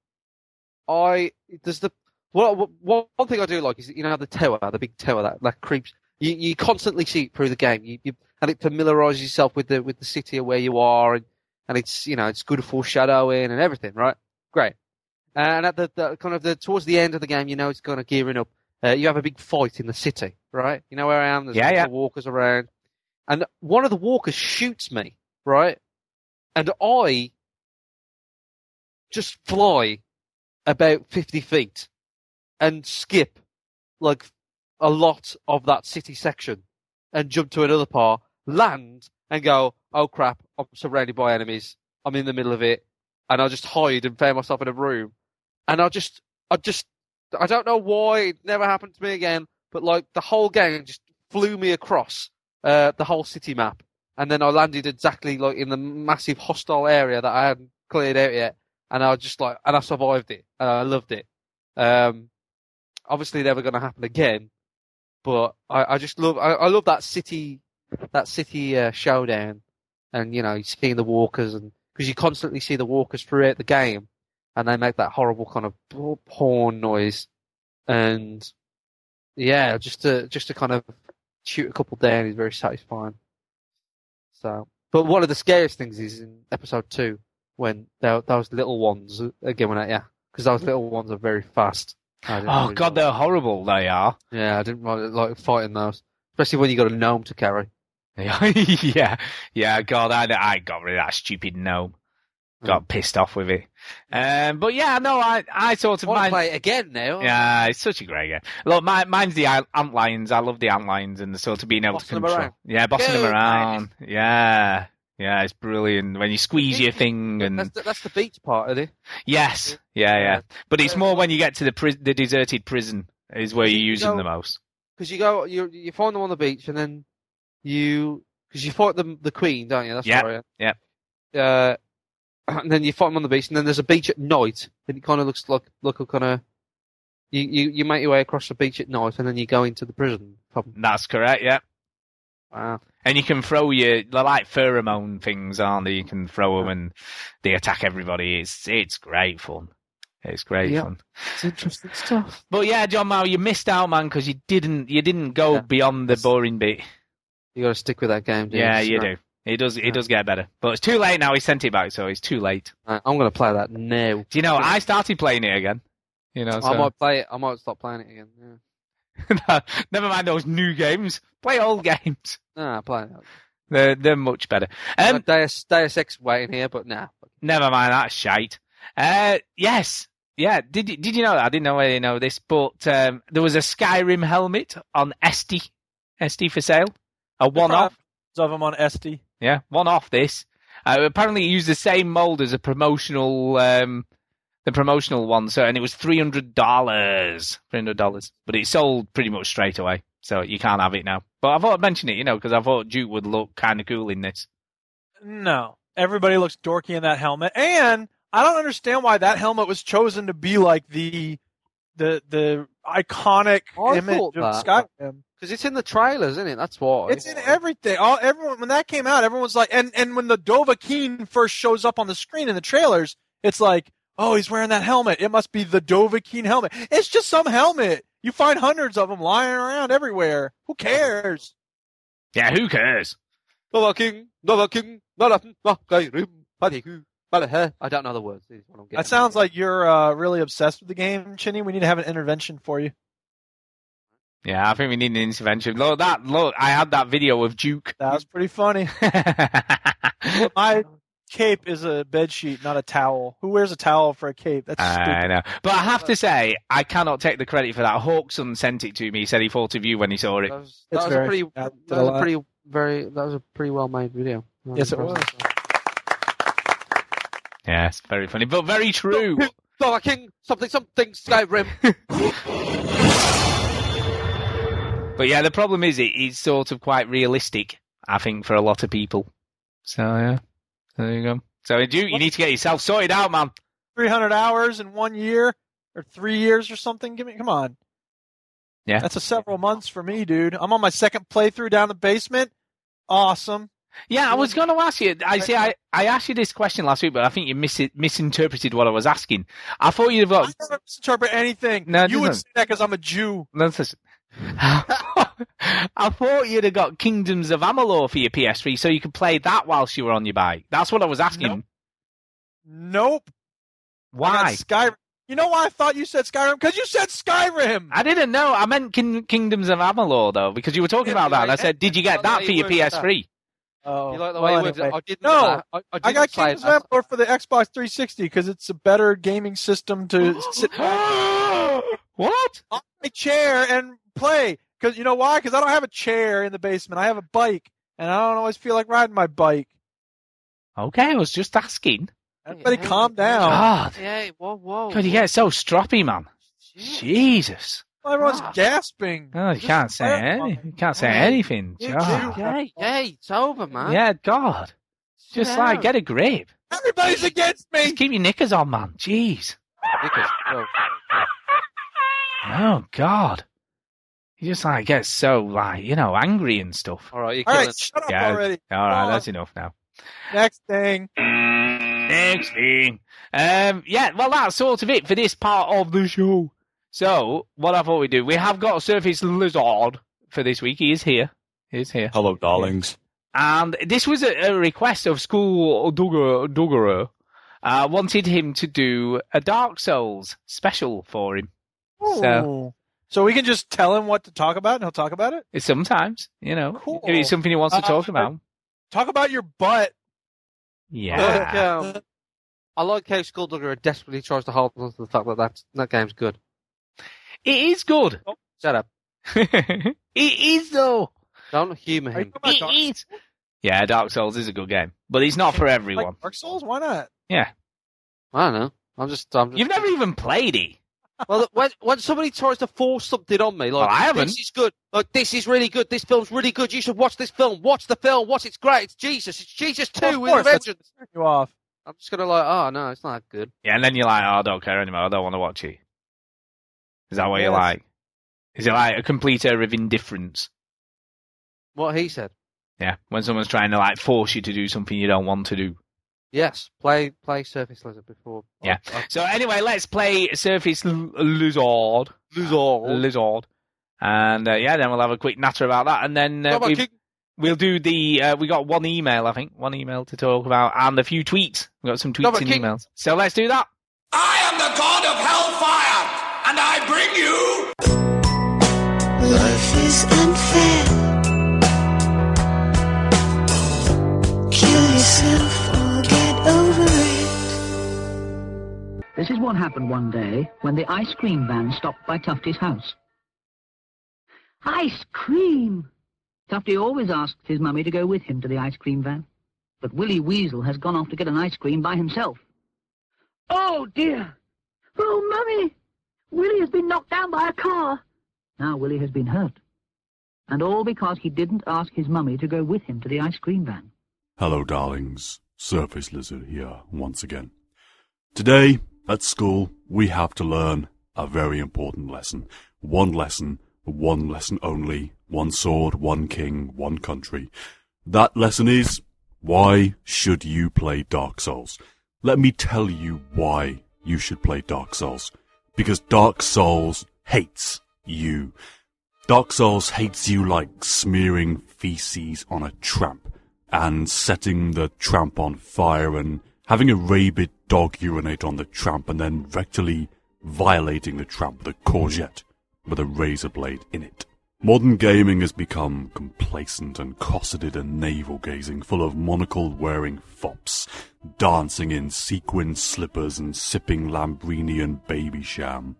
I there's the well, one one thing I do like is you know the tower, the big tower that that creeps. You you constantly see it through the game. You, you and it familiarises yourself with the with the city of where you are, and and it's you know it's good foreshadowing and everything, right? Great. And at the, the kind of the towards the end of the game, you know it's kind of gearing up. Uh, you have a big fight in the city, right? You know where I am. There's Yeah, yeah. walkers around, and one of the walkers shoots me, right? And I just fly about fifty feet and skip like a lot of that city section and jump to another part, land and go, oh crap, I'm surrounded by enemies. I'm in the middle of it. And I'll just hide and find myself in a room. And I'll just, I just, I don't know why it never happened to me again, but like the whole game just flew me across, uh, the whole city map. And then I landed exactly like in the massive hostile area that I hadn't cleared out yet. And I was just like, and I survived it. And I loved it. Um, obviously never going to happen again, but I, I just love, I, I love that city, that city uh, showdown, and you know, seeing the walkers, and because you constantly see the walkers throughout the game, and they make that horrible kind of horn noise, and yeah, just to just to kind of shoot a couple down is very satisfying. So, but one of the scariest things is in episode two when those little ones are going at you because those little ones are very fast. Oh really God, they're horrible. They are. yeah, I didn't really like fighting those, especially when you got a gnome to carry. yeah, yeah. God, I, I got rid of that stupid gnome. Got pissed off with it. Um, but yeah, no, I, I sort of I to play it again now. Yeah, it's such a great game. Look, my, mine's the ant- lions. I love the ant lions and the sort of being able Bossing to control. Yeah, bossing them Good, around. Yeah, yeah, it's brilliant when you squeeze your thing and That's the, that's the beach part, isn't it? yes, yeah, yeah. But it's more when you get to the pri- the deserted prison is where you use them the most. Because you go, you you find them on the beach, and then you because you fight the the queen, don't you? That's Yeah, right. yeah. Uh, and then you fight them on the beach, and then there's a beach at night, and it kind of looks like look a kind of. You, you you make your way across the beach at night, and then you go into the prison. Problem. That's correct. Yeah. Wow. And you can throw your they're like pheromone things, aren't they? You can throw them and they attack everybody. It's it's great fun. It's great Yeah. fun. It's interesting stuff. But yeah, John Mao, you missed out, man, because you didn't you didn't go beyond the boring bit. You got to stick with that game. Yeah, It's you do. It does. It does get better, but it's too late now. He sent it back, so it's too late. I'm going to play that now. Do you know? I started playing it again. You know, I might play it. I might stop playing it again. Yeah. never mind those new games. Play old games. Nah, play it. They're they're much better. Um, Deus, Deus Ex waiting here, but nah. Never mind, that's shite. Uh, yes, yeah. Did you, did you know that? I didn't know whether you know this, but um, there was a Skyrim helmet on SD, SD for sale, a one-off. of them on SD. Yeah, one-off. This uh, apparently it used the same mold as a promotional, um, the promotional one. So, and it was three hundred dollars, three hundred dollars. But it sold pretty much straight away, so you can't have it now. But I thought I'd mention it, you know, because I thought Duke would look kind of cool in this. No, everybody looks dorky in that helmet, and I don't understand why that helmet was chosen to be like the the the iconic oh, I image of that. Skyrim. Because it's in the trailers, isn't it? That's why. It's in everything. All everyone when that came out, everyone was like, and and when the Dovahkiin first shows up on the screen in the trailers, it's like, oh, he's wearing that helmet. It must be the Dovahkiin helmet. It's just some helmet. You find hundreds of them lying around everywhere. Who cares? Yeah, who cares? Nova King, Nova King, Nova Skyrim, Padiku, I don't know the words. is what I'm That sounds like you're uh, really obsessed with the game, Chinny. We need to have an intervention for you. Yeah, I think we need an intervention. Look, that look, I had that video of Duke. That was pretty funny. my cape is a bed sheet, not a towel. Who wears a towel for a cape? That's stupid. I stupid. know. But I have to say, I cannot take the credit for that. Hawkson sent it to me. He said he thought of you when he saw it. That was, that was a pretty. That was a pretty very. That was a pretty well made video. I Yes, it impressed. Yeah, it's very funny, but very true. Dollar King, something, something, Skyrim. But yeah, the problem is it is sort of quite realistic, I think, for a lot of people. So yeah, there you go. So you you need to get yourself sorted out, man. 300 hours in one year or three years or something. Give me, come on. Yeah. That's a several months for me, dude. I'm on my second playthrough down the basement. Awesome. Yeah, I was going to ask you. I see. I, I asked you this question last week, but I think you mis- misinterpreted what I was asking. I thought you'd have Got... I got. never misinterpret anything. No, you would doesn't. say that because I'm a Jew. No, listen. I thought you'd have got Kingdoms of Amalur for your PS3, so you could play that whilst you were on your bike. That's what I was asking. Nope. Nope. Why? got Skyrim. You know why I thought you said Skyrim? Because you said Skyrim. I didn't know. I meant King- Kingdoms of Amalur though, because you were talking Yeah, about that. like, And I said, "Did you get that for your. PS3?" Oh, You like the well, way you anyway. I didn't. No, I, I, I, I got Kingdoms of Amalur for the Xbox 360 because it's a better gaming system to sit what? on my chair and play. Because you know why? Because I don't have a chair in the basement. I have a bike, and I don't always feel like riding my bike. Okay, I was just asking. Everybody, calm down. God, Hey, whoa, whoa. God, you get so stroppy, man. Jesus. Well, everyone's Ah. gasping. Oh, you can't say any. You can't say anything. You God. too. Hey, hey, it's over, man. Yeah, God. Just Sit like get a grip. Everybody's against me. Just keep your knickers on, man. Jeez. Because, Oh God. You just like get so like you know angry and stuff. all right, you're All shut up Yeah. already. All right, Come that's enough now. Next thing. Next thing. Um, yeah, well, that's sort of it for this part of the show. So, what I thought we'd do, we have got a Surface Lizard for this week. He is here. He is here. Hello, darlings. And this was a, a request of Skulldugger, Duggerer. Uh, wanted him to do a Dark Souls special for him. So, Ooh. So we can just tell him what to talk about, and he'll talk about it. sometimes, you know, Cool. if it's something he wants to Uh, talk about. Talk about your butt. Yeah. Like, um, I like how Skulldugger desperately tries to hold on to the fact that that, that game's good. It is good. Shut up. it is, though. Don't humour Are you him. talking about Dark, It is. Yeah, Dark Souls is a good game, but it's not for everyone. like Dark Souls? Why not? Yeah. I don't know. I'm just. I'm just You've never even played it. Well, when, when somebody tries to force something on me, like Well, I haven't. this is good, like this is really good, this film's really good, you should watch this film, watch the film, watch it's great, it's Jesus, it's Jesus Well, two of with vengeance. you off. I'm just gonna like, oh no, it's not good. Yeah, and then you're like, oh, I don't care anymore. I don't want to watch it. Is that what you're like? Is it like a complete air of indifference? What he said. Yeah, when someone's trying to like force you to do something you don't want to do. Yes, play play Surface Lizard before. Yeah. I, I, So anyway, let's play Surface L- Lizard. Lizard. Lizard. And uh, yeah, then we'll have a quick natter about that, and then uh, we've- King. we'll do the. Uh, we got one email, I think, one email to talk about, and a few tweets. We got some tweets Come on, and King. emails. So let's do that. I am the god of hellfire, and I bring you. Life is unfair. Kill yourself This is what happened one day when the ice cream van stopped by Tufty's house. Ice cream! Tufty always asks his mummy to go with him to the ice cream van. But Willie Weasel has gone off to get an ice cream by himself. Oh dear. Oh, Mummy. Willie has been knocked down by a car. Now Willie has been hurt. And all because he didn't ask his mummy to go with him to the ice cream van. Hello, darlings. Surface Lizard here once again. Today, at school, we have to learn a very important lesson. One lesson, one lesson only, one sword, one king, one country. That lesson is, why should you play Dark Souls? Let me tell you why you should play Dark Souls. Because Dark Souls hates you. Dark Souls hates you like smearing feces on a tramp and setting the tramp on fire and having a rabid dog urinate on the tramp and then rectally violating the tramp with a courgette with a razor blade in it. Modern gaming has become complacent and cosseted and navel gazing, full of monocle wearing fops, dancing in sequin slippers and sipping Lambrini and Babycham.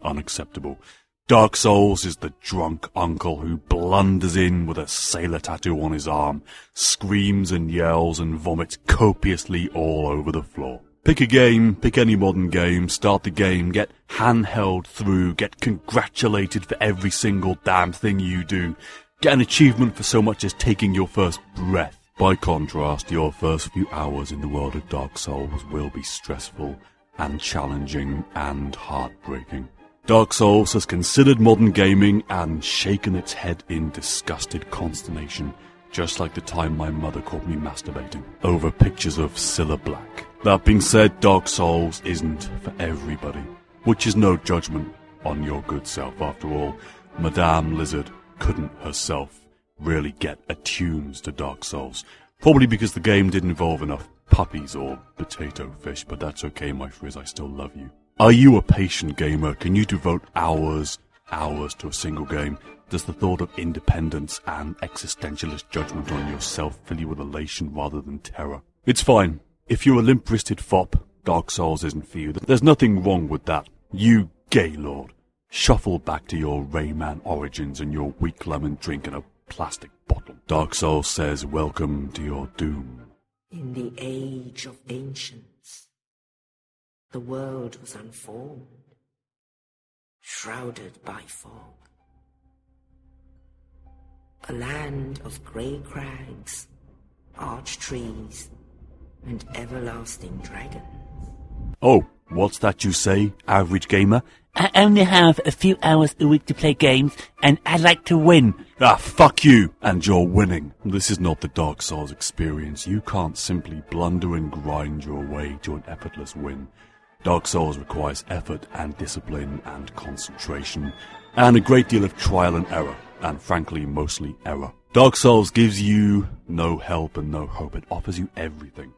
Unacceptable. Dark Souls is the drunk uncle who blunders in with a sailor tattoo on his arm, screams and yells and vomits copiously all over the floor. Pick a game, pick any modern game, start the game, get handheld through, get congratulated for every single damn thing you do, get an achievement for so much as taking your first breath. By contrast, your first few hours in the world of Dark Souls will be stressful and challenging and heartbreaking. Dark Souls has considered modern gaming and shaken its head in disgusted consternation, just like the time my mother caught me masturbating over pictures of Cilla Black. That being said, Dark Souls isn't for everybody, which is no judgment on your good self. After all, Madame Lizard couldn't herself really get attuned to Dark Souls, probably because the game didn't involve enough puppies or potato fish, but that's okay, my frizz, I still love you. Are you a patient gamer? Can you devote hours, hours to a single game? Does the thought of independence and existentialist judgment on yourself fill you with elation rather than terror? It's fine. If you're a limp-wristed fop, Dark Souls isn't for you. There's nothing wrong with that. You gay lord. Shuffle back to your Rayman origins and your weak lemon drink in a plastic bottle. Dark Souls says welcome to your doom. In the age of ancients, the world was unformed, shrouded by fog. A land of grey crags, arch trees, and everlasting dragons. Oh, what's that you say, average gamer? I only have a few hours a week to play games, and I like to win. Ah, fuck you! And you're winning. This is not the Dark Souls experience. You can't simply blunder and grind your way to an effortless win. Dark Souls requires effort and discipline and concentration, and a great deal of trial and error, and frankly, mostly error. Dark Souls gives you no help and no hope. It offers you everything,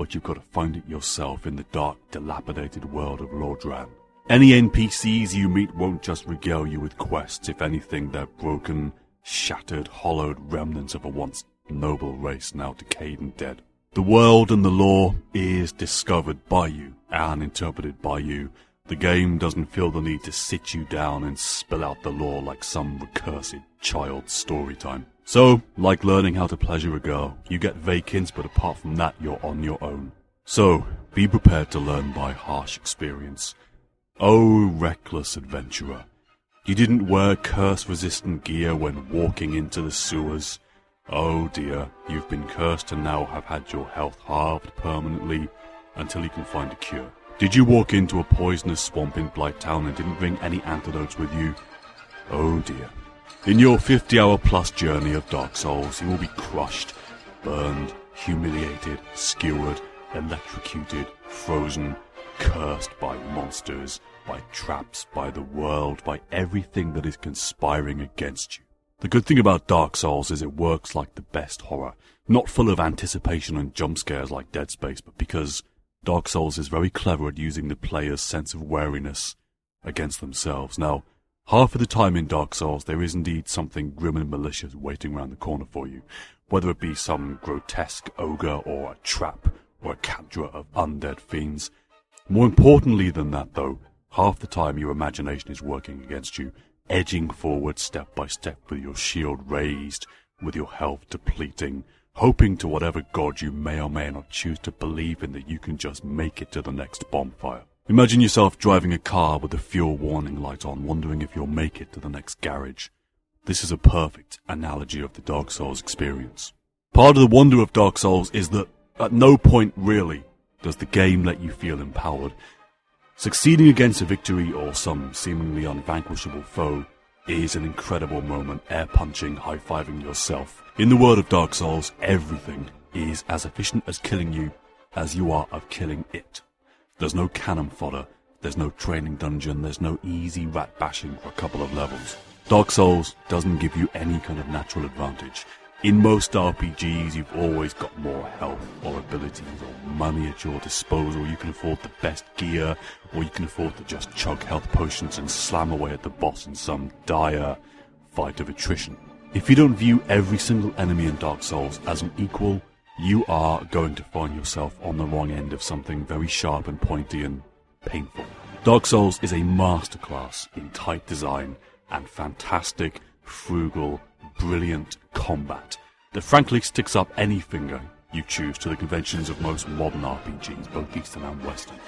but you've got to find it yourself in the dark, dilapidated world of Lordran. Any NPCs you meet won't just regale you with quests. If anything, they're broken, shattered, hollowed remnants of a once noble race now decayed and dead. The world and the lore is discovered by you and interpreted by you. The game doesn't feel the need to sit you down and spill out the lore like some recursive child story time. So, like learning how to pleasure a girl, you get vague hints, but apart from that, you're on your own. So, be prepared to learn by harsh experience. Oh, reckless adventurer. You didn't wear curse resistant gear when walking into the sewers. Oh dear, you've been cursed and now have had your health halved permanently until you can find a cure. Did you walk into a poisonous swamp in Blighttown and didn't bring any antidotes with you? Oh dear. In your 50 hour plus journey of Dark Souls, you will be crushed, burned, humiliated, skewered, electrocuted, frozen, cursed by monsters, by traps, by the world, by everything that is conspiring against you. The good thing about Dark Souls is it works like the best horror, not full of anticipation and jump scares like Dead Space, but because Dark Souls is very clever at using the player's sense of wariness against themselves. Now, half of the time in Dark Souls, there is indeed something grim and malicious waiting around the corner for you, whether it be some grotesque ogre or a trap or a capture of undead fiends. More importantly than that, though, half the time your imagination is working against you, edging forward step by step with your shield raised, with your health depleting, hoping to whatever god you may or may not choose to believe in that you can just make it to the next bonfire. Imagine yourself driving a car with the fuel warning light on, wondering if you'll make it to the next garage. This is a perfect analogy of the Dark Souls experience. Part of the wonder of Dark Souls is that at no point really does the game let you feel empowered. Succeeding against a victory or some seemingly unvanquishable foe is an incredible moment, air punching, high fiving yourself. In the world of Dark Souls, everything is as efficient as killing you as you are of killing it. There's no cannon fodder, there's no training dungeon, there's no easy rat bashing for a couple of levels. Dark Souls doesn't give you any kind of natural advantage. In most RPGs, you've always got more health or abilities or money at your disposal. You can afford the best gear, or you can afford to just chug health potions and slam away at the boss in some dire, fight of attrition. If you don't view every single enemy in Dark Souls as an equal, you are going to find yourself on the wrong end of something very sharp and pointy and painful. Dark Souls is a masterclass in tight design and fantastic, frugal, brilliant combat that frankly sticks up any finger you choose to the conventions of most modern RPGs, both Eastern and Western.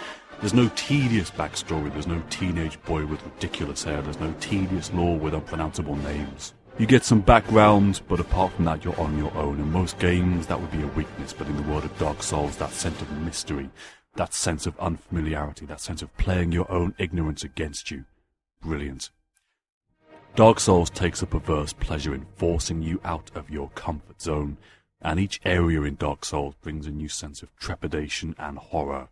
There's no tedious backstory, there's no teenage boy with ridiculous hair, there's no tedious lore with unpronounceable names. You get some background, but apart from that, you're on your own. In most games, that would be a weakness, but in the world of Dark Souls, that sense of mystery, that sense of unfamiliarity, that sense of playing your own ignorance against you. Brilliant. Dark Souls takes a perverse pleasure in forcing you out of your comfort zone, and each area in Dark Souls brings a new sense of trepidation and horror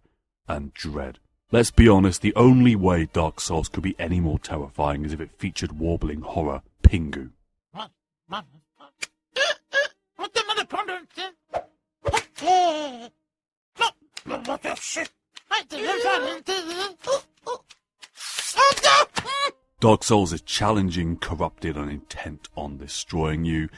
and dread. Let's be honest, the only way Dark Souls could be any more terrifying is if it featured warbling horror Pingu. Dark Souls is challenging, corrupted, and intent on destroying you.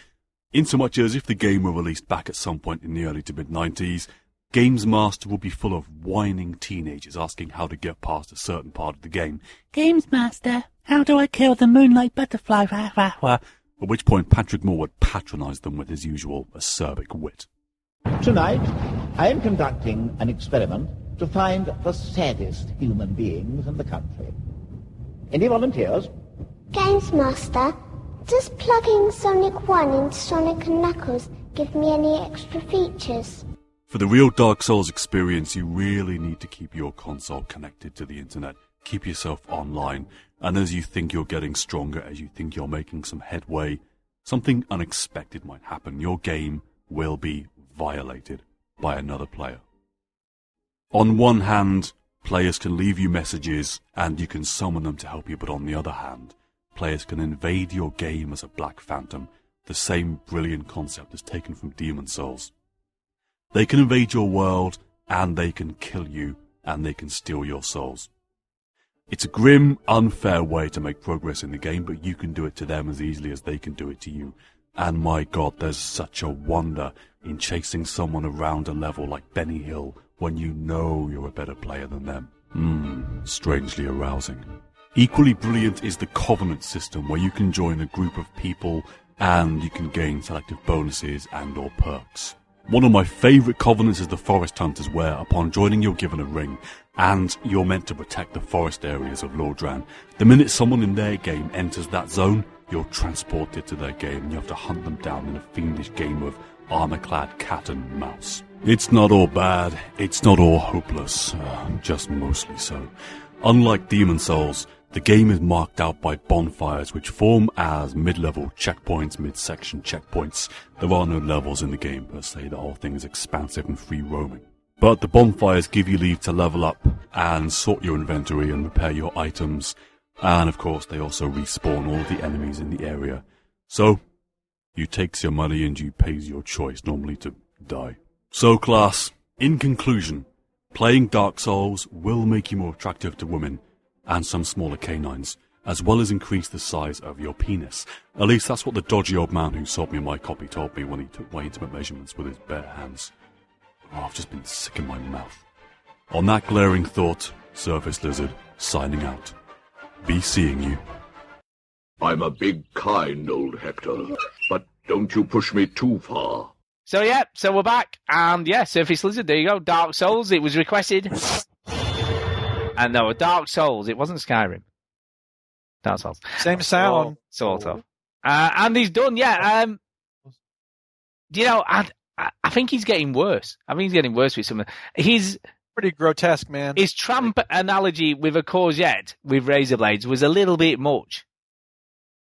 Insomuch as if the game were released back at some point in the early to mid 90s, Games Master would be full of whining teenagers asking how to get past a certain part of the game. Games Master, how do I kill the moonlight butterfly? Wah, wah, wah. At which point Patrick Moore would patronise them with his usual acerbic wit. Tonight, I am conducting an experiment to find the saddest human beings in the country. Any volunteers? Games Master, does plugging Sonic 1 into Sonic and Knuckles give me any extra features? For the real Dark Souls experience, you really need to keep your console connected to the internet. Keep yourself online, and as you think you're getting stronger, as you think you're making some headway, something unexpected might happen. Your game will be violated by another player. On one hand, players can leave you messages and you can summon them to help you, but on the other hand, players can invade your game as a Black Phantom, the same brilliant concept is taken from Demon's Souls. They can invade your world and they can kill you and they can steal your souls. It's a grim, unfair way to make progress in the game, but you can do it to them as easily as they can do it to you. And my god, there's such a wonder in chasing someone around a level like Benny Hill when you know you're a better player than them. Hmm, strangely arousing. Equally brilliant is the Covenant system where you can join a group of people and you can gain selective bonuses and or perks. One of my favourite covenants is the Forest Hunters where upon joining you're given a ring and you're meant to protect the forest areas of Lordran. The minute someone in their game enters that zone, you're transported to their game and you have to hunt them down in a fiendish game of armor-clad cat and mouse. It's not all bad, it's not all hopeless, uh, just mostly so. Unlike Demon's Souls, the game is marked out by bonfires which form as mid-level checkpoints, mid-section checkpoints. There are no levels in the game per se, the whole thing is expansive and free roaming. But the bonfires give you leave to level up and sort your inventory and repair your items. And of course, they also respawn all the enemies in the area. So, you takes your money and you pays your choice, normally to die. So class, in conclusion, playing Dark Souls will make you more attractive to women and some smaller canines, as well as increase the size of your penis. At least that's what the dodgy old man who sold me my copy told me when he took my intimate measurements with his bare hands. Oh, I've just been sick in my mouth. On that glaring thought, Surface Lizard, signing out. Be seeing you. I'm a big, kind old Hector, but don't you push me too far. So yeah, so we're back, and yeah, Surface Lizard. There you go, Dark Souls. It was requested, and there were Dark Souls. It wasn't Skyrim. Dark Souls. Same sound. sort of. Uh, and he's done. Yeah. Um. Do you know, I, I I think he's getting worse. I think he's getting worse with some. His Pretty grotesque, man. his tramp analogy with a courgette with razor blades was a little bit much.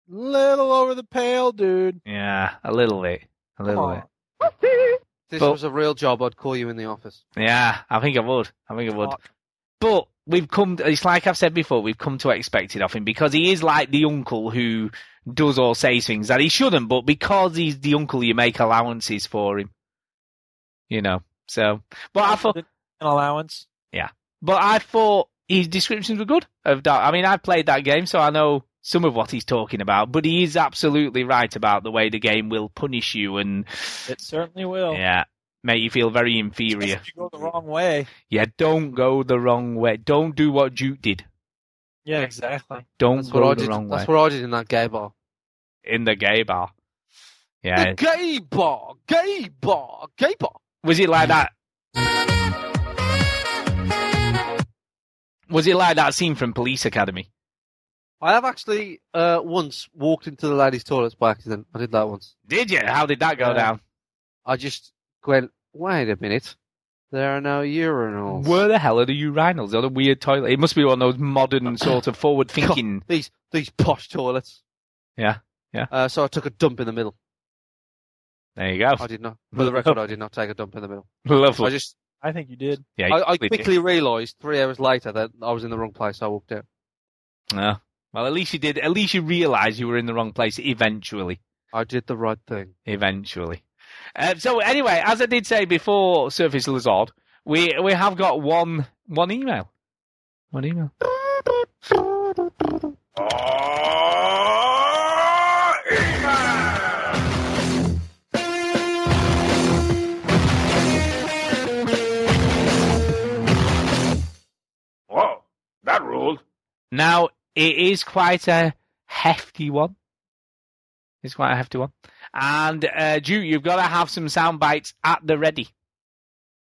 Little over the pale, dude. Yeah, a little bit, a little Come bit. on. This But- was a real job, I'd call you in the office. Yeah, I think I would. I think I would. But we've come. It's like I've said before. We've come to expect it of him because he is like the uncle who does or says things that he shouldn't. But because he's the uncle, you make allowances for him. You know. So, but I thought An allowance. Yeah. But I thought his descriptions were good of Dark. I mean, I've played that game, so I know some of what he's talking about, but he is absolutely right about the way the game will punish you and It certainly will. yeah, make you feel very inferior. If you go the wrong way. Yeah, don't go the wrong way. Don't do what Duke did. Yeah, exactly. Don't That's go the did. wrong way. That's what I did in that gay bar. In the gay bar. Yeah. The gay bar, gay bar, gay bar. Was it like that? Was it like that scene from Police Academy? I have actually uh, once walked into the ladies' toilets by accident. I did that once. Did you? How did that go Yeah. down? I just went, wait a minute. There are no urinals. Where the hell are the urinals? On a weird toilet. It must be one of those modern sort of forward thinking. These these posh toilets. Yeah, yeah. Uh, so I took a dump in the middle. There you go. I did not. For the record, I did not take a dump in the middle. Lovely. I just. I think you did. Yeah, you I, I probably did. quickly realised three hours later that I was in the wrong place. So I walked out. Yeah. Well, at least you did. At least you realised you were in the wrong place eventually. I did the right thing. Eventually. Uh, so anyway, as I did say before, Surface Lizard, we we have got one one email. One email. Whoa, that ruled. Now it is quite a hefty one. It's quite a hefty one. And uh, Duke, you've got to have some sound bites at the ready.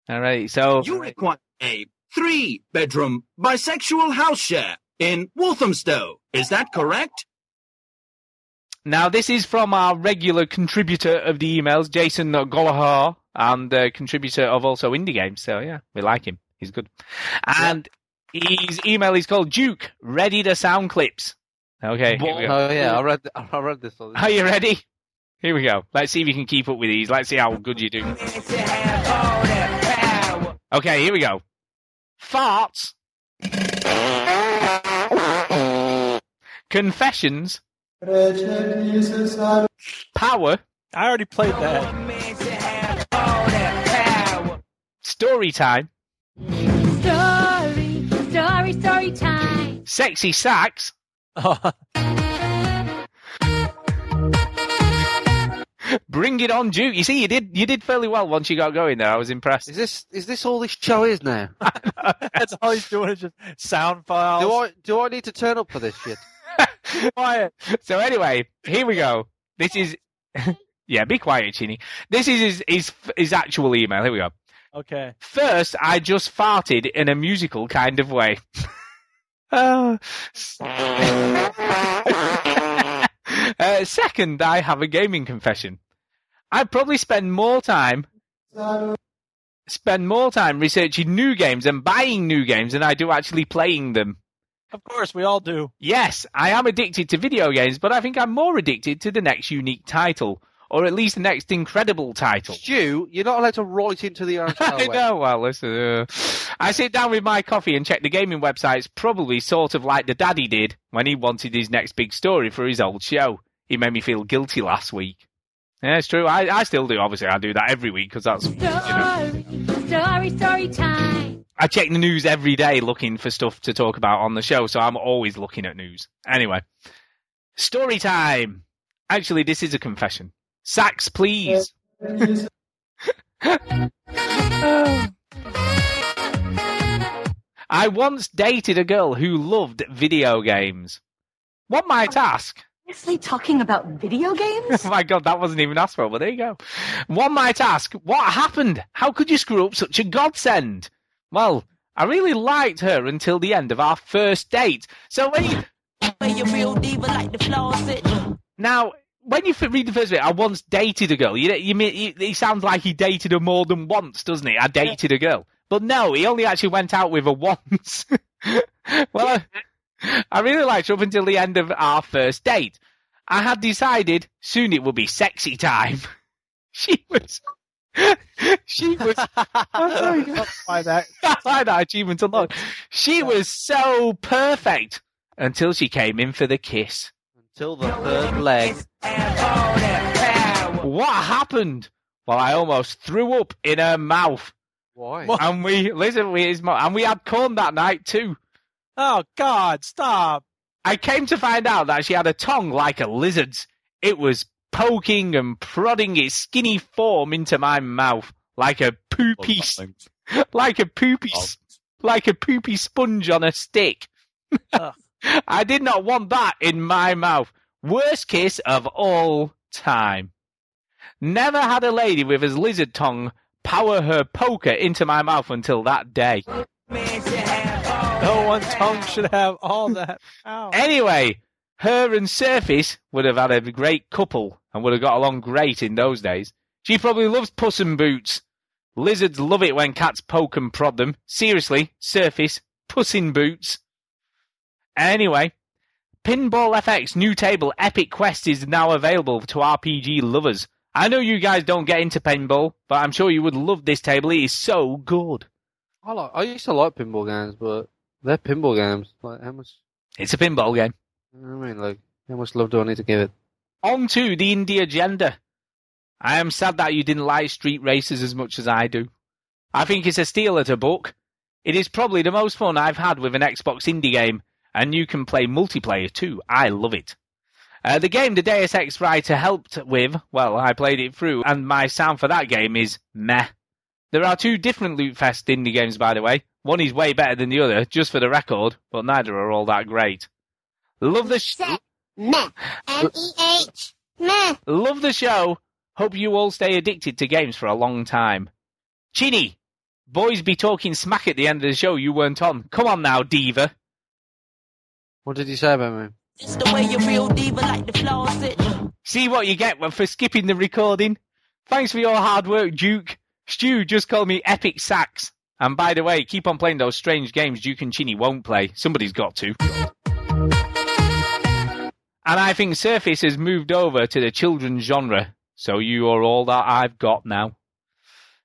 All right. So You require a three bedroom bisexual house share in Walthamstow. Is that correct? Now, this is from our regular contributor of the emails, Jason Gollahar, and uh, contributor of also Indie Games. So, yeah, we like him. He's good. And his email is called Duke, ready to sound clips. Okay. here we. Oh yeah, I read. I read this. one. Are you ready? Here we go. Let's see if you can keep up with these. Let's see how good you do. Okay, here we go. Farts. Confessions. Power. I already played that. Story time. Story, story, story time. Sexy sax. Bring it on, Duke. You see, you did you did fairly well once you got going there. I was impressed. Is this is this all this show is now? That's all he's doing is just sound files. do I do I need to turn up for this shit? Quiet. So anyway, here we go. This is yeah, be quiet, Chinny. This is his, his his actual email. Here we go. Okay. First, I just farted in a musical kind of way. Uh, uh, second, I have a gaming confession. I probably spend more time spend more time researching new games and buying new games than I do actually playing them. Of course, we all do. Yes, I am addicted to video games, but I think I'm more addicted to the next unique title, or at least the next incredible title. Stu, you're not allowed to write into the orange I know. Well, listen. Uh, I sit down with my coffee and check the gaming websites, probably sort of like the daddy did when he wanted his next big story for his old show. He made me feel guilty last week. Yeah, it's true. I, I still do. Obviously, I do that every week because that's. You know, Story, story, story time. I check the news every day looking for stuff to talk about on the show, so I'm always looking at news. Anyway, story time. Actually, this is a confession. Sax, please. I once dated a girl who loved video games. One might ask. Seriously talking about video games? Oh my god, that wasn't even asked for, but there you go. One might ask, what happened? How could you screw up such a godsend? Well, I really liked her until the end of our first date. So when you. Now, when you read the first bit, I once dated a girl. You, you mean you, it sounds like he dated her more than once, doesn't he? I dated a girl, but no, he only actually went out with her once. well, I, I really liked her up until the end of our first date. I had decided soon it would be sexy time. she was. she was. I'm sorry, by that. By that achievement alone. She was so perfect until she came in for the kiss. Until the third leg. What happened? Well, I almost threw up in her mouth. Why? And we listen, we and we had corn that night too. Oh God, stop. I came to find out that she had a tongue like a lizard's. It was poking and prodding its skinny form into my mouth like a poopy, like a poopy, s- like a poopy sponge on a stick. I did not want that in my mouth. Worst kiss of all time. Never had a lady with a lizard tongue power her poker into my mouth until that day. No one tongue should have all that. Ow. Anyway, her and Surface would have had a great couple and would have got along great in those days. She probably loves Puss in Boots. Lizards love it when cats poke and prod them. Seriously, Surface, Puss in Boots. Anyway, Pinball FX new table Epic Quest is now available to RPG lovers. I know you guys don't get into pinball, but I'm sure you would love this table. It is so good. I like. I used to like pinball games, but they're pinball games. Like how much? It's a pinball game. I mean, like how much love do I need to give it? On to the indie agenda. I am sad that you didn't like Street Racers as much as I do. I think it's a steal at a book. It is probably the most fun I've had with an Xbox indie game, and you can play multiplayer too. I love it. Uh, the game the Deus Ex writer helped with, well, I played it through, and my sound for that game is meh. There are two different Loot Fest indie games, by the way. One is way better than the other, just for the record, but neither are all that great. Love the sh- Meh. M-E-H. Meh. Love the show. Hope you all stay addicted to games for a long time. Chinny, boys be talking smack at the end of the show you weren't on. Come on now, diva. What did you say about me? It's the way you real diva like the floss it. See what you get for skipping the recording. Thanks for your hard work, Duke. Stu just called me Epic Sax. And by the way, keep on playing those strange games Duke and Chinny won't play. Somebody's got to. And I think Surface has moved over to the children's genre. So you are all that I've got now.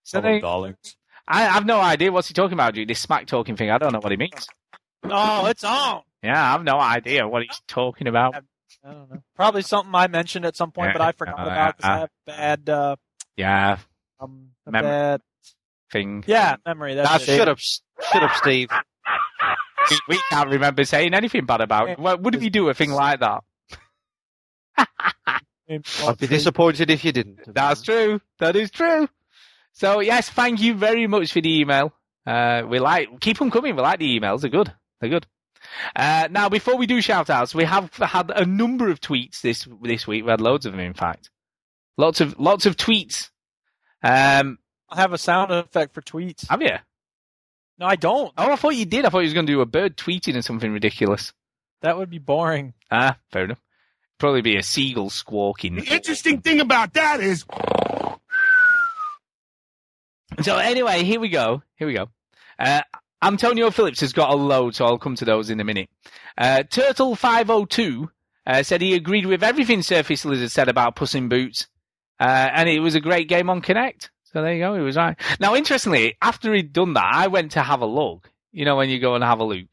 So Hello, they- darlings. I have no idea what's he talking about, Duke. This smack talking thing. I don't know what he means. Oh, it's on. Yeah, I have no idea what he's talking about. I don't know. Probably something I mentioned at some point, but I forgot Uh, about because uh, I have bad, uh, Yeah, um, Mem- bad, thing. yeah, memory. That's That's it. Shut up, shut up, Steve. We, we can't remember saying anything bad about it. What would if you do a thing like that? I'd be disappointed if you didn't. That's true. That is true. So yes, thank you very much for the email. Uh, we like keep them coming. We like the emails. They're good. They're good. Uh, now, before we do shout outs, we have had a number of tweets this this week. We had loads of them, in fact. Lots of lots of tweets. Um, I have a sound effect for tweets. have you? No, I don't. Oh, I thought you did. I thought you was going to do a bird tweeting or something ridiculous. That would be boring. Ah, fair enough. Probably be a seagull squawking. The interesting thing about that is So anyway, here we go. Here we go. Uh, Antonio Phillips has got a load, so I'll come to those in a minute. Uh, Turtle five oh two uh, said he agreed with everything Surface Lizard said about Puss in Boots, uh, and it was a great game on Kinect. So there you go. He was right. Now, interestingly, after he'd done that, I went to have a look. You know, when you go and have a look.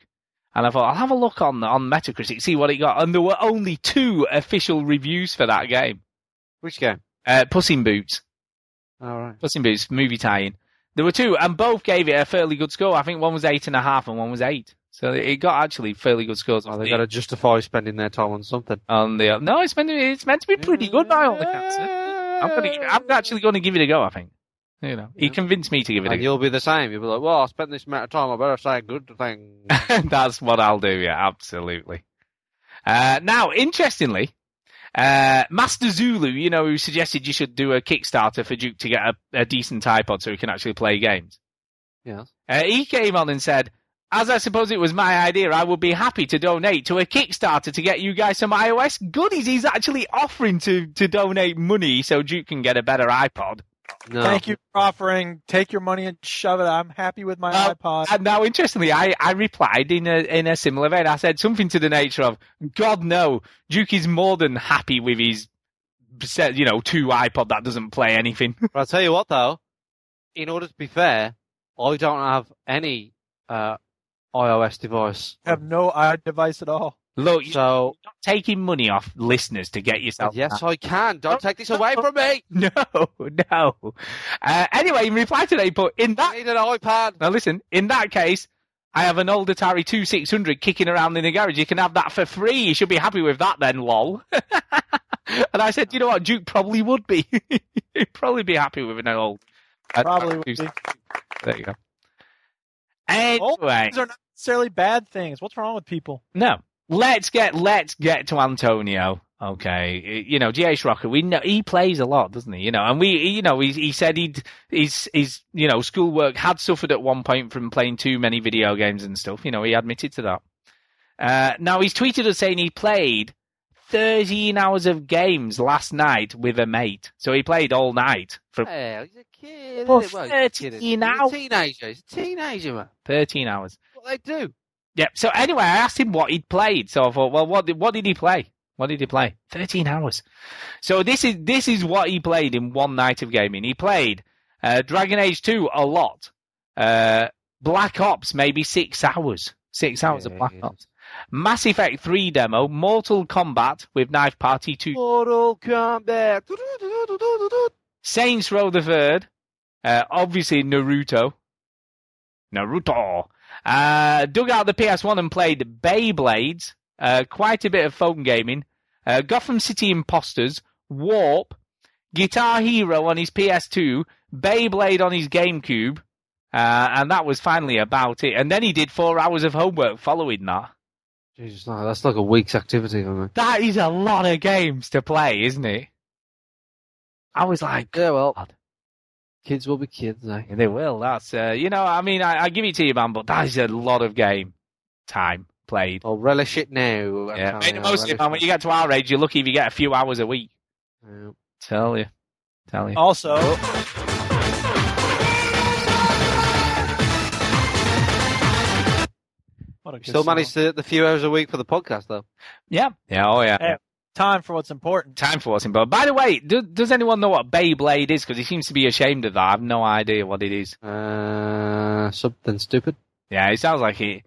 And I thought, I'll have a look on on Metacritic, see what it got. And there were only two official reviews for that game. Which game? Uh, Puss in Boots. All right. Puss in Boots movie tie-in. There were two, and both gave it a fairly good score. I think one was eight and a half, and one was eight. So it got actually fairly good scores. Well, they got to justify spending their time on something. on the no, it's meant to, it's meant to be pretty good by all accounts. I'm gonna, I'm actually going to give it a go. I think. You know, he convinced me to give it a And go. you'll be the same. You'll be like, well, I spent this amount of time. I better say a good thing. That's what I'll do. Yeah, absolutely. Uh, now, interestingly, uh, Master Zulu, you know, who suggested you should do a Kickstarter for Duke to get a, a decent iPod so he can actually play games. Yes. Uh, he came on and said, as I suppose it was my idea, I would be happy to donate to a Kickstarter to get you guys some iOS goodies. He's actually offering to, to donate money so Duke can get a better iPod. No. Thank you for offering. Take your money and shove it. I'm happy with my Uh, iPod. And now, interestingly, I, I replied in a in a similar vein. I said something to the nature of, "God no, Duke is more than happy with his, you know, two iPod that doesn't play anything." But I'll tell you what, though, in order to be fair, I don't have any uh, iOS device. I have no iDevice at all. Look, you're So, not taking money off listeners to get yourself. yes, I can. Don't take this away from me. No, no. Uh, anyway, in reply to that, he put in that I need an iPad. Now listen, in that case, I have an old Atari 2600 kicking around in the garage. You can have that for free. You should be happy with that then, lol. and I said, you know what? Duke probably would be. He'd probably be happy with an old. Probably would be. There you go. Old Anyway, things are not necessarily bad things. What's wrong with people? no. Let's get let's get to Antonio. Okay, you know, GH Rocker. We know he plays a lot, doesn't he? You know, and we, you know, he, he said he'd his his you know schoolwork had suffered at one point from playing too many video games and stuff. You know, he admitted to that. Uh, now he's tweeted us saying he played 13 hours of games last night with a mate. So he played all night for Hell, he's a kid. For? Well, he's a kid, 13 he's hours. teenager. He's a teenager, man. 13 hours. What they do? Yep. So anyway, I asked him what he'd played. So I thought, well, what did, what did he play? What did he play? Thirteen hours. So this is this is what he played in one night of gaming. He played uh, Dragon Age Two a lot. Uh, Black Ops maybe six hours. Six hours of Black Ops. Mass Effect Three demo. Mortal Kombat with Knife Party Two. Mortal Kombat. Saints Row the Third. Uh, obviously Naruto. Naruto. Uh, dug out the PS1 and played Beyblades. Uh, quite a bit of phone gaming. Uh, Gotham City Impostors. Warp. Guitar Hero on his PS2. Beyblade on his GameCube. Uh, and that was finally about it. And then he did four hours of homework following that. Jesus, no, that's like a week's activity for me. That is a lot of games to play, isn't it? I was like, yeah, well, kids will be kids, eh? They will. That's uh, you know. I mean, I, I give it to you, man, but that is a lot of game time played. I'll relish it now. Yeah, Antonio, make the most of it, man. When you get to our age, you're lucky if you get a few hours a week. Yeah. Tell you, tell you. Also, what a good Still song. managed the, the few hours a week for the podcast, though. Yeah, yeah, oh yeah. Hey, time for what's important. Time for what's important. By the way, do, does anyone know what Beyblade is? Because he seems to be ashamed of that. I have no idea what it is. Uh, something stupid. Yeah, it sounds like he.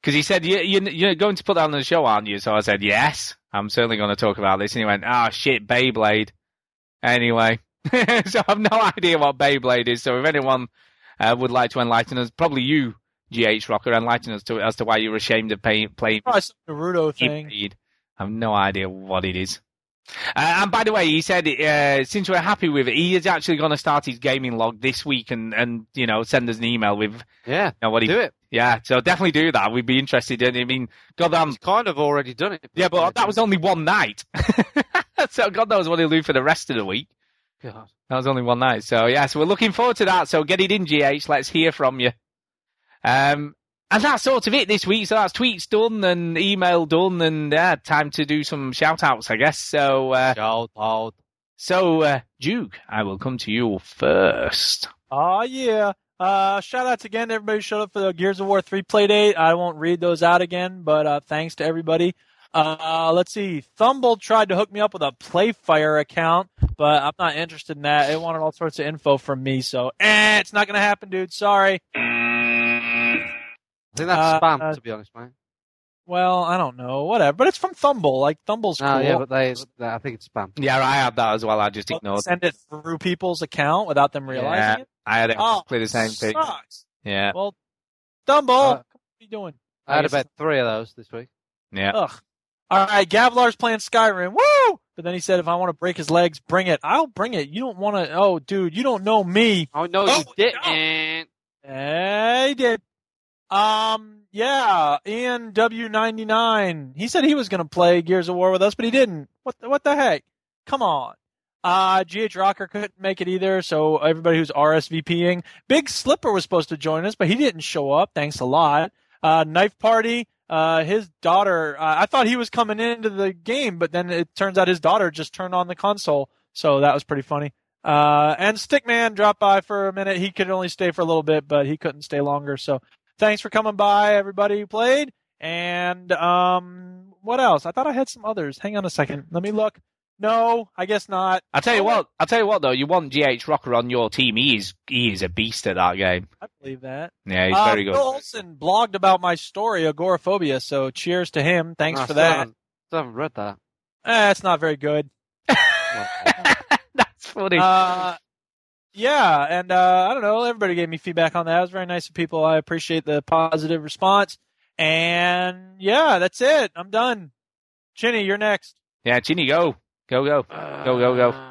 Because he said, you, you, you're going to put that on the show, aren't you? So I said, yes, I'm certainly going to talk about this. And he went, ah, shit, Beyblade. Anyway, so I have no idea what Beyblade is. So if anyone uh, would like to enlighten us, probably you, GH Rocker, enlighten us to as to why you're ashamed of pay, playing Probably some Naruto thing. Beyblade. I have no idea what it is. Uh, and by the way, he said uh, since we're happy with it, he is actually going to start his gaming log this week and, and you know send us an email with Yeah, you know, what he do it. Yeah, so definitely do that. We'd be interested in. It. I mean, God, um, He's kind of already done it. yeah, but that was only one night. so God knows what he'll do for the rest of the week. God. That was only one night. So yeah, so we're looking forward to that. So get it in, GH. Let's hear from you. Um, and that's sort of it this week. So that's tweets done and email done, and yeah, time to do some shout outs, I guess. So uh, shout out. So uh, Duke, I will come to you first. Oh yeah. Uh, shout outs again to everybody who showed up for the Gears of War 3 play date. I won't read those out again, but uh, thanks to everybody. Uh, let's see. Thumble tried to hook me up with a Playfire account, but I'm not interested in that. It wanted all sorts of info from me, so eh, it's not gonna happen, dude. Sorry. I think that's Uh, spam, uh, to be honest, mate. Well, I don't know. Whatever. But it's from Thumble. Like Thumble's No, cool. yeah, but they, they, I think it's spam. Yeah, I had that as well. I just Don't ignored. send it through people's account without them realizing Yeah, it. I had Oh, exactly the same thing. sucks. Yeah, Well, Thumble, Uh, what are you doing? I had about three of those this week. yeah. Ugh. All right, Gavlar's playing Skyrim. Woo! But then he said, if I want to break his legs, bring it. I'll bring it. You don't want to. Oh, dude, you don't know me. Oh no, Oh, you didn't. Hey, he did. Um, yeah, Ian W99. He said he was going to play Gears of War with us, but he didn't. What the, what the heck? Come on. Uh, GH Rocker couldn't make it either, so everybody who's RSVPing. Big Slipper was supposed to join us, but he didn't show up. Thanks a lot. Uh, Knife Party. Uh, his daughter, uh, I thought he was coming into the game, but then it turns out his daughter just turned on the console. So that was pretty funny. Uh, and Stickman dropped by for a minute. He could only stay for a little bit, but he couldn't stay longer. So thanks for coming by, everybody who played. And, um, what else? I thought I had some others. Hang on a second. Let me look. No, I guess not. I'll tell you what. I'll tell you what though. You want GH Rocker on your team. He is he is a beast at that game. I believe that. Yeah, he's Uh, very good. Phil Olson blogged about my story, Agoraphobia. So cheers to him. Thanks No, for still that. haven't- Still haven't read that. Eh, it's not very good. That's funny. Uh, Yeah, and uh, I don't know. Everybody gave me feedback on that. It was very nice of people. I appreciate the positive response. And yeah, that's it. I'm done. Chinny, you're next. Yeah, Chinny, go. Go, go. Go, go, go.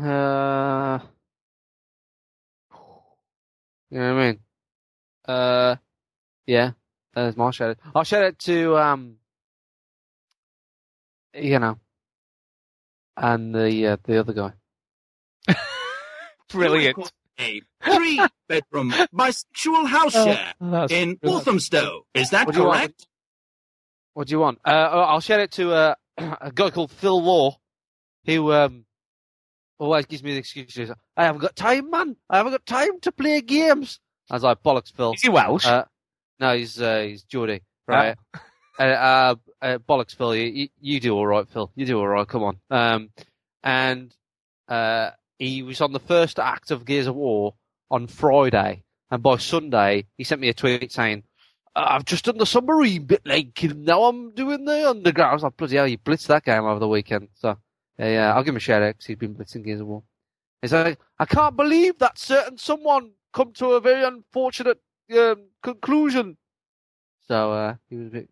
Uh, you know what I mean? Uh, yeah, that is my shout out. I'll shout out to, um, you know, and the, uh, the other guy. Brilliant. A three bedroom bisexual house Oh, share in good. Walthamstow. Is that What do want? correct? What do you want? Uh, I'll shout it to uh, a guy called Phil Law, who um, always gives me the excuse. I haven't got time, man. I haven't got time to play games. I was like, bollocks, Phil. Is he Welsh? Uh, no, he's uh, he's Geordie, right? uh, uh, uh, bollocks, Phil. You, you, you do all right, Phil. You do all right. Come on. Um, and uh, he was on the first act of Gears of War on Friday, and by Sunday he sent me a tweet saying, "Uh, "I've just done the submarine bit, like now I'm doing the underground." I was like, "Bloody hell, you blitzed that game over the weekend." So yeah, yeah I'll give him a shout out because he's been blitzing Gears of War. He's like, "I can't believe that certain someone come to a very unfortunate um, conclusion." So uh, he was a bit,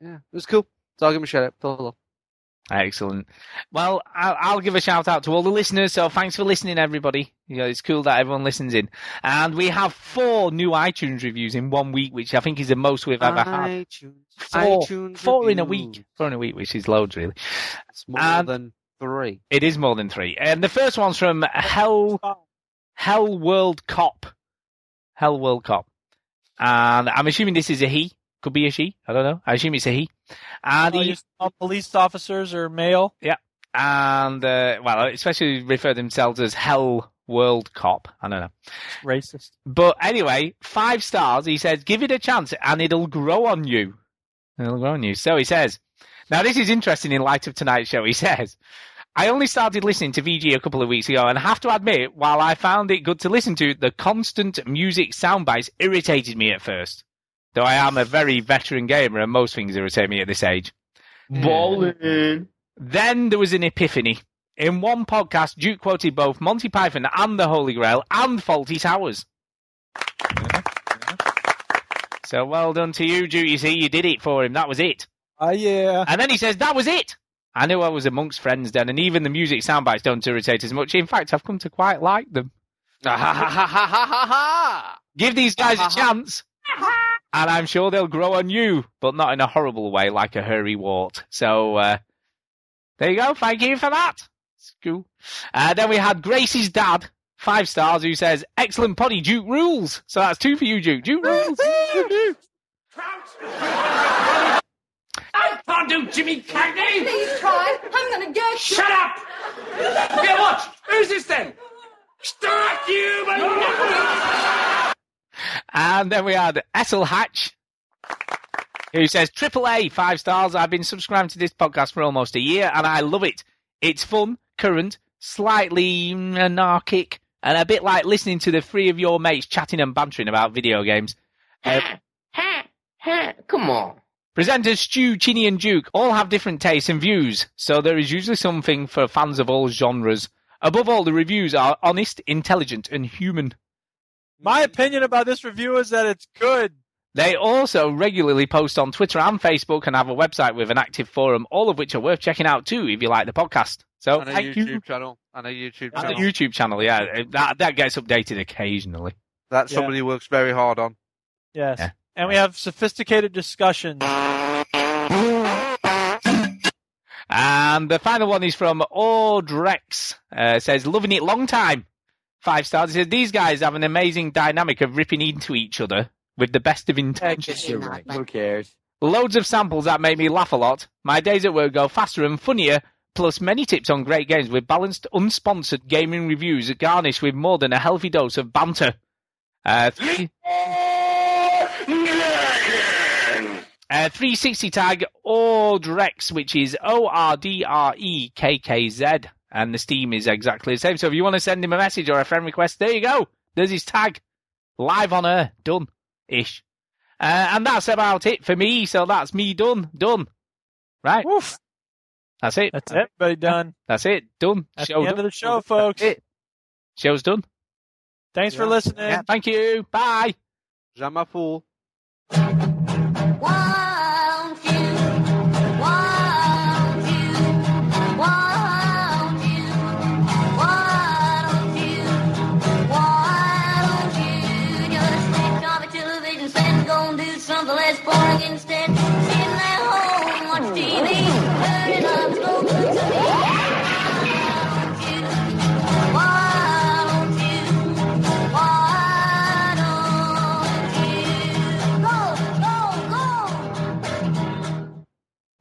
yeah, it was cool. So I'll give him a shout out. Excellent. Well, I'll, I'll give a shout out to all the listeners. So thanks for listening, everybody. You know, it's cool that everyone listens in. And we have four new iTunes reviews in one week, which I think is the most we've ever had. iTunes, Four, iTunes four in a week. Four in a week, which is loads, really. It's more And- than three. It is more than three. And the first one's from Hell Hell World Cop. Hell World Cop. And I'm assuming this is a he. Could be a she. I don't know. I assume it's a he. And Oh, he, police officers or male? yeah. And uh, well, especially refer themselves as Hell World Cop. I don't know. Racist. But anyway, five stars. He says, give it a chance and it'll grow on you. It'll grow on you. So he says, now this is interesting in light of tonight's show. He says, I only started listening to VG a couple of weeks ago and I have to admit, while I found it good to listen to, the constant music soundbites irritated me at first. Though I am a very veteran gamer and most things irritate me at this age. Then there was an epiphany. In one podcast, Duke quoted both Monty Python and the Holy Grail and Fawlty Towers. Uh-huh. So well done to you, Duke. You see, you did it for him. That was it. Oh, yeah. And then he says, that was it. I knew I was amongst friends then, and even the music soundbites don't irritate as much. In fact, I've come to quite like them. Give these guys a chance, and I'm sure they'll grow on you, but not in a horrible way like a hairy wart. So, uh, there you go. Thank you for that. It's cool. Uh, then we had Gracie's dad, five stars, who says, excellent potty, Duke rules. So that's two for you, Duke. Duke rules. I can't do Jimmy Cagney! Please try. I'm gonna get you. Shut up! Yeah, what? Who's this then? Strike you, And then we had Essel Hatch, who says, Triple A, five stars. I've been subscribing to this podcast for almost a year, and I love it. It's fun, current, slightly anarchic, and a bit like listening to the three of your mates chatting and bantering about video games. Uh, Come on. Presenters Stu, Chinny, and Duke all have different tastes and views, so there is usually something for fans of all genres. Above all, the reviews are honest, intelligent, and human. My opinion about this review is that it's good. They also regularly post on Twitter and Facebook and have a website with an active forum, all of which are worth checking out too if you like the podcast. So And a thank YouTube you. channel. And a YouTube And channel. the YouTube channel, yeah, that that gets updated occasionally. that Yeah. somebody works very hard on. Yes. Yeah. And we have sophisticated discussions. And the final one is from Ordrekkz. Uh, says, loving it long time. Five stars. He says, these guys have an amazing dynamic of ripping into each other with the best of intentions. You're right. Who cares? Loads of samples that make me laugh a lot. My days at work go faster and funnier, plus many tips on great games with balanced, unsponsored gaming reviews garnished with more than a healthy dose of banter. Uh, three, uh, 360 tag Ordrekkz, which is O R D R E K K Z, and the Steam is exactly the same. So if you want to send him a message or a friend request, there you go. There's his tag, live on air, done, ish. Uh, and that's about it for me. So that's me done, done. Right. Woof. That's it. That's it, everybody done. That's it. Done. That's Show the end done. of the show, folks. It. Show's done. Thanks for listening. Yeah, thank you. Bye. Jamais fool. Something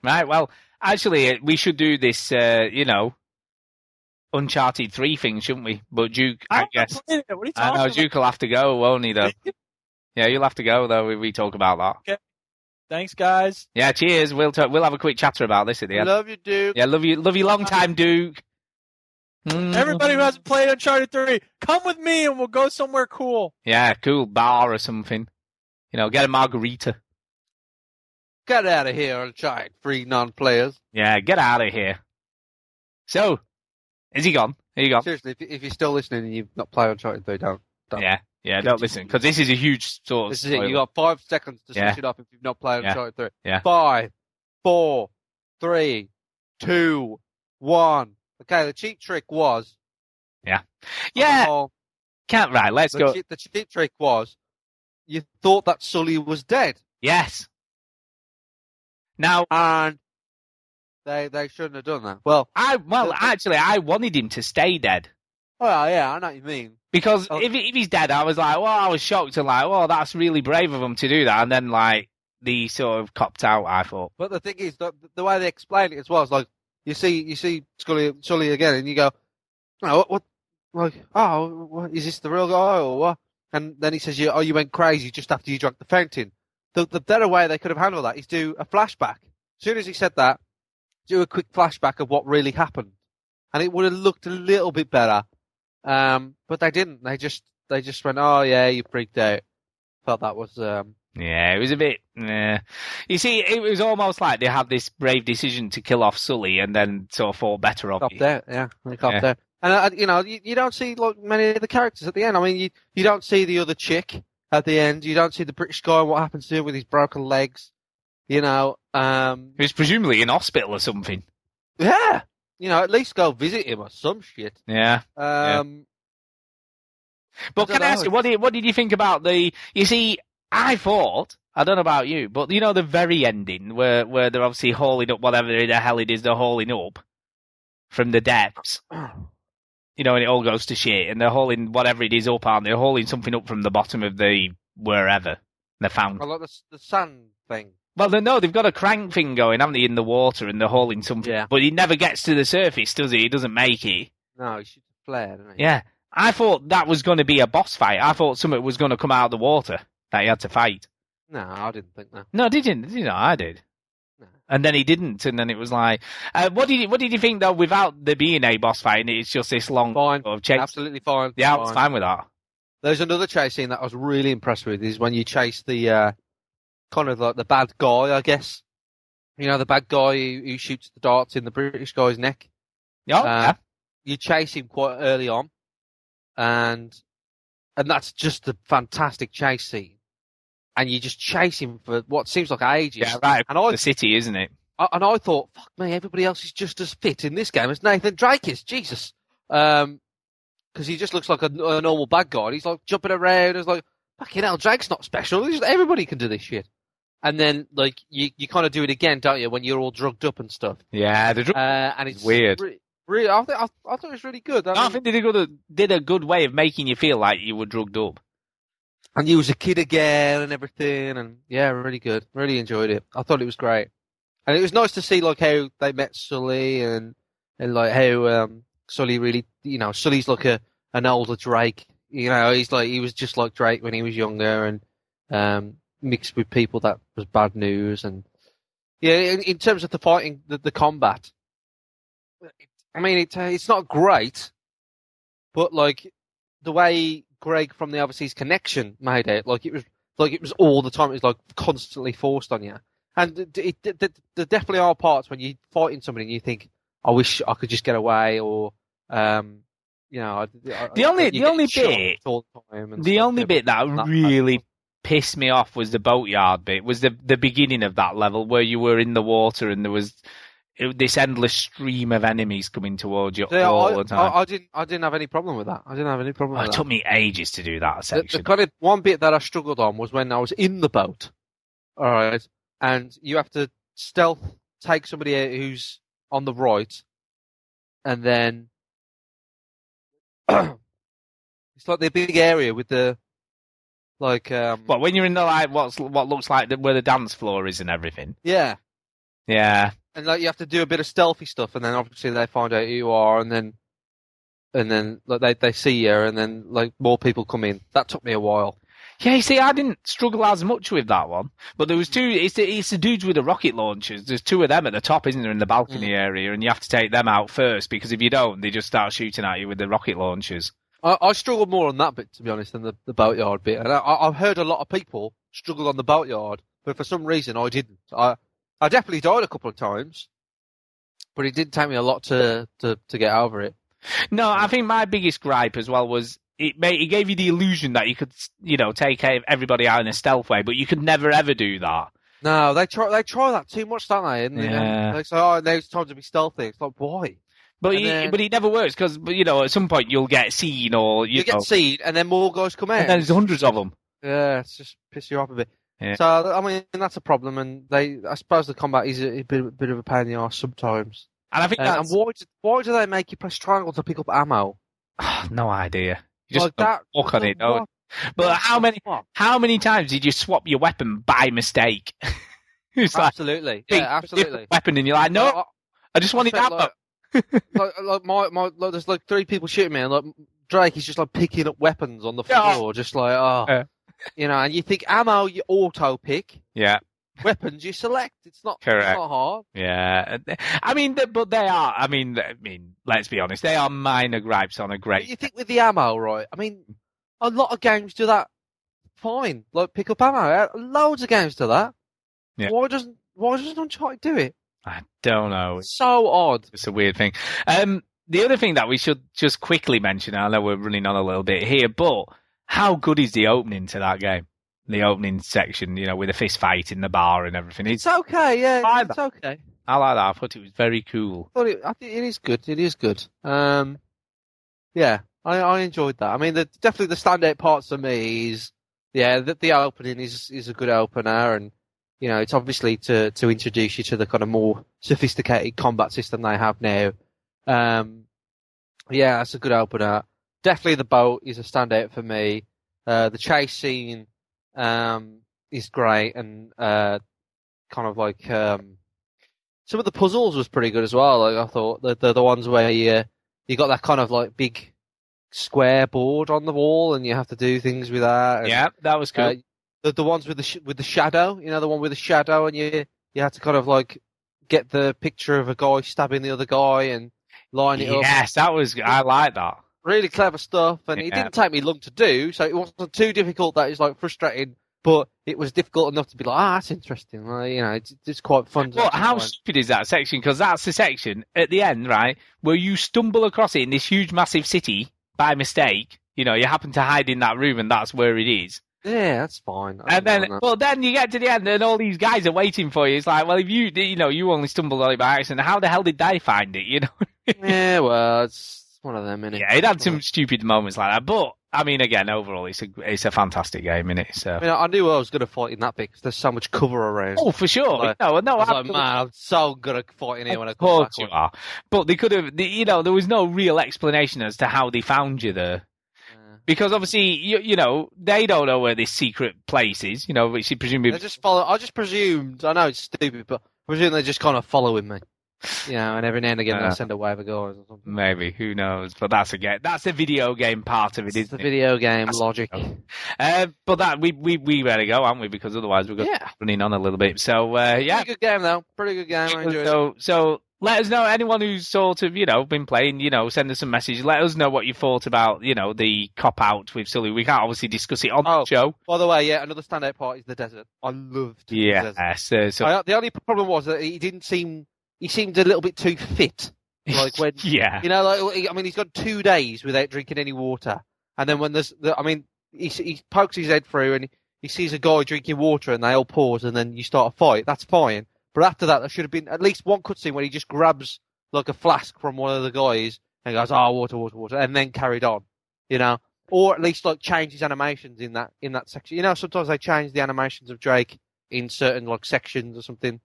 Right. Well, actually, uh, we should do this. Uh, you know, Uncharted Three thing, shouldn't we? But Duke, I, haven't guess. played it. What are you I talking know about? Duke will have to go, won't he? Though. yeah, you'll have to go though. We, we talk about that. Okay. Thanks, guys. Yeah. Cheers. We'll talk, we'll have a quick chatter about this at the end. Love you, Duke. Yeah. Love you. Love you. Long time, Duke. Mm. Everybody who hasn't played Uncharted 3, come with me and we'll go somewhere cool. Yeah. Cool bar or something. You know, get a margarita. Get out of here, Uncharted. Free non-players. Yeah. Get out of here. So, is he gone? Are you gone? Seriously, if, if you're still listening and you've not played Uncharted 3, don't. don't. Yeah. Yeah. Don't listen because this is a huge sort of. This is it. spoiler. You got five seconds to Yeah. switch it up if you've not played Yeah. Uncharted 3. Yeah. Five, four, three, two, one. Okay, the cheat trick was. Yeah. Yeah. Oh, Can't right. Let's the, go. cheat, the cheat trick was you thought that Sully was dead. Yes. Now, and they they shouldn't have done that. Well, I well actually I wanted him to stay dead well, yeah, I know what you mean. because Oh. if if he's dead, I was like, well, I was shocked and like, well, that's really brave of him to do that, and then like the sort of copped out. I thought, But the thing is, the, the way they explain it as well is like you see you see Scully Sully again, and you go, oh, what, what like oh, what, is this the real guy or what? And then he says, you, oh, you went crazy just after you drank the fountain. The, the better way they could have handled that is do a flashback. As soon as he said that, do a quick flashback of what really happened, and it would have looked a little bit better. Um, but they didn't. They just they just went, oh yeah, you freaked out. Thought that was um, yeah, it was a bit. Yeah. You see, it was almost like they had this brave decision to kill off Sully, and then sort of thought better off. Up it. there, yeah, they got Yeah. there. And uh, you know, you, you don't see like many of the characters at the end. I mean, you you don't see the other chick at the end. You don't see the British guy what happens to him with his broken legs. You know, um, He was presumably in hospital or something. yeah. You know, at least go visit him or some shit. Yeah. Um, But I can I ask you, what did, what did you think about the? You see, I thought I don't know about you, but you know the very ending where where they're obviously hauling up whatever the hell it is they're hauling up from the depths. You know, and it all goes to shit, and they're hauling whatever it is up, aren't they? They're hauling something up from the bottom of the wherever they found. I like the, the sand thing. Well, they no, they've got a crank thing going, haven't they, in the water, and they're hauling something. Yeah. But he never gets to the surface, does he? He doesn't make it. No, he shoots a flare, doesn't he? Yeah. I thought that was going to be a boss fight. I thought something was going to come out of the water that he had to fight. No, I didn't think that. No, did you? Did you know? I did. And then he didn't, and then it was like, uh, what did you, what did you think though? Without there being a boss fight, and it's just this long Fine, sort of chase. absolutely fine. Yeah, I was fine with that. There's another chase scene that I was really impressed with is when you chase the uh, kind of like the bad guy, I guess. You know, the bad guy who, who shoots the darts in the British guy's neck. Yeah, Uh, yeah. You chase him quite early on, and and that's just a fantastic chase scene. And you just chase him for what seems like ages. Yeah, right. And I the city, isn't it? I- and I thought, fuck me, everybody else is just as fit in this game as Nathan Drake is. Jesus. Um 'cause he just looks like a, a normal bad guy. And he's like jumping around. It's like, fucking hell, Drake's not special. He's- everybody can do this shit. And then, like, you, you kind of do it again, don't you, when you're all drugged up and stuff. Yeah, the dr- Uh, and it's weird. Re- really, I, think, I, I thought it was really good. I No, I think they did a good, did a good way of making you feel like you were drugged up. And you was a kid again and everything. And yeah, really good. Really enjoyed it. I thought it was great. And it was nice to see like how they met Sully and and like how um Sully really, you know, Sully's like a an older Drake. You know, he's like he was just like Drake when he was younger and um mixed with people that was bad news and yeah. In, in terms of the fighting, the, the combat, I mean, it, it's not great, but like the way Greg from the Overseas Connection made it, like it was like it was all the time. It was like constantly forced on you. And it, it, it, there definitely are parts when you're fighting somebody and you think, I wish I could just get away, or um, you know, I, The only- the only bit- the The only bit that but really pissed me off was the boatyard bit. Was the the beginning of that level where you were in the water and there was it- this endless stream of enemies coming towards you Yeah, all I, the time. I, I didn't. I didn't have any problem with that. I didn't have any problem Oh, it that. took me ages to do that section. the kind of one bit that I struggled on was when I was in the boat. All right, and you have to stealth take somebody who's on the right, and then it's like the big area with the like um But when you're in the like what's what looks like the, where the dance floor is and everything. yeah, Yeah. And like you have to do a bit of stealthy stuff, and then obviously they find out who you are, and then and then like they they see you, and then like more people come in. That took me a while. Yeah, you see, I didn't struggle as much with that one, but there was two. It's the, it's the dudes with the rocket launchers. There's two of them at the top, isn't there, in the balcony Mm. area, and you have to take them out first because if you don't, they just start shooting at you with the rocket launchers. I, I struggled more on that bit, to be honest, than the, the boatyard bit. And I, I've heard a lot of people struggle on the boatyard, but for some reason I didn't. I, I definitely died a couple of times, but it did take me a lot to, to, to get over it. No, I think my biggest gripe as well was it made it gave you the illusion that you could, you know, take everybody out in a stealth way, but you could never ever do that. No, they try they try that too much, don't they? And, and Yeah. they say, "Oh, now it's time to be stealthy." It's like, why? But And it, then- but it never works because you know at some point you'll get seen or you, You, get seen, and then more guys come out. and there's hundreds of them. Yeah, it's just piss you off a bit. Yeah. So I mean, that's a problem, and they I suppose the combat is a, a bit, a bit of a pain in the arse sometimes. And I think uh, And, and why do, why do they make you press triangle to pick up ammo? no idea. You just Like that- walk on it. what? don't- But how many how many times did you swap your weapon by mistake? it's like Absolutely, pick yeah, absolutely. weapon, and you're like, no, I- I just wanted that. like- like, like my, my like, there's like three people shooting me, and like Drake is just like picking up weapons on the Yeah. floor, just like oh, Yeah. You know. And you think ammo, you auto pick, yeah. weapons you select. It's not, Correct. It's not hard. Yeah, I mean, but they are. I mean, I mean, let's be honest, they are minor gripes on a But great. you think with the ammo, right? I mean, a lot of games do that fine. Like pick up ammo. Loads of games do that. Yeah. Why doesn't Why doesn't Uncharted do it? I don't know. It's, So odd. it's a weird thing. Um, the other thing that we should just quickly mention, I know we're running on a little bit here, but how good is the opening to that game? The opening section, you know, with the fist fight in the bar and everything. It's, It's okay. Yeah, I it's okay. I like that. I thought it was very cool. I thought it, I think it is good. It is good. Um, yeah, I, I enjoyed that. I mean, the, definitely the standout parts for me is, yeah, the, the opening is is a good opener, and you know, it's obviously to to introduce you to the kind of more sophisticated combat system they have now. Um, yeah, that's a good opener. Definitely the boat is a standout for me. Uh, the chase scene um, is great, and uh, kind of like um, some of the puzzles was pretty good as well. Like I thought the the, the ones where you you got that kind of like big square board on the wall, and you have to do things with that. and, Yeah, that was cool. uh, the the ones with the sh- with the shadow, you know, the one with the shadow, and you you had to kind of like get the picture of a guy stabbing the other guy and line it up. yes, that was. I like that. Really clever stuff, and it didn't take me long to do, so it wasn't too difficult. That it's like frustrating, but it was difficult enough to be like, ah, that's interesting. Like, you know, it's, it's quite fun. To Well, how find. stupid is that section? Because that's the section at the end, right, where you stumble across it in this huge, massive city by mistake. You know, you happen to hide in that room, and that's where it is. Yeah, that's fine. I And then, well, then you get to the end, and all these guys are waiting for you. It's like, well, if you, you know, you only stumbled on it by accident, how the hell did they find it? You know? yeah, well, it's one of them, innit? yeah, it had some stupid moments like that, but I mean, again, overall, it's a, it's a fantastic game, isn't it? So. I mean, I knew I was going to fight in that bit because there's so much cover around. Oh, for sure. Like, no, no, I was like, absolutely. man, I'm so good at fighting here when I come back. you are. But they could have, you know, there was no real explanation as to how they found you there. Because obviously, you, you know, they don't know where this secret place is, you know, which you presumably. They just follow. I just presumed. I know it's stupid, but I presume they're just kind of following me. You know, and every now and again Uh, they send a wave of guys or something. Maybe, who knows? But that's again, that's the video game part of it? It's The it? video game That's- logic. Uh, but that we we we better go, aren't we? Because otherwise we're going Yeah. running on a little bit. So uh, yeah, Pretty good game though. Pretty good game. I enjoyed it. so so let us know anyone who's sort of you know been playing. You know, send us a message. Let us know what you thought about you know the cop out with Sully. We can't obviously discuss it on Oh. the show. By the way, yeah, another standout part is the desert. I loved the desert. Yeah, so, so I, the only problem was that he didn't seem. He seemed a little bit too fit Like when Yeah. you know, like I mean, he's got two days without drinking any water, and then when there's, the, I mean, he he pokes his head through and he sees a guy drinking water, and they all pause, and then you start a fight. That's fine, but after that, there should have been at least one cutscene where he just grabs like a flask from one of the guys and goes, "Oh, water, water, water," and then carried on, you know, or at least like change his animations in that in that section. You know, sometimes they change the animations of Drake in certain like sections or something.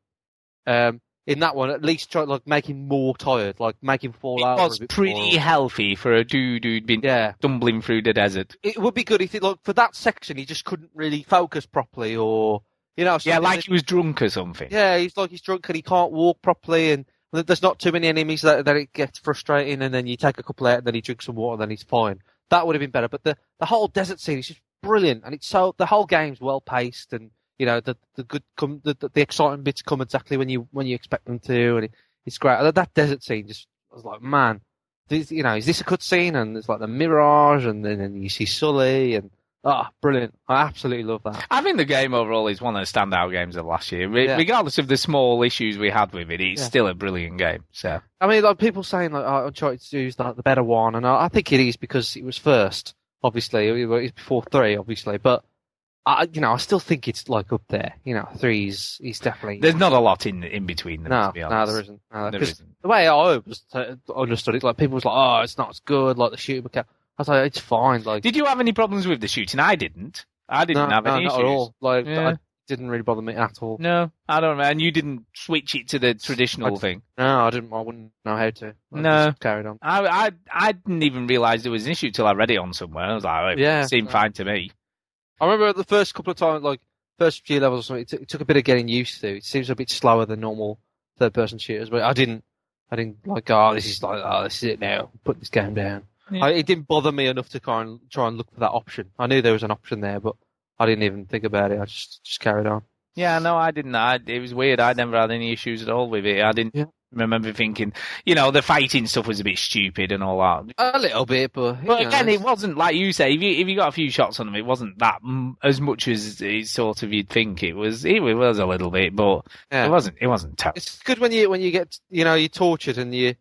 Um, in that one, at least try like make him more tired, like make him fall It over. was pretty more. healthy for a dude who'd been stumbling through the desert. It would be good if it like for that section he just couldn't really focus properly, or you know, Yeah, like that- he was drunk or something. yeah, he's like he's drunk and he can't walk properly, and there's not too many enemies that that it gets frustrating, and then you take a couple out, and then he drinks some water, and then he's fine. That would have been better, but the the whole desert scene is just brilliant, and it's so the whole game's well paced, and you know the the good come the, the, exciting bits come exactly when you when you expect them to, and it, it's great. That, that desert scene just I was like, man, this, you know, is this a cutscene? And it's like the mirage, and then and you see Sully, and ah, brilliant. I absolutely love that. I think the game overall is one of the standout games of last year. Re- Yeah. Regardless of the small issues we had with it, it's Yeah. still a brilliant game. So I mean, like people saying like oh, Uncharted Two is like the better one, and I, I think it is because it was first. Obviously, it was before three, obviously, but I, you know, I still think it's like up there. You know, three is is definitely there's not a lot in in between them. no, to be no, there isn't. No, There isn't. The way I was uh, understood it, like people was like, oh, it's not as good, like the shooting. mecha-" I was like, it's fine. Like, Did you have any problems with the shooting? I didn't. I didn't no, have no, any not issues. at all. Like, Yeah. I didn't really bother me at all. No, I don't know. And you didn't switch it to the traditional I- thing. No, I didn't. I wouldn't know how to. I No. just carried on. I, I I didn't even realise there was an issue till I read it on somewhere. I was like, oh, Yeah. it seemed fine to me. I remember the first couple of times, like first few levels or something, it, took- it took a bit of getting used to. It seems a bit slower than normal third-person shooters, but I didn't, I didn't like, oh, this is like, oh, this is it now. Put this game down. Yeah. I, it didn't bother me enough to try and try and look for that option. I knew there was an option there, but I didn't even think about it. I just just carried on. Yeah, no, I didn't. I, it was weird. I never had any issues at all with it. I didn't remember thinking, you know, the fighting stuff was a bit stupid and all that. A little bit, but But you know, again, it wasn't like you say. If you if you got a few shots on them, it wasn't that m- as much as it sort of you'd think it was. It was a little bit, but Yeah. it wasn't. It wasn't tough. It's good when you when you get you know you're tortured and you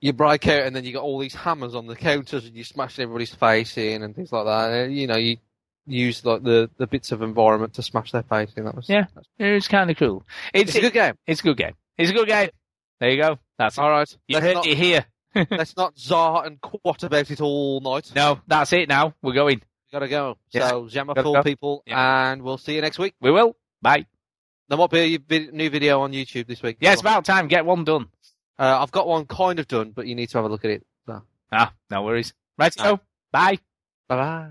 you break out and then you got all these hammers on the counters and you smash everybody's face in and things like that. You know you use like the, the bits of environment to smash their face in. That was Yeah, it was kind of cool. It's, It's a good game. It's a good game. It's a good game. There you go. That's all right. You heard not, it here. let's not zah and quat about it all night. No, that's it. Now we're going. We Gotta go. Yeah. So Gotta full go. people, and we'll see you next week. We will. Bye. There might be a new video on YouTube this week. Yeah, it's about time. Get one done. Uh, I've got one kind of done, but you need to have a look at it. So. Ah, no worries. Right, so bye. Bye bye.